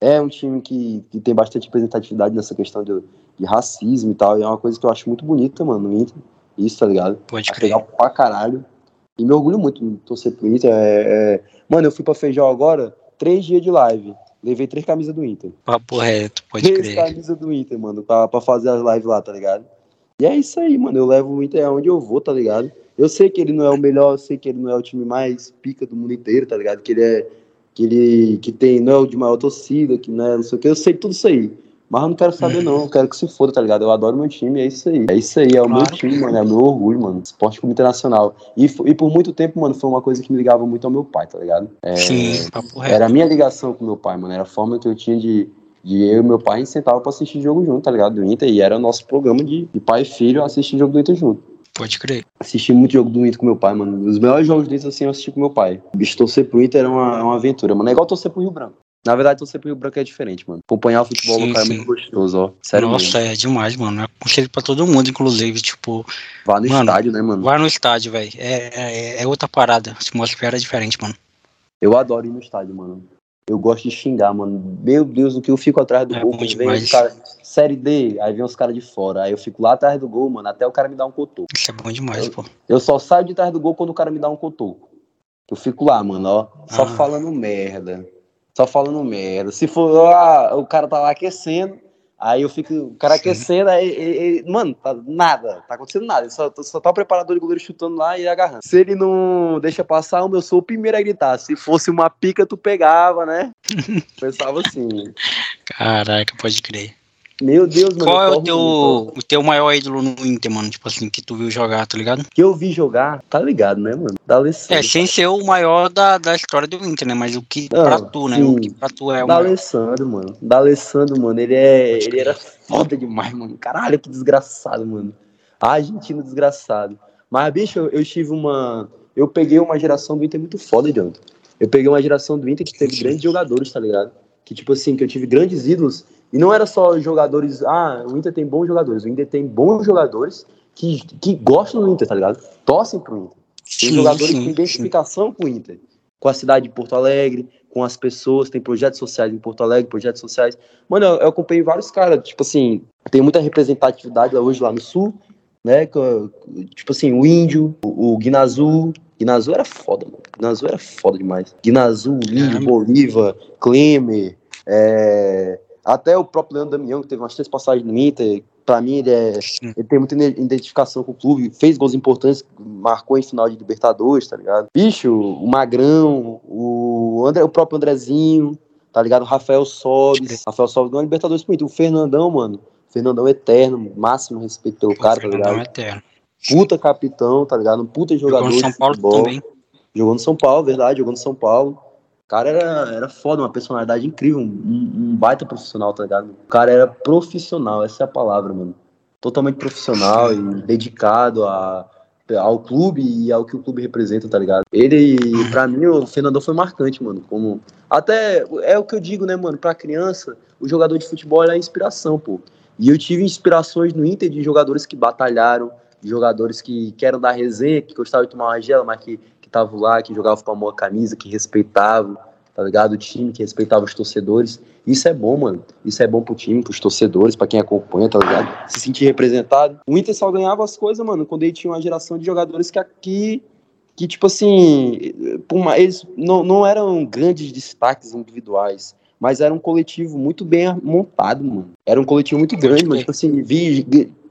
É um time que, que tem bastante representatividade nessa questão de, de racismo e tal. E é uma coisa que eu acho muito bonita, mano, no Inter. Isso, tá ligado? Pode crer. legal pra caralho. E me orgulho muito de torcer pro Inter. É, é... Mano, eu fui pra Feijão agora, três dias de live. Levei três camisas do Inter. Papo reto, pode três crer. Três camisas do Inter, mano, pra, pra fazer as lives lá, tá ligado? E é isso aí, mano. Eu levo o Inter aonde eu vou, tá ligado? Eu sei que ele não é o melhor, eu sei que ele não é o time mais pica do mundo inteiro, tá ligado? Que ele é. Que ele que tem, não é o de maior torcida, que não é não sei o que. Eu sei tudo isso aí. Mas eu não quero saber, não. Eu quero que se foda, tá ligado? Eu adoro meu time, é isso aí. É isso aí, é o meu time, mano. É o meu orgulho, mano. Esporte Clube Internacional. E, e por muito tempo, mano, foi uma coisa que me ligava muito ao meu pai, tá ligado? É, Sim, papo reto. era a minha ligação com meu pai, mano. Era a forma que eu tinha de, de eu e meu pai a gente sentava pra assistir jogo junto, tá ligado? Do Inter. E era o nosso programa de, de pai e filho assistir jogo do Inter junto. Pode crer. Assisti muito jogo do Inter com meu pai, mano. Os melhores jogos do Inter, assim, eu assisti com meu pai. Bicho, torcer pro Inter é uma, é uma aventura, mano. É igual torcer pro Rio Branco. Na verdade, torcer pro Rio Branco é diferente, mano. Acompanhar o futebol Sim, local é sim. muito gostoso, ó. Sério Nossa, mesmo. é demais, mano. É aconselho pra todo mundo, inclusive. Tipo, Vá no Mano, estádio, né, mano? vai no estádio, velho. É, é, é outra parada. A atmosfera é diferente, mano. Eu adoro ir no estádio, mano. Eu gosto de xingar, mano. Meu Deus, o que eu fico atrás do É gol. vem os cara, série D, aí vem os caras de fora. Aí eu fico lá atrás do gol, mano, até o cara me dar um cotoco. Isso é bom demais, pô. Eu só saio de trás do gol quando o cara me dá um cotoco. Eu fico lá, mano, ó, só Ah. falando merda. Só falando merda. Se for, ah, o cara tá lá aquecendo, aí eu fico, o cara Sim. aquecendo, aí, ele- mano, tá nada, tá acontecendo nada. Ele Só, só tá o preparador de goleiro chutando lá e agarrando. Se ele não deixa passar, eu sou o primeiro a gritar. Se fosse uma pica, tu pegava, né? Pensava assim. Caraca, pode crer. Meu Deus, mano. Qual é o teu, o teu maior ídolo no Inter, mano? Tipo assim, que tu viu jogar, tá ligado? Que eu vi jogar, tá ligado, né, mano? Da Alessandro. É, sem ser o maior da, da história do Inter, né? Mas o que Não, pra tu, né? sim. O que pra tu é o Da. Alessandro, mano. Da Alessandro, mano. Ele, é, ele era foda demais, mano. Caralho, que desgraçado, mano. Argentino desgraçado. Mas, bicho, eu, eu tive uma. Eu peguei uma geração do Inter muito foda, Jonathan. Eu peguei uma geração do Inter que teve grandes jogadores, tá ligado? Que, tipo assim, que eu tive grandes ídolos. E não era só jogadores. Ah, o Inter tem bons jogadores. O Inter tem bons jogadores que, que gostam do Inter, tá ligado? Torcem pro Inter. Tem Sim, jogadores sim, com sim. identificação com o Inter, com a cidade de Porto Alegre, com as pessoas, tem projetos sociais em Porto Alegre, projetos sociais. Mano, eu, eu acompanhei vários caras, tipo assim, tem muita representatividade hoje lá no sul, né? Tipo assim, o Índio, o, o Guinazu. Guinazu era foda, mano. Guinazu era foda demais. Guinazu, Índio. Bolívar, Klemer, é, até o próprio Leandro Damião, que teve umas três passagens no Inter. Pra mim, ele é ele tem muita ide- identificação com o clube, fez gols importantes, marcou em final de Libertadores, tá ligado? Bicho, o Magrão, o, André, o próprio Andrezinho, tá ligado? O Rafael Sobes. Rafael Sobes ganhou a Libertadores pro Inter. O Fernandão, mano. Fernandão eterno, máximo respeito pelo cara, tá Fernandão ligado? é eterno. Puta capitão, tá ligado? Um puta jogador. Jogou no São Paulo futebol. também. Jogou no São Paulo, verdade, jogou no São Paulo. Cara era, era foda, uma personalidade incrível, um, um baita profissional, tá ligado? O cara era profissional, essa é a palavra, mano. Totalmente profissional e dedicado a, ao clube e ao que o clube representa, tá ligado? Ele, pra mim, o Fernandão foi marcante, mano. Como, até é o que eu digo, né, mano? Pra criança, o jogador de futebol é a inspiração, pô. E eu tive inspirações no Inter de jogadores que batalharam, de jogadores que querem dar resenha, que gostavam de tomar uma gela, mas que que estavam lá, que jogavam com a mão camisa, que respeitavam, tá ligado? O time, que respeitava os torcedores. Isso é bom, mano. Isso é bom pro time, pros torcedores, pra quem acompanha, tá ligado? Se sentir representado. O Inter só ganhava as coisas, mano, quando ele tinha uma geração de jogadores que aqui. Que, tipo assim, eles não, não eram grandes destaques individuais, mas era um coletivo muito bem montado, mano. Era um coletivo muito grande, mano. Tipo assim, vi,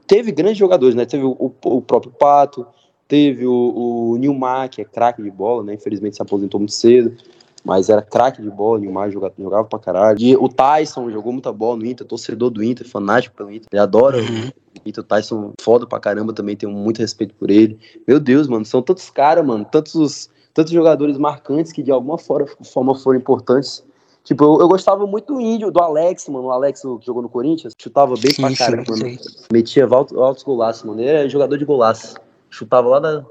teve grandes jogadores, né? Teve o- o próprio Pato, Teve o, o Nilmar, que é craque de bola, né? Infelizmente se aposentou muito cedo. Mas era craque de bola, o Nilmar jogava, jogava pra caralho. E o Tyson jogou muita bola no Inter, torcedor do Inter, fanático pelo Inter. Ele adora Uhum. o Inter. O Tyson foda pra caramba também, tenho muito respeito por ele. Meu Deus, mano, são tantos caras, mano, tantos, tantos jogadores marcantes que de alguma forma, foram importantes. Tipo, eu, eu gostava muito do Índio, do Alex, mano. O Alex que jogou no Corinthians, chutava bem Sim, pra caramba, mano. Metia altos, altos golaços, mano. Ele era jogador de golaço. Chutava lá da.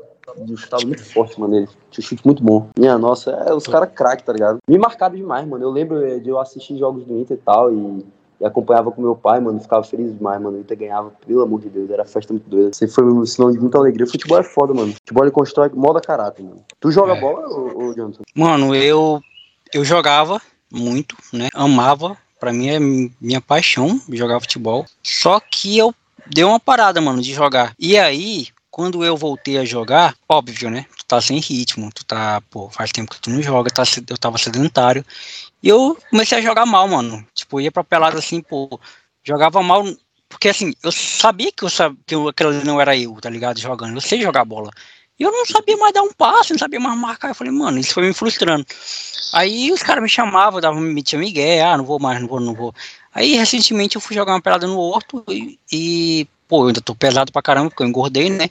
Chutava muito forte, mano. Ele tinha um chute muito bom. Minha nossa, é os caras craque, tá ligado? Me marcaram demais, mano. Eu lembro eh, de eu assistir jogos do Inter e tal. E, e acompanhava com meu pai, mano. Ficava feliz demais, mano. O Inter ganhava, pelo amor de Deus. Era festa muito doida. Sempre foi um sinal de muita alegria. Futebol é foda, mano. Futebol ele constrói moda caráter, mano. Tu joga É. bola, ô, ô Jonathan? Mano, eu, eu jogava muito, né? Amava. Pra mim é minha paixão jogar futebol. Só que eu dei uma parada, mano, de jogar. E aí, quando eu voltei a jogar, óbvio, né? Tu tá sem ritmo, tu tá, pô, faz tempo que tu não joga, tá, eu tava sedentário. E eu comecei a jogar mal, mano. Tipo, ia pra pelada assim, pô, jogava mal. Porque assim, eu sabia que, eu, que eu, aquilo não era eu, tá ligado? Jogando. Eu sei jogar bola. E eu não sabia mais dar um passo, não sabia mais marcar. Eu falei, mano, isso foi me frustrando. Aí os caras me chamavam, davam, me tinha migué, ah, não vou mais, não vou, não vou. Aí recentemente eu fui jogar uma pelada no Horto e, e pô, eu ainda tô pesado pra caramba, porque eu engordei, né?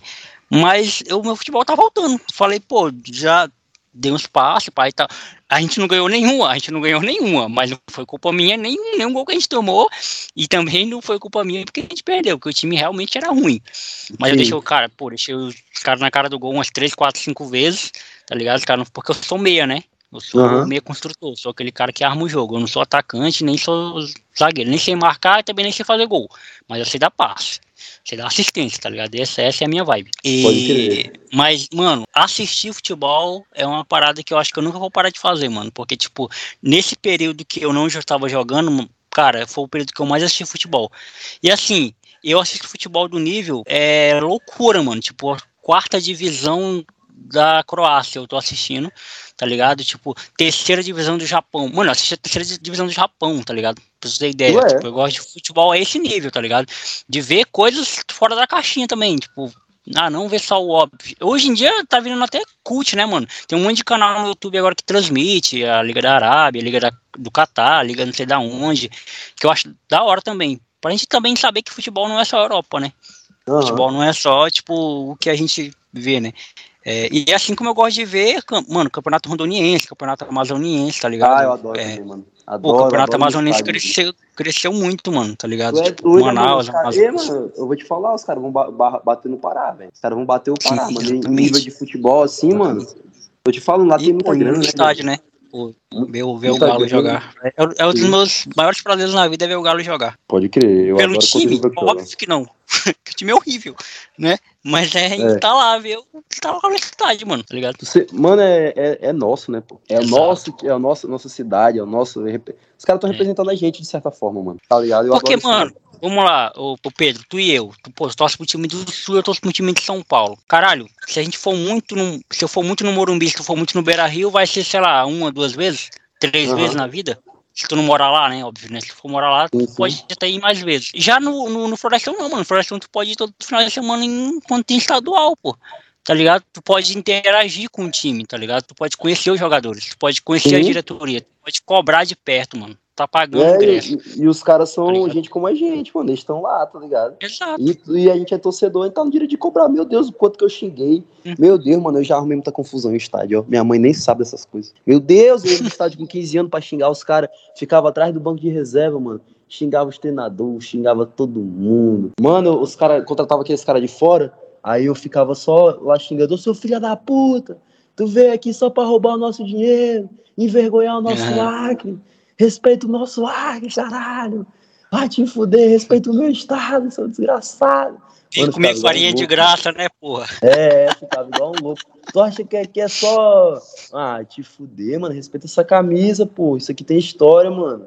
Mas o meu futebol tá voltando. Falei, pô, já dei uns passos, pai, tá. A gente não ganhou nenhuma, a gente não ganhou nenhuma, mas não foi culpa minha nenhum, nenhum gol que a gente tomou, e também não foi culpa minha porque a gente perdeu, porque o time realmente era ruim. Mas Sim. eu deixei o cara, pô, deixei os caras na cara do gol umas 3, 4, 5 vezes, tá ligado? Os caras, porque eu sou meia, né? Eu sou uhum. meia construtor, sou aquele cara que arma o jogo. Eu não sou atacante, nem sou zagueiro, nem sei marcar e também nem sei fazer gol. Mas eu sei dar passe. Sei dar assistência, tá ligado? Essa, essa é a minha vibe. E. Mas, mano, assistir futebol é uma parada que eu acho que eu nunca vou parar de fazer, mano. Porque, tipo, nesse período que eu não já estava jogando, cara, foi o período que eu mais assisti futebol. E assim, eu assisto futebol do nível é loucura, mano. Tipo, quarta divisão da Croácia, eu tô assistindo, tá ligado? Tipo, terceira divisão do Japão. Mano, eu assisti a terceira divisão do Japão, tá ligado? Pra você ter ideia. Tipo, eu gosto de futebol a esse nível, tá ligado? De ver coisas fora da caixinha também, tipo. Ah, não ver só o óbvio. Hoje em dia tá virando até cult, né, mano? Tem um monte de canal no YouTube agora que transmite a Liga da Arábia, a Liga da, do Catar, a Liga não sei da onde, que eu acho da hora também. Pra gente também saber que futebol não é só Europa, né? Uhum. Futebol não é só, tipo, o que a gente vê, né? É, e é assim como eu gosto de ver, mano, campeonato rondoniense, campeonato amazoniense, tá ligado? Ah, eu adoro é, mano. Adoro, o campeonato amazoniense cresceu, cresceu muito, mano, tá ligado? É tipo, doido, Manaus, cara, é, mano, eu vou te falar, os caras vão ba bater no Pará, velho. Os caras vão bater o Pará, Sim, mano. Em nível de futebol, assim, mano. Eu te falo, lá e, tem muita grana. Né, estádio, né? Pô, ver, ver o Galo jogar. É, é um dos meus maiores prazeres na vida é ver o Galo jogar. Pode crer. Eu Pelo time, óbvio que não. que o time é horrível, né? Mas é, é. tá lá, ver tá lá na cidade, mano, tá ligado? Você, mano, é, é, é, nosso, né, pô? É o nosso, é a nossa, nossa cidade, é o nosso. Os caras estão é. representando a gente de certa forma, mano. Tá ligado? Eu Porque, mano, Vamos lá, o, Pedro, tu e eu. Tu, pô, torce pro time do Sul, eu torço pro time de São Paulo. Caralho, se a gente for muito no. Se eu for muito no Morumbi, se tu for muito no Beira Rio, vai ser, sei lá, uma, duas vezes? Três uhum. vezes na vida? Se tu não morar lá, né? Óbvio, né? Se tu for morar lá, tu uhum. pode até ir mais vezes. Já no, no, no Florestão, não, mano. No Florestão tu pode ir todo final de semana enquanto tem estadual, pô tá ligado? Tu pode interagir com o time, tá ligado? Tu pode conhecer os jogadores, tu pode conhecer Sim. a diretoria, tu pode cobrar de perto, mano tá pagando é, ingresso. E, e, os caras são tá gente como a gente, mano. Eles estão lá, tá ligado? Exato. E, e, a gente é torcedor, então no direito de cobrar. Meu Deus, o quanto que eu xinguei. Hum. Meu Deus, mano, eu já arrumei muita confusão no estádio, ó. Minha mãe nem sabe dessas coisas. Meu Deus, eu ia no estádio com 15 anos pra xingar os caras. Ficava atrás do banco de reserva, mano. Xingava os treinadores, xingava todo mundo. Mano, os caras contratavam aqueles caras de fora. Aí eu ficava só lá xingando, seu filho da puta, tu veio aqui só pra roubar o nosso dinheiro, envergonhar o nosso é. Acre. Respeita o nosso ar, caralho. Vai te fuder, respeita o meu estado, seu desgraçado. Tem que comer farinha um de graça, né, porra? É, ficava igual um louco. Tu acha que que é só. Ah, te fuder, mano. Respeita essa camisa, pô. Isso aqui tem história, mano.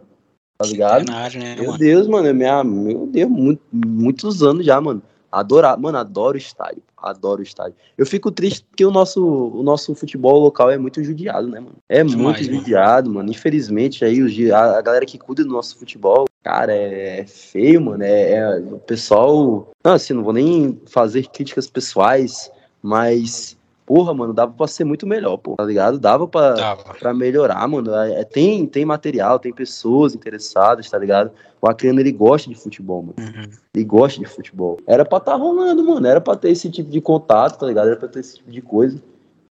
Tá ligado? né, meu mano? Deus, mano. É minha, meu Deus, muito, muitos anos já, mano. Adorar, mano, adoro o estádio. Adoro o estádio. Eu fico triste porque o nosso, o nosso futebol local é muito judiado, né, mano? É Demais, muito judiado, mano. mano. Infelizmente, aí os, a, a, galera que cuida do nosso futebol, cara, é, é feio, mano. É, é, o pessoal. Não, assim, não vou nem fazer críticas pessoais, mas porra, mano, dava pra ser muito melhor, pô, tá ligado? Dava pra, dava. pra melhorar, mano. É, é, tem, tem material, tem pessoas interessadas, tá ligado? O Acreano, ele gosta de futebol, mano. Uhum. Ele gosta de futebol. Era pra tá rolando, mano. Era pra ter esse tipo de contato, tá ligado? Era pra ter esse tipo de coisa.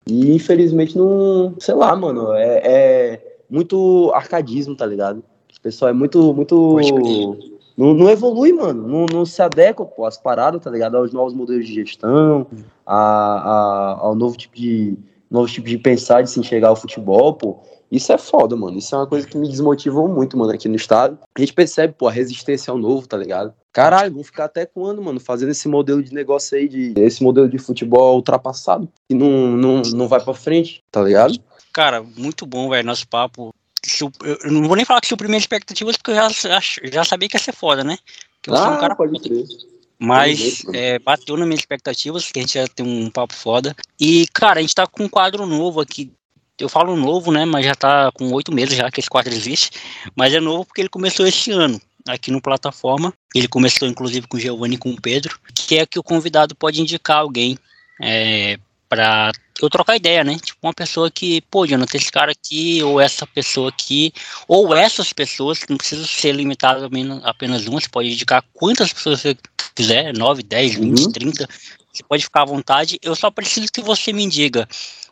E infelizmente não. Sei lá, mano. É, é muito arcadismo, tá ligado? O pessoal é muito. muito não, não evolui, mano. Não, não se adequa, pô, às paradas, tá ligado? Aos novos modelos de gestão, a, a, ao novo tipo de novo tipo de pensar, de se enxergar o futebol, pô. Isso é foda, mano. Isso é uma coisa que me desmotivou muito, mano, aqui no estado. A gente percebe, pô, a resistência ao novo, tá ligado? Caralho, vão ficar até quando, mano, fazendo esse modelo de negócio aí, de esse modelo de futebol ultrapassado, que não, não, não vai pra frente, tá ligado? Cara, muito bom, velho, nosso papo eu não vou nem falar que supriu minhas expectativas, porque eu já, já, sabia que ia ser foda, né? Que ah, um cara pode crer. Mas é, bateu nas minhas expectativas, que a gente já tem um papo foda. E, cara, a gente tá com um quadro novo aqui. Eu falo novo, né? Mas já tá com oito meses já que esse quadro existe. Mas é novo porque ele começou esse ano aqui no plataforma. Ele começou inclusive com o Giovanni e com o Pedro, que é que o convidado pode indicar alguém é, para eu trocar ideia, né? Tipo, uma pessoa que, pô, Jonathan, esse cara aqui, ou essa pessoa aqui, ou essas pessoas, não precisa ser limitado a apenas uma, você pode indicar quantas pessoas você quiser, 9, 10, 20, uhum. 30, você pode ficar à vontade. Eu só preciso que você me diga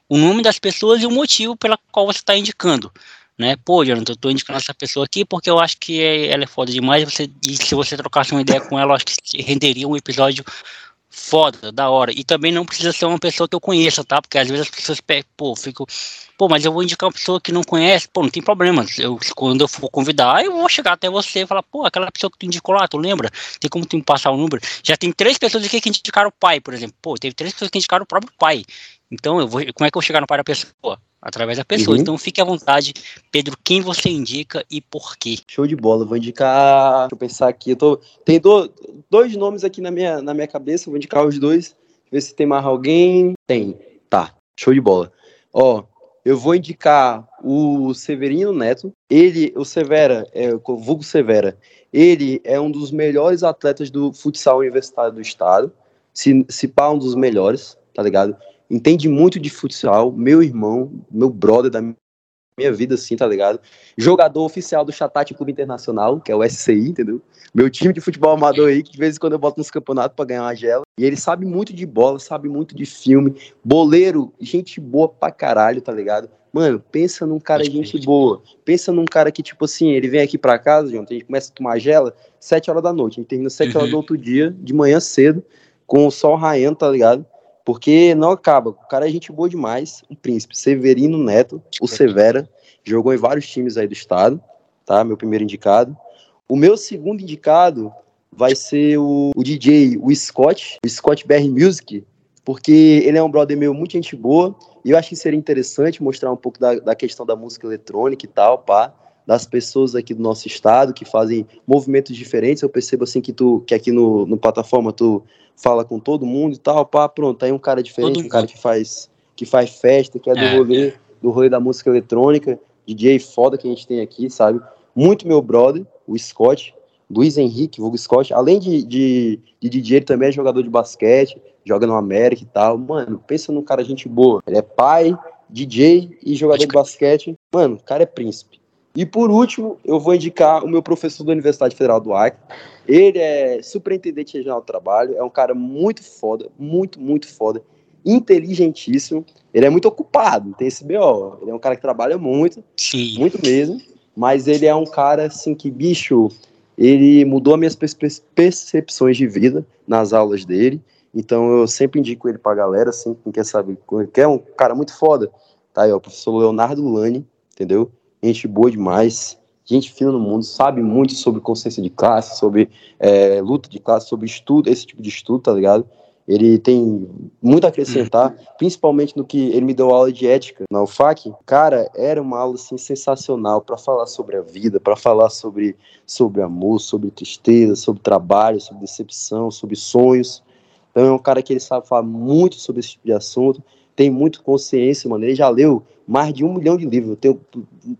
o nome das pessoas e o motivo pela qual você está indicando. Né? Pô, Jonathan, eu tô indicando essa pessoa aqui porque eu acho que é, ela é foda demais. Você, e se você trocasse uma ideia com ela, eu acho que renderia um episódio foda, da hora. E também não precisa ser uma pessoa que eu conheça, tá? Porque às vezes as pessoas, pô, fico, pô, mas eu vou indicar uma pessoa que não conhece, pô, não tem problema. Eu, quando eu for convidar, eu vou chegar até você e falar, pô, aquela pessoa que tu indicou lá, tu lembra? Tem como tu passar o número? Já tem três pessoas aqui que indicaram o pai, por exemplo. Pô, teve três pessoas que indicaram o próprio pai. Então, eu vou, como é que eu vou chegar no pai da pessoa? Através da pessoa. Uhum. Então, fique à vontade, Pedro, quem você indica e por quê? Show de bola. Vou indicar. Deixa eu pensar aqui. Eu tô, tem do, dois nomes aqui na minha, na minha cabeça. Vou indicar os dois. Ver se tem mais alguém. Tem. Tá. Show de bola. Ó, eu vou indicar o Severino Neto. Ele, o Severa, é, o vulgo Severa, ele é um dos melhores atletas do futsal universitário do estado. Se, se pá, um dos melhores, tá ligado? Entende muito de futsal, meu irmão, meu brother da minha vida, assim, tá ligado? Jogador oficial do Chatate Clube Internacional, que é o SCI, entendeu? Meu time de futebol amador aí, que de vez em quando eu boto nos campeonatos pra ganhar uma gela. E ele sabe muito de bola, sabe muito de filme. Boleiro, gente boa pra caralho, tá ligado? Mano, pensa num cara de gente boa. Pensa num cara que, tipo assim, ele vem aqui pra casa, João, a gente começa a tomar gela, 7 horas da noite. A gente termina 7 uhum. horas do outro dia, de manhã cedo, com o sol raiando, tá ligado? Porque não acaba. O cara é gente boa demais. O príncipe Severino Neto, o Severa, jogou em vários times aí do estado, tá? Meu primeiro indicado. O meu segundo indicado vai ser o, o DJ, o Scott, o Scott BR Music, porque ele é um brother meu, muito gente boa, e eu acho que seria interessante mostrar um pouco da, da questão da música eletrônica e tal, pá, das pessoas aqui do nosso estado que fazem movimentos diferentes. Eu percebo assim que tu, que aqui no, no plataforma tu fala com todo mundo e tal, pá, pronto, aí um cara diferente, todo um cara que faz, que faz festa, que é do é, rolê, é. do rolê da música eletrônica, DJ foda que a gente tem aqui, sabe? Muito meu brother, o Scott, Luiz Henrique, vulgo Scott, além de, de, de DJ, ele também é jogador de basquete, joga no América e tal. Mano, pensa num cara gente boa. Ele é pai, DJ e jogador de basquete. Mano, o cara é príncipe. E por último, eu vou indicar o meu professor da Universidade Federal do Acre. Ele é superintendente regional do trabalho, é um cara muito foda, muito, muito foda, inteligentíssimo. Ele é muito ocupado, tem esse BO. Ele é um cara que trabalha muito, Sim. muito mesmo. Mas ele é um cara, assim, que, bicho, ele mudou as minhas percepções de vida nas aulas dele. Então eu sempre indico ele pra galera, assim, quem quer saber, quem é um cara muito foda. Tá aí, ó, o professor Leonardo Lani, entendeu? Gente boa demais, gente fina no mundo, sabe muito sobre consciência de classe, sobre é, luta de classe, sobre estudo, esse tipo de estudo, tá ligado? Ele tem muito a acrescentar, uhum. principalmente no que ele me deu aula de ética na UFAC. Cara, era uma aula assim, sensacional para falar sobre a vida, para falar sobre, sobre amor, sobre tristeza, sobre trabalho, sobre decepção, sobre sonhos. Então é um cara que ele sabe falar muito sobre esse tipo de assunto, tem muito consciência, mano. Ele já leu mais de um milhão de livros, eu tenho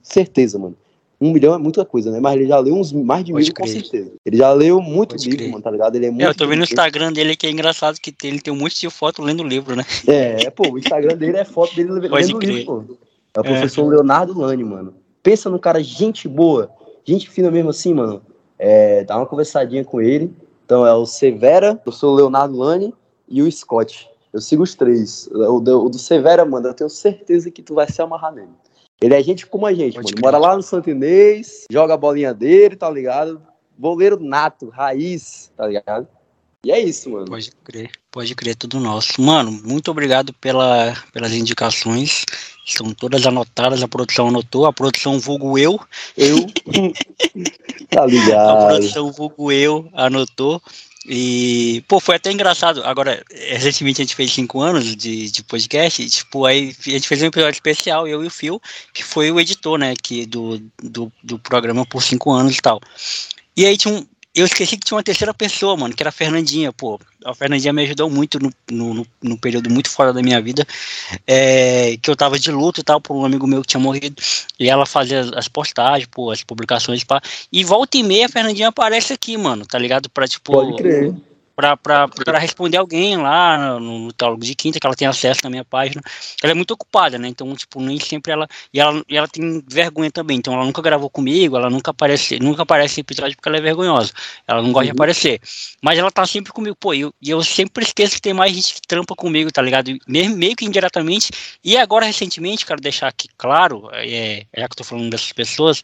certeza, mano. Um milhão é muita coisa, né? Mas ele já leu uns mais de Pode mil, crer. com certeza. Ele já leu muito Pode livro, crer. mano, tá ligado? Ele é muito. É, eu tô vendo o Instagram dele que é engraçado que ele tem um monte de foto lendo livro, né? É, pô, o Instagram dele é foto dele Pode lendo crer. livro, pô. É o é. professor é. Leonardo Lani, mano. Pensa num cara, gente boa, gente fina mesmo assim, mano. É, dá uma conversadinha com ele. Então é o Severa, o professor Leonardo Lani e o Scott. Eu sigo os três. O do, o do Severa, mano, eu tenho certeza que tu vai se amarrar nele. Ele é gente como a gente, Pode mano. Mora lá no Santo Inês, joga a bolinha dele, tá ligado? Boleiro nato, raiz, tá ligado? E é isso, mano. Pode crer, pode crer, tudo nosso. Mano, muito obrigado pela, pelas indicações. Estão todas anotadas, a produção anotou, a produção vulgo eu. Eu. tá ligado. A produção vulgo eu anotou. E, pô, foi até engraçado. Agora, recentemente a gente fez cinco anos de, de podcast, e, tipo, aí a gente fez um episódio especial, eu e o Phil, que foi o editor, né, que, do, do, do programa por cinco anos e tal. E aí tinha um, eu esqueci que tinha uma terceira pessoa, mano, que era a Fernandinha, pô. A Fernandinha me ajudou muito no, no, no período muito fora da minha vida, é, que eu tava de luto e tal, por um amigo meu que tinha morrido, e ela fazia as postagens, pô, as publicações, pá. E volta e meia a Fernandinha aparece aqui, mano, tá ligado? Pra, tipo... Pode crer para responder alguém lá no, no Teólogo de Quinta, que ela tem acesso na minha página. Ela é muito ocupada, né? Então, tipo, nem sempre ela. E ela, e ela tem vergonha também. Então, ela nunca gravou comigo, ela nunca aparece, nunca aparece em episódio porque ela é vergonhosa. Ela não gosta uhum. de aparecer. Mas ela tá sempre comigo. Pô, e eu, eu sempre esqueço que tem mais gente que trampa comigo, tá ligado? Mesmo, meio que indiretamente. E agora, recentemente, quero deixar aqui claro, é, já que eu tô falando dessas pessoas,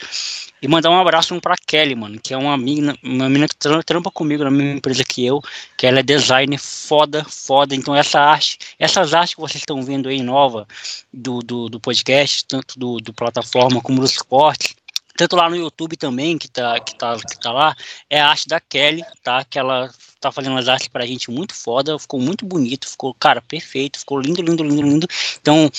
e mandar um abraço pra Kelly, mano, que é uma mina, uma mina que trampa comigo na mesma empresa que eu, que ela é designer foda, foda. Então essa arte, essas artes que vocês estão vendo aí nova do, do, do podcast, tanto do, do plataforma como dos cortes, tanto lá no YouTube também, que tá, que tá, que tá lá, é a arte da Kelly, tá? Que ela tá fazendo as artes pra gente muito foda, ficou muito bonito, ficou, cara, perfeito, ficou lindo, lindo, lindo, lindo. Então,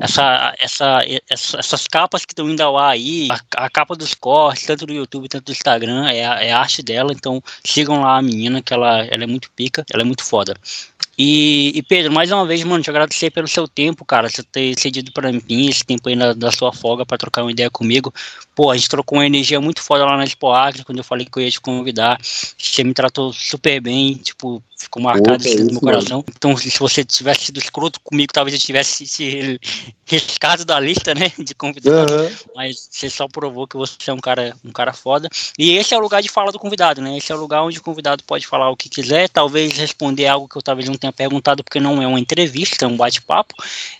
essa, essa, essa essas capas que estão indo ao ar aí, a, a, capa dos cortes, tanto do YouTube quanto do Instagram, é é a arte dela, então sigam lá a menina, que ela, ela é muito pica, ela é muito foda. E, e, Pedro, mais uma vez, mano, te agradecer pelo seu tempo, cara, você ter cedido para mim esse tempo aí na, da sua folga para trocar uma ideia comigo. Pô, a gente trocou uma energia muito foda lá na Expo Agri, quando eu falei que eu ia te convidar. Você me tratou super bem, tipo, ficou marcado isso no meu coração. Mano. Então, se você tivesse sido escroto comigo, talvez eu tivesse se riscado da lista, né, de convidados. Uhum. Mas você só provou que você é um cara, um cara foda. E esse é o lugar de fala do convidado, né? Esse é o lugar onde o convidado pode falar o que quiser, talvez responder algo que eu talvez não tenha perguntado, porque não é uma entrevista, é um bate-papo.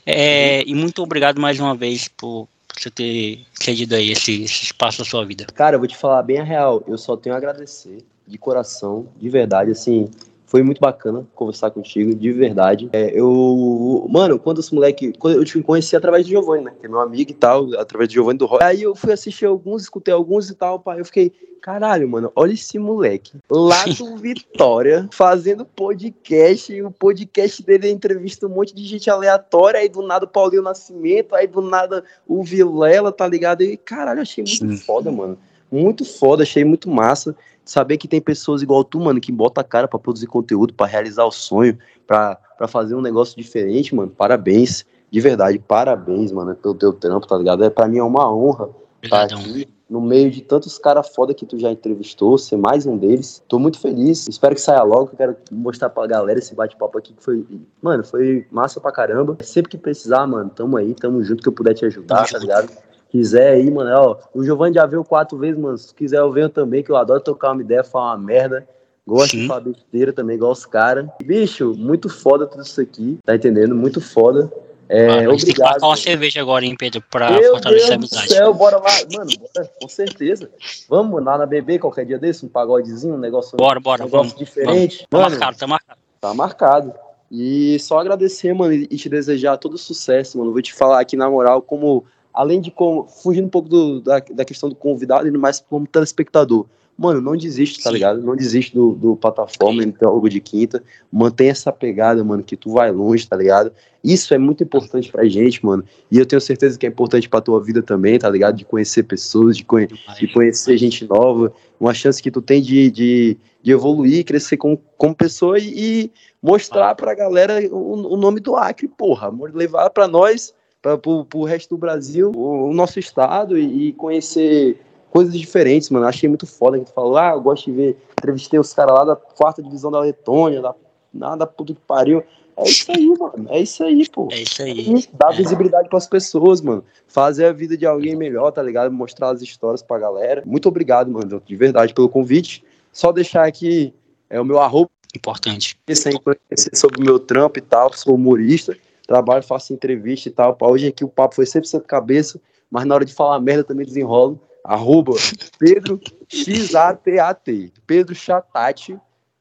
É, uhum. E muito obrigado mais uma vez por, você ter cedido aí esse, esse, espaço da sua vida. Cara, eu vou te falar bem a real, eu só tenho a agradecer, de coração, de verdade, assim, foi muito bacana conversar contigo, de verdade. É, eu, mano, quando esse moleque, quando eu te conheci através do Giovanni, né? Que é meu amigo e tal, através do Giovanni do Roy. Aí eu fui assistir alguns, escutei alguns e tal, pai. Eu fiquei, caralho, mano, olha esse moleque lá do Vitória fazendo podcast. E o podcast dele entrevista um monte de gente aleatória. Aí do nada o Paulinho Nascimento, aí do nada o Vilela, tá ligado? E caralho, achei muito foda, mano. Muito foda, achei muito massa saber que tem pessoas igual tu, mano, que bota a cara para produzir conteúdo, para realizar o sonho, para fazer um negócio diferente, mano. Parabéns, de verdade, parabéns, mano, pelo teu trampo, tá ligado? É para mim é uma honra estar tá aqui no meio de tantos caras foda que tu já entrevistou, ser mais um deles. Tô muito feliz, espero que saia logo, que eu quero mostrar pra galera esse bate-papo aqui que foi, mano, foi massa pra caramba. Sempre que precisar, mano, tamo aí, tamo junto que eu puder te ajudar, tá ligado? Quiser aí, mano, ó, o Giovanni já veio quatro vezes, mano. Se quiser eu venho também, que eu adoro tocar uma ideia, falar uma merda. Gosto Sim. de falar besteira também, igual os caras. Bicho, muito foda tudo isso aqui, tá entendendo? Muito foda. É, ah, obrigado. Tem que marcar uma cerveja agora, hein, Pedro, pra Meu fortalecer Deus a amizade. Do céu, bora lá. Mano, bora, com certeza. Vamos lá na BB qualquer dia desse, um pagodezinho, um negócio, bora, bora, um negócio vamos, diferente. Vamos. Tá mano, tá marcado, tá marcado. Tá marcado. E só agradecer, mano, e te desejar todo sucesso, mano. Vou te falar aqui na moral, como além de como, fugindo um pouco do, da, da questão do convidado, indo mais como telespectador. Mano, não desiste, tá Sim. ligado? Não desiste do, do plataforma, algo de quinta. Mantém essa pegada, mano, que tu vai longe, tá ligado? Isso é muito importante pra gente, mano. E eu tenho certeza que é importante pra tua vida também, tá ligado? De conhecer pessoas, de, conhe de conhecer gente nova. Uma chance que tu tem de, de, de evoluir, crescer como, como pessoa e, e mostrar pra galera o, o nome do Acre, porra. Levar pra nós para o resto do Brasil, o, o nosso estado e, e, conhecer coisas diferentes, mano. Achei muito foda que tu falou, ah, eu gosto de ver, entrevistei os caras lá da quarta divisão da Letônia, da, nada puta que pariu. É isso aí, mano. É isso aí, pô. É isso aí. Dá é. visibilidade para as pessoas, mano. Fazer a vida de alguém melhor, tá ligado? Mostrar as histórias pra galera. Muito obrigado, mano, de verdade, pelo convite. Só deixar aqui é o meu arroba. Importante. Sem conhecer sobre o meu trampo e tal, sou humorista trabalho, faço entrevista e tal. Hoje aqui o papo foi 100% cabeça, mas na hora de falar merda também desenrolo. Arroba Pedro XATAT. Pedro Chatati.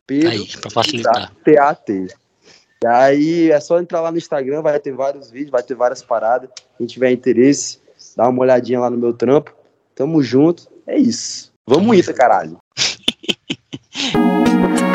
Pedro Aí, pra facilitar. t E aí é só entrar lá no Instagram, vai ter vários vídeos, vai ter várias paradas. Quem tiver interesse, dá uma olhadinha lá no meu trampo. Tamo junto. É isso. Vamos ir, caralho.